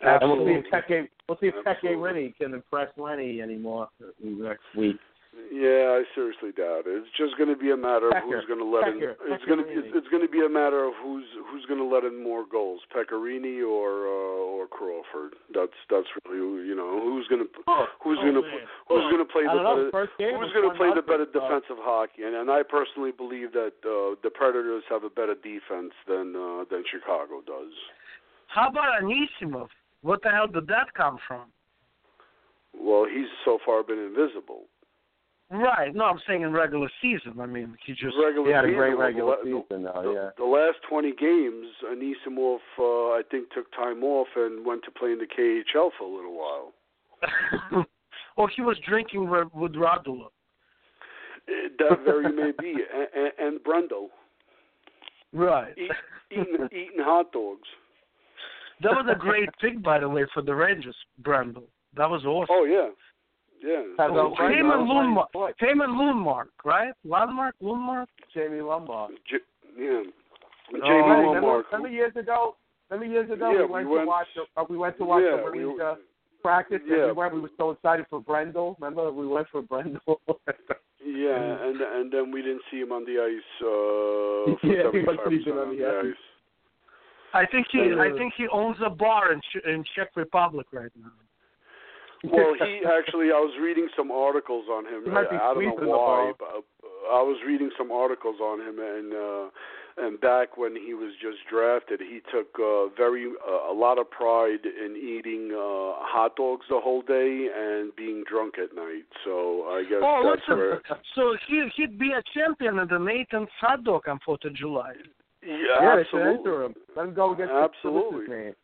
And we'll see if Peke, we'll see if Peke Absolutely. Rinne can impress Lenny anymore next week. Yeah, I seriously doubt it. It's just going to be a matter of Pecker. who's going to let Pecker. in. It's going to Rinne. it's, going to be a matter of who's who's going to let in more goals, Pecorini or uh, or Crawford. That's that's really who, you know who's going to who's oh, going to who's going to play the know, better, who's going to play the better defensive hockey. And and I personally believe that uh, the Predators have a better defense than uh, than Chicago does. How about Anisimov? What the hell did that come from? Well, he's so far been invisible. Right. No, I'm saying in regular season. I mean, he just regular He had a great the regular the- season, though. the, Yeah. the last 20 games, Anisimov, uh, I think, took time off and went to play in the KHL for a little while. [laughs] or he was drinking with, with Radula. Eh, That very may be. [laughs] And, and Brendl, Right. eat, eating, eating hot dogs. That was a great pick, by the way, for the Rangers, Brendl. That was awesome. Oh, yeah. Yeah. Had Oh, no him. Lundmark. Him Lundmark, right? Lundmark, Lundmark. Jamie Lombard. J- yeah. Oh, Jamie Hey, Lomar. remember, remember years ago? Remember years ago Yeah, we went we went- to watch uh, we went to watch Yeah, the we were- uh, practice yeah. and we went we were so excited for Brendl. Remember we went for Brendl. Yeah, [laughs] and and then we didn't see him on the ice uh, for Yeah, he 75% wasn't even on the ice. I think he, Uh, I think he owns a bar in Ch- in Czech Republic right now. Well, he [laughs] actually, I was reading some articles on him. He might be I don't know why, but uh, I was reading some articles on him, and uh, and back when he was just drafted, he took uh, very uh, a lot of pride in eating uh, hot dogs the whole day and being drunk at night. So I guess Oh, that's listen. where. [laughs] So he he'd be a champion in the Nathan's hot dog on Fourth of July. Yeah, yeah, they should absolutely. enter him. Let him go against Absolutely. What's his name?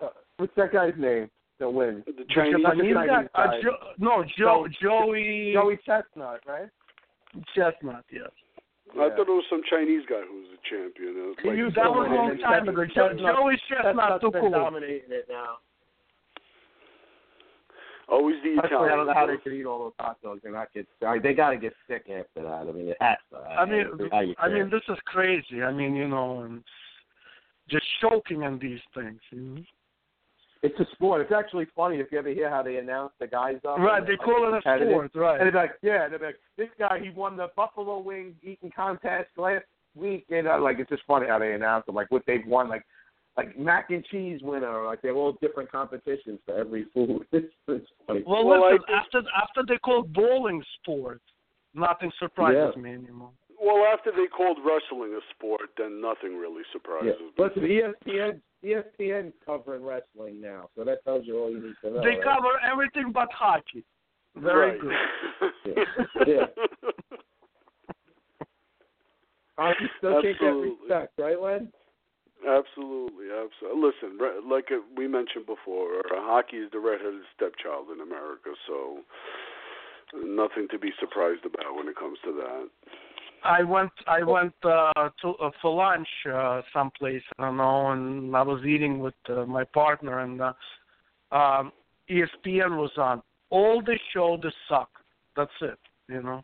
Uh, what's that guy's name? To win? The Chinese, Japanese Chinese guy? Uh. Jo- no, Joe, Joey. Joey Chestnut, right? Chestnut. Yes. I thought it was some Chinese guy who was a champion. It was like You- that was a long time ago. Jo- Joey Chestnut took been over. dominating it now. always the Actually, I don't know how they Italians. could eat all those hot dogs and not get. I, they got to get sick after that. I mean, it has to. I mean, don't know how you I mean, this is crazy. I mean, you know, and just choking on these things. You know? It's a sport. It's actually funny if you ever hear how they announce the guys up. Right, they like, call it a competitive. sport, right. And they're like, yeah, they're like, this guy, he won the buffalo wing eating contest last week, and uh, like it's just funny how they announce them, like what they've won, like like mac and cheese winner, like they're all different competitions for every food. [laughs] It's, it's funny. Well, listen, after after they call bowling sport, nothing surprises Yeah. me anymore. Well, after they called wrestling a sport, then nothing really surprises Yeah. me. Listen, ESPN, ESPN's covering wrestling now, so that tells you all you need to know. They right? cover everything but hockey. Very Right. good. [laughs] Yeah. yeah. Hockey still can't get respect, right, Len? Absolutely, absolutely. Listen, like uh, we mentioned before, uh, hockey is the redheaded stepchild in America, so nothing to be surprised about when it comes to that. I went I went uh, to uh, for lunch uh, someplace I don't know, and I was eating with uh, my partner, and uh, um, ESPN was on. All they showed is soccer. That's it. You know.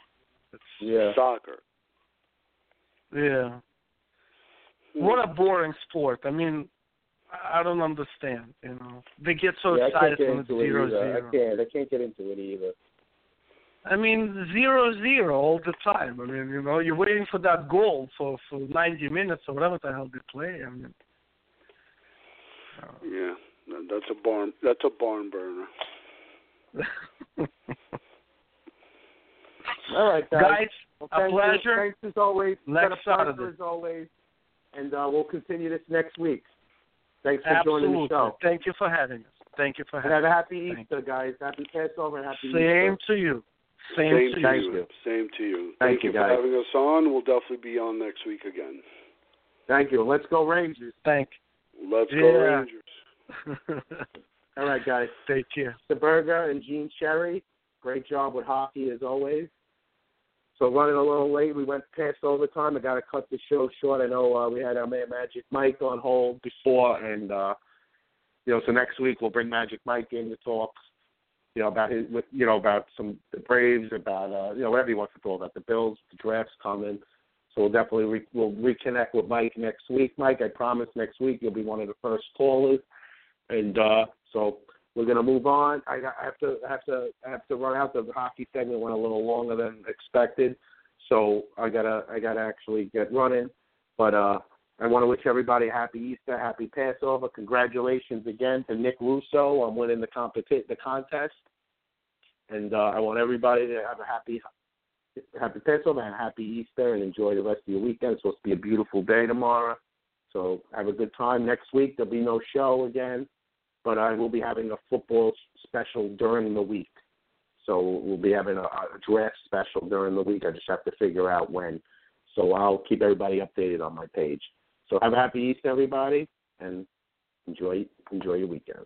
It's, Yeah. Soccer. Yeah. What a boring sport. I mean, I I don't understand. You know, they get so yeah, excited can't when it's into it zero. I can't. I can't get into it either. I mean, zero zero all the time. I mean, you know, you're waiting for that goal for for 90 minutes or whatever the hell they play. I mean, Yeah, that's a barn. That's a barn burner. [laughs] All right, guys. Guys, well, a thank you. pleasure. Thanks as always. Next Been a pleasure Saturday. as always, and uh, we'll continue this next week. Thanks for Absolutely. joining the show. Thank you for having us. Thank you for And having have a us. happy Easter, guys. Happy Passover and happy Easter. Same Easter. to you. Same, Same to to you. you. Same to you. Thank you, for having us on. We'll definitely be on next week again. Thank you. Let's go Rangers. Thank Let's go Rangers. [laughs] All right, guys. Take care. Berger and Gene Cherry, great job with hockey as always. So running a little late, we went past overtime. I got to cut the show short. I know uh, we had our man Magic Mike on hold before, and uh, you know, so next week we'll bring Magic Mike in to talk, you know, about his, with, you know, about some the Braves, about uh, you know, whatever he wants to talk about, the Bills, the drafts coming. So we'll definitely re- we'll reconnect with Mike next week. Mike, I promise next week you'll be one of the first callers, and uh, so we're gonna move on. I, I have to I have to I have to run out. The hockey segment went a little longer than expected, so I gotta I gotta actually get running. But uh, I want to wish everybody a happy Easter, happy Passover. Congratulations again to Nick Russo on winning the competi- the contest, and uh, I want everybody to have a happy happy Passover and happy Easter, and enjoy the rest of your weekend. It's supposed to be a beautiful day tomorrow, so have a good time. Next week there'll be no show again but I will be having a football special during the week. So we'll be having a, a draft special during the week. I just have to figure out when. So I'll keep everybody updated on my page. So have a happy Easter, everybody, and enjoy enjoy your weekend.